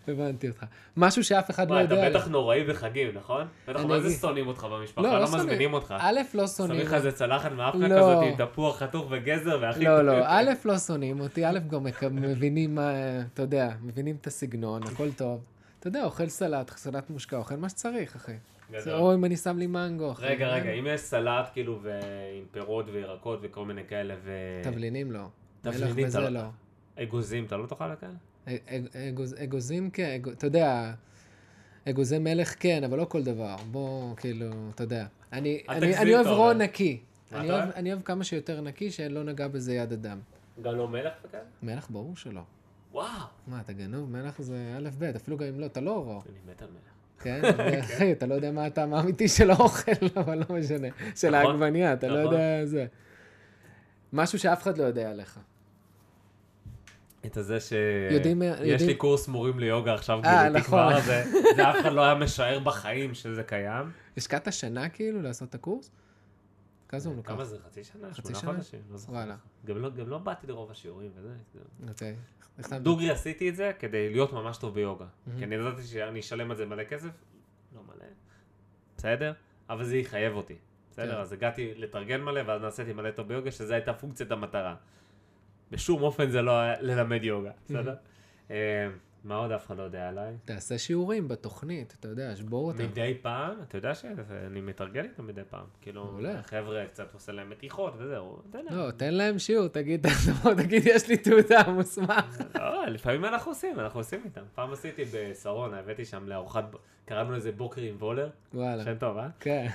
הבנתי אותך. משהו שאף אחד לא וואי, אתה יודע. בטח נוראי בחגים, נכון? בטח אני מה זה אגיד- שונאים אותך במשפחה? לא, לא לא. מזמינים אותך. א', לא שמים שונאים. לך איזה צלחת מאפלה לא. כזאת, עם תפוח חתוך וגזר, והכי... לא, לא, א', לא שונאים אותי, א', גם מבינים מה, אתה יודע, מבינים את הסגנון, הכל טוב. אתה יודע, אוכל סלט, סלט מושקע, אוכל מה שצריך, אחי. גדול. או אם אני שם לי מנגו. רגע, רגע, אם יש סלט כאילו עם פירות וירקות וכל מיני כאלה ו... תבלינים לא. תבלינים אתה לא- לא. אגוזים, אתה לא תאכל כאלה? אג- אגוז- אגוזים כן, אג- אתה יודע, אגוזי מלך כן, אבל לא כל דבר. בוא, כאילו, אתה יודע. אני אני- אני אוהב רוע. נקי. אני אוהב-? אני אוהב כמה שיותר נקי, שלא נגע בזה יד אדם. גם לא מלח וכאלה? מלח ברור שלא. וואו. מה, אתה גנוב? מלח זה א' ב', אפילו גם אם לא, אתה לא רוע. אני מת על מלח. כן? אחי, אתה לא יודע מה הטעם האמיתי של האוכל, אבל לא משנה. של נכון, העגבנייה, אתה לא נכון. יודע זה. משהו שאף אחד לא יודע עליך. את הזה ש... יודעים- יש יודעים- לי קורס מורים ליוגה עכשיו, אה, גיליתי נכון. כבר, זה זה אף אחד לא היה משער בחיים שזה קיים. השקעת שנה כאילו לעשות את הקורס? כמה? כמה זה, חצי שנה? חצי שמונה שנה? חודשים? לא זוכר. וואלה. גם לא- גם לא באתי לרוב השיעורים וזה. אוקיי. החתמת- דוגרי עשיתי את זה כדי להיות ממש טוב ביוגה. כי אני ידעתי שאני אשלם על זה מלא כסף, לא מלא, בסדר? אבל זה יחייב אותי. בסדר? כן. אז הגעתי לתרגל מלא, ואז נעשיתי מלא טוב ביוגה, שזו הייתה פונקציית המטרה. בשום אופן זה לא ללמד יוגה, בסדר? מה עוד אף אחד לא יודע עליי? תעשה שיעורים בתוכנית, אתה יודע, שבור אותם. מדי פעם, אתה יודע שאני מתרגל איתם מדי פעם. כאילו. חבר'ה קצת עושה להם מתיחות וזהו, אתה יודע. לא, תן להם שיעור, תגיד, תגיד, יש לי תעודה מוסמך. לא, לפעמים אנחנו עושים, אנחנו עושים איתם. פעם עשיתי בשרונה, הבאתי שם לארוחת, קראנו לזה בוקר עם וולר, וואלה. שם טוב, אה? כן.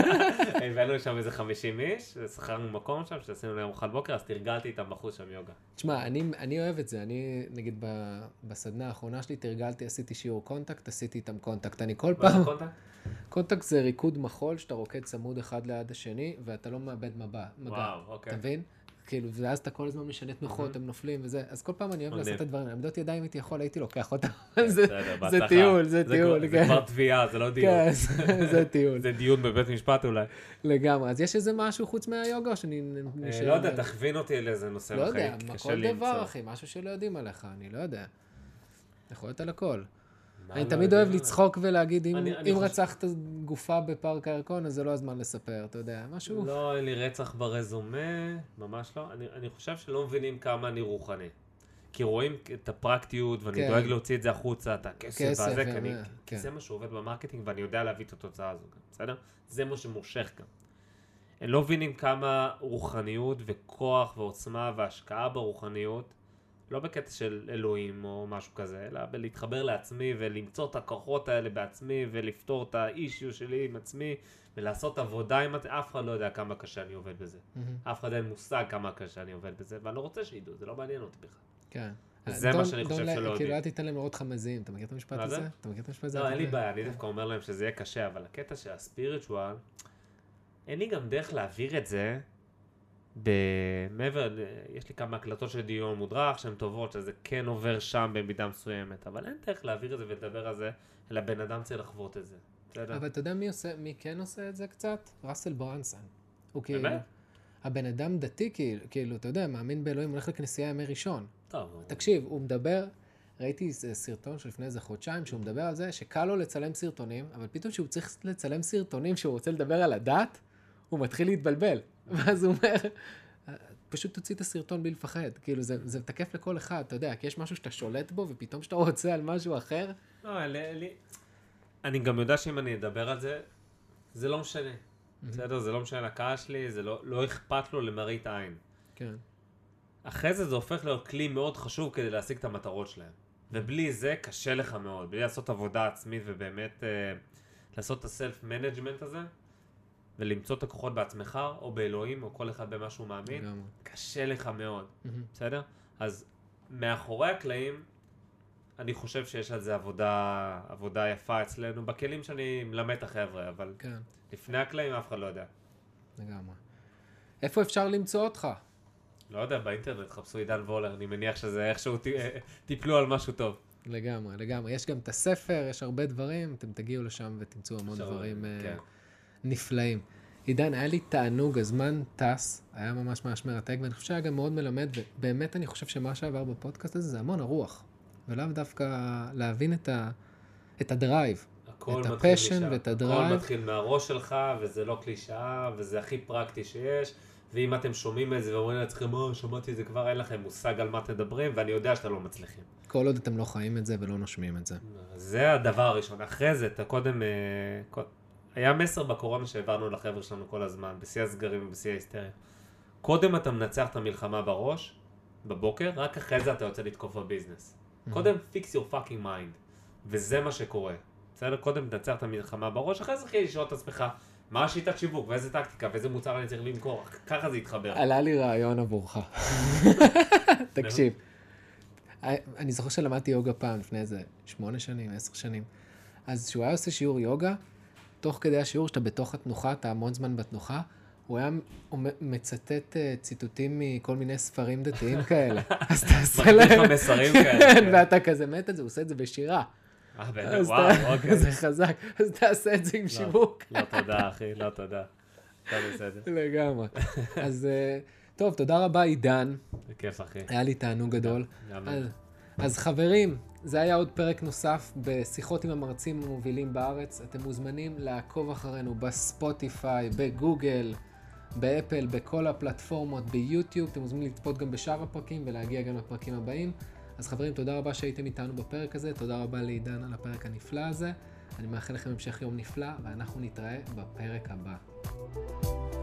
הבאנו שם איזה 50 איש, שכרנו מקום שם, שעשינו להם ארוחת בוקר, אז תרגלתי איתם בחוץ שם יוגה. תשמע, אני, אוהב את זה. אני, נגיד, בסדנה האחרונה שלי תרגלתי, עשיתי שיעור contact, עשיתי איתם contact. אני כל מה זה פעם... contact? contact זה ריקוד מחול, שאתה רוקד צמוד אחד ליד השני, ואתה לא מאבד מבע, מגע. וואו, אוקיי. אתה מבין? כאילו, ואז אתה כל הזמן משנה תנוחות, הם נופלים וזה. אז כל פעם אני אוהב. לעשות את הדברים. עמידות ידיים הייתי יכול, הייתי לוקח אותם. כן, זה- זה. טיול, זה טיול, זה כן. כבר תביעה, זה לא דיון. כן, זה- זה טיול. זה דיון בבית משפט אולי. לגמרי. אז יש איזה משהו חוץ מהיוגה, שאני... אה, לא יודע, תכווין אותי לאיזה נושא לא יודע, בחיים. מה, קשה כל דבר. אחי, משהו שלא יודעים עליך, אני לא יודע. יכול להיות על הכל. אני לא תמיד אוהב? לצחוק ולהגיד, אם אני- אני אם חושב- רצחת גופה בפארק הירקון, אז זה לא הזמן לספר, אתה יודע, משהו... לא, אין לי רצח ברזומה, ממש לא. אני, אני חושב שלא מבינים כמה אני רוחני. כי רואים את הפרקטיות, ואני כן. דואג להוציא את זה החוצה, את הכסף כסף, והזה, כי אני, כי כן. זה מה שעובד ב marketing, ואני יודע להביא את התוצאה הזו גם, בסדר? זה מה שמושך גם. הם לא מבינים כמה רוחניות וכוח ועוצמה והשקעה ברוחניות, לא בקטע של אלוהים או משהו כזה, אלא בלהתחבר לעצמי ולמצוא את הכוחות האלה בעצמי ולפתור את האישיו שלי עם עצמי ולעשות עבודה עם עצמי, אף אחד לא יודע כמה קשה אני עובד בזה. מהמם. אף אחד אין מושג כמה קשה אני עובד בזה, ואני לא רוצה שידעו, זה לא מעניין אותי בכלל. כן. זה מה Don't- שאני חושב שלא כאילו, יודעים. אל תיתן להם לראות לך מזיעים, אתה מכיר את המשפט מה הזה? זה? אתה מכיר את המשפט הזה? לא, אין לי? בעיה, אני דווקא אומר להם שזה יהיה קשה, אבל הקטע של הספיריטואל, אין לי גם דרך להעביר את זה במעבר, ל- יש לי כמה הקלטות של דיון מודרך שהן טובות, שזה כן עובר שם במידה מסוימת, אבל אין דרך להעביר את זה ולדבר על זה, אלא בן אדם צריך לחוות את זה. בסדר? אבל אתה יודע מי עושה, מי כן עושה את זה קצת? ראסל ברנסון. הוא כאילו, באמת? הבן אדם דתי, כאילו, כאילו, אתה יודע, מאמין באלוהים, הולך לכנסייה ימי ראשון. טוב, תקשיב, הוא מדבר, ראיתי סרטון שלפני איזה חודשיים, שהוא מדבר על זה שקל לו לצלם סרטונים, אבל פתאום כשהוא צריך לצלם סרטונים שהוא רוצה לדבר על הדת, הוא מתחיל להתבלבל. ואז הוא אומר, פשוט תוציא את הסרטון בלי לפחד. כאילו, זה, זה תקף לכל אחד, אתה יודע, כי יש משהו שאתה שולט בו, ופתאום כשאתה רוצה על משהו אחר, לא, לי, לי... אני גם יודע שאם אני אדבר על זה, זה לא משנה. בסדר? זה לא משנה לקהל שלי, זה לא, לא אכפת לו למראית עין. כן. אחרי זה זה הופך להיות כלי מאוד חשוב כדי להשיג את המטרות שלהם. ובלי זה קשה לך מאוד. בלי לעשות עבודה עצמית ובאמת אה, לעשות את ה self management הזה, ולמצוא את הכוחות בעצמך, או באלוהים, או כל אחד במה שהוא מאמין, לגמרי. קשה לך מאוד. מהמם. בסדר? אז מאחורי הקלעים, אני חושב שיש על זה עבודה, עבודה יפה אצלנו, בכלים שאני מלמד את החבר'ה, אבל כן, לפני הקלעים אף אחד לא יודע. לגמרי. איפה אפשר למצוא אותך? לא יודע, באינטרנט חפשו עידן וולר, אני מניח שזה איכשהו ט- טיפלו על משהו טוב. לגמרי, לגמרי. יש גם את הספר, יש הרבה דברים, אתם תגיעו לשם ותמצאו המון דברים אה, כן. נפלאים. עידן, היה לי תענוג, הזמן טס, היה ממש ממש מרתק, ואני חושב שהיה גם מאוד מלמד, ובאמת אני חושב שמה שעבר בפודקאסט הזה זה המון הרוח, ולאו דווקא להבין את, ה, את ה drive. הכל את ה passion. ואת הכל ה drive. מתחיל מהראש שלך, וזה לא קלישאה, וזה הכי פרקטי שיש. ואם אתם שומעים את זה ואומרים לעצמכם, אה, שמעתי את זה כבר, אין לכם מושג על מה אתם מדברים, ואני יודע שאתם לא מצליחים. כל עוד אתם לא חיים את זה ולא נושמים את זה. זה הדבר הראשון. אחרי זה, אתה קודם... אה, היה מסר בקורונה שהעברנו לחבר'ה שלנו כל הזמן, בשיא הסגרים ובשיא ההיסטריה. קודם אתה מנצח את המלחמה בראש, בבוקר, רק אחרי זה אתה יוצא לתקוף בביזנס. קודם fix your fucking mind, וזה מה שקורה. בסדר? קודם תנצח את המלחמה בראש, אחרי זה תתחיל לשאול את עצמך, מה השיטת שיווק, ואיזה טקטיקה, ואיזה מוצר אני צריך למכור, ככה זה יתחבר. עלה לי רעיון עבורך. תקשיב, אני זוכר שלמדתי יוגה פעם, לפני איזה שמונה שנים, עשר שנים. אז כשהוא היה עושה שיעור יוגה, תוך כדי השיעור, שאתה בתוך התנוחה, אתה המון זמן בתנוחה, הוא היה מצטט אה, ציטוטים מכל מיני ספרים דתיים כאלה. אז תעשה להם... לך מסרים כאלה, כן. ואתה כזה מת על זה, הוא עושה את זה בשירה. אה, באמת? וואו, אוקיי. זה חזק, אז תעשה את זה עם שיווק. לא תודה, אחי, לא תודה. אתה בסדר. לגמרי. אז אה, טוב, תודה רבה, עידן. בכיף, אחי. היה לי תענוג גדול. אז חברים, זה היה עוד פרק נוסף בשיחות עם המרצים המובילים בארץ. אתם מוזמנים לעקוב אחרינו בספוטיפיי, בגוגל, באפל, בכל הפלטפורמות, ביוטיוב. אתם מוזמנים לצפות גם בשאר הפרקים ולהגיע גם לפרקים הבאים. אז חברים, תודה רבה שהייתם איתנו בפרק הזה. תודה רבה לעידן על הפרק הנפלא הזה. אני מאחל לכם המשך יום נפלא, ואנחנו נתראה בפרק הבא.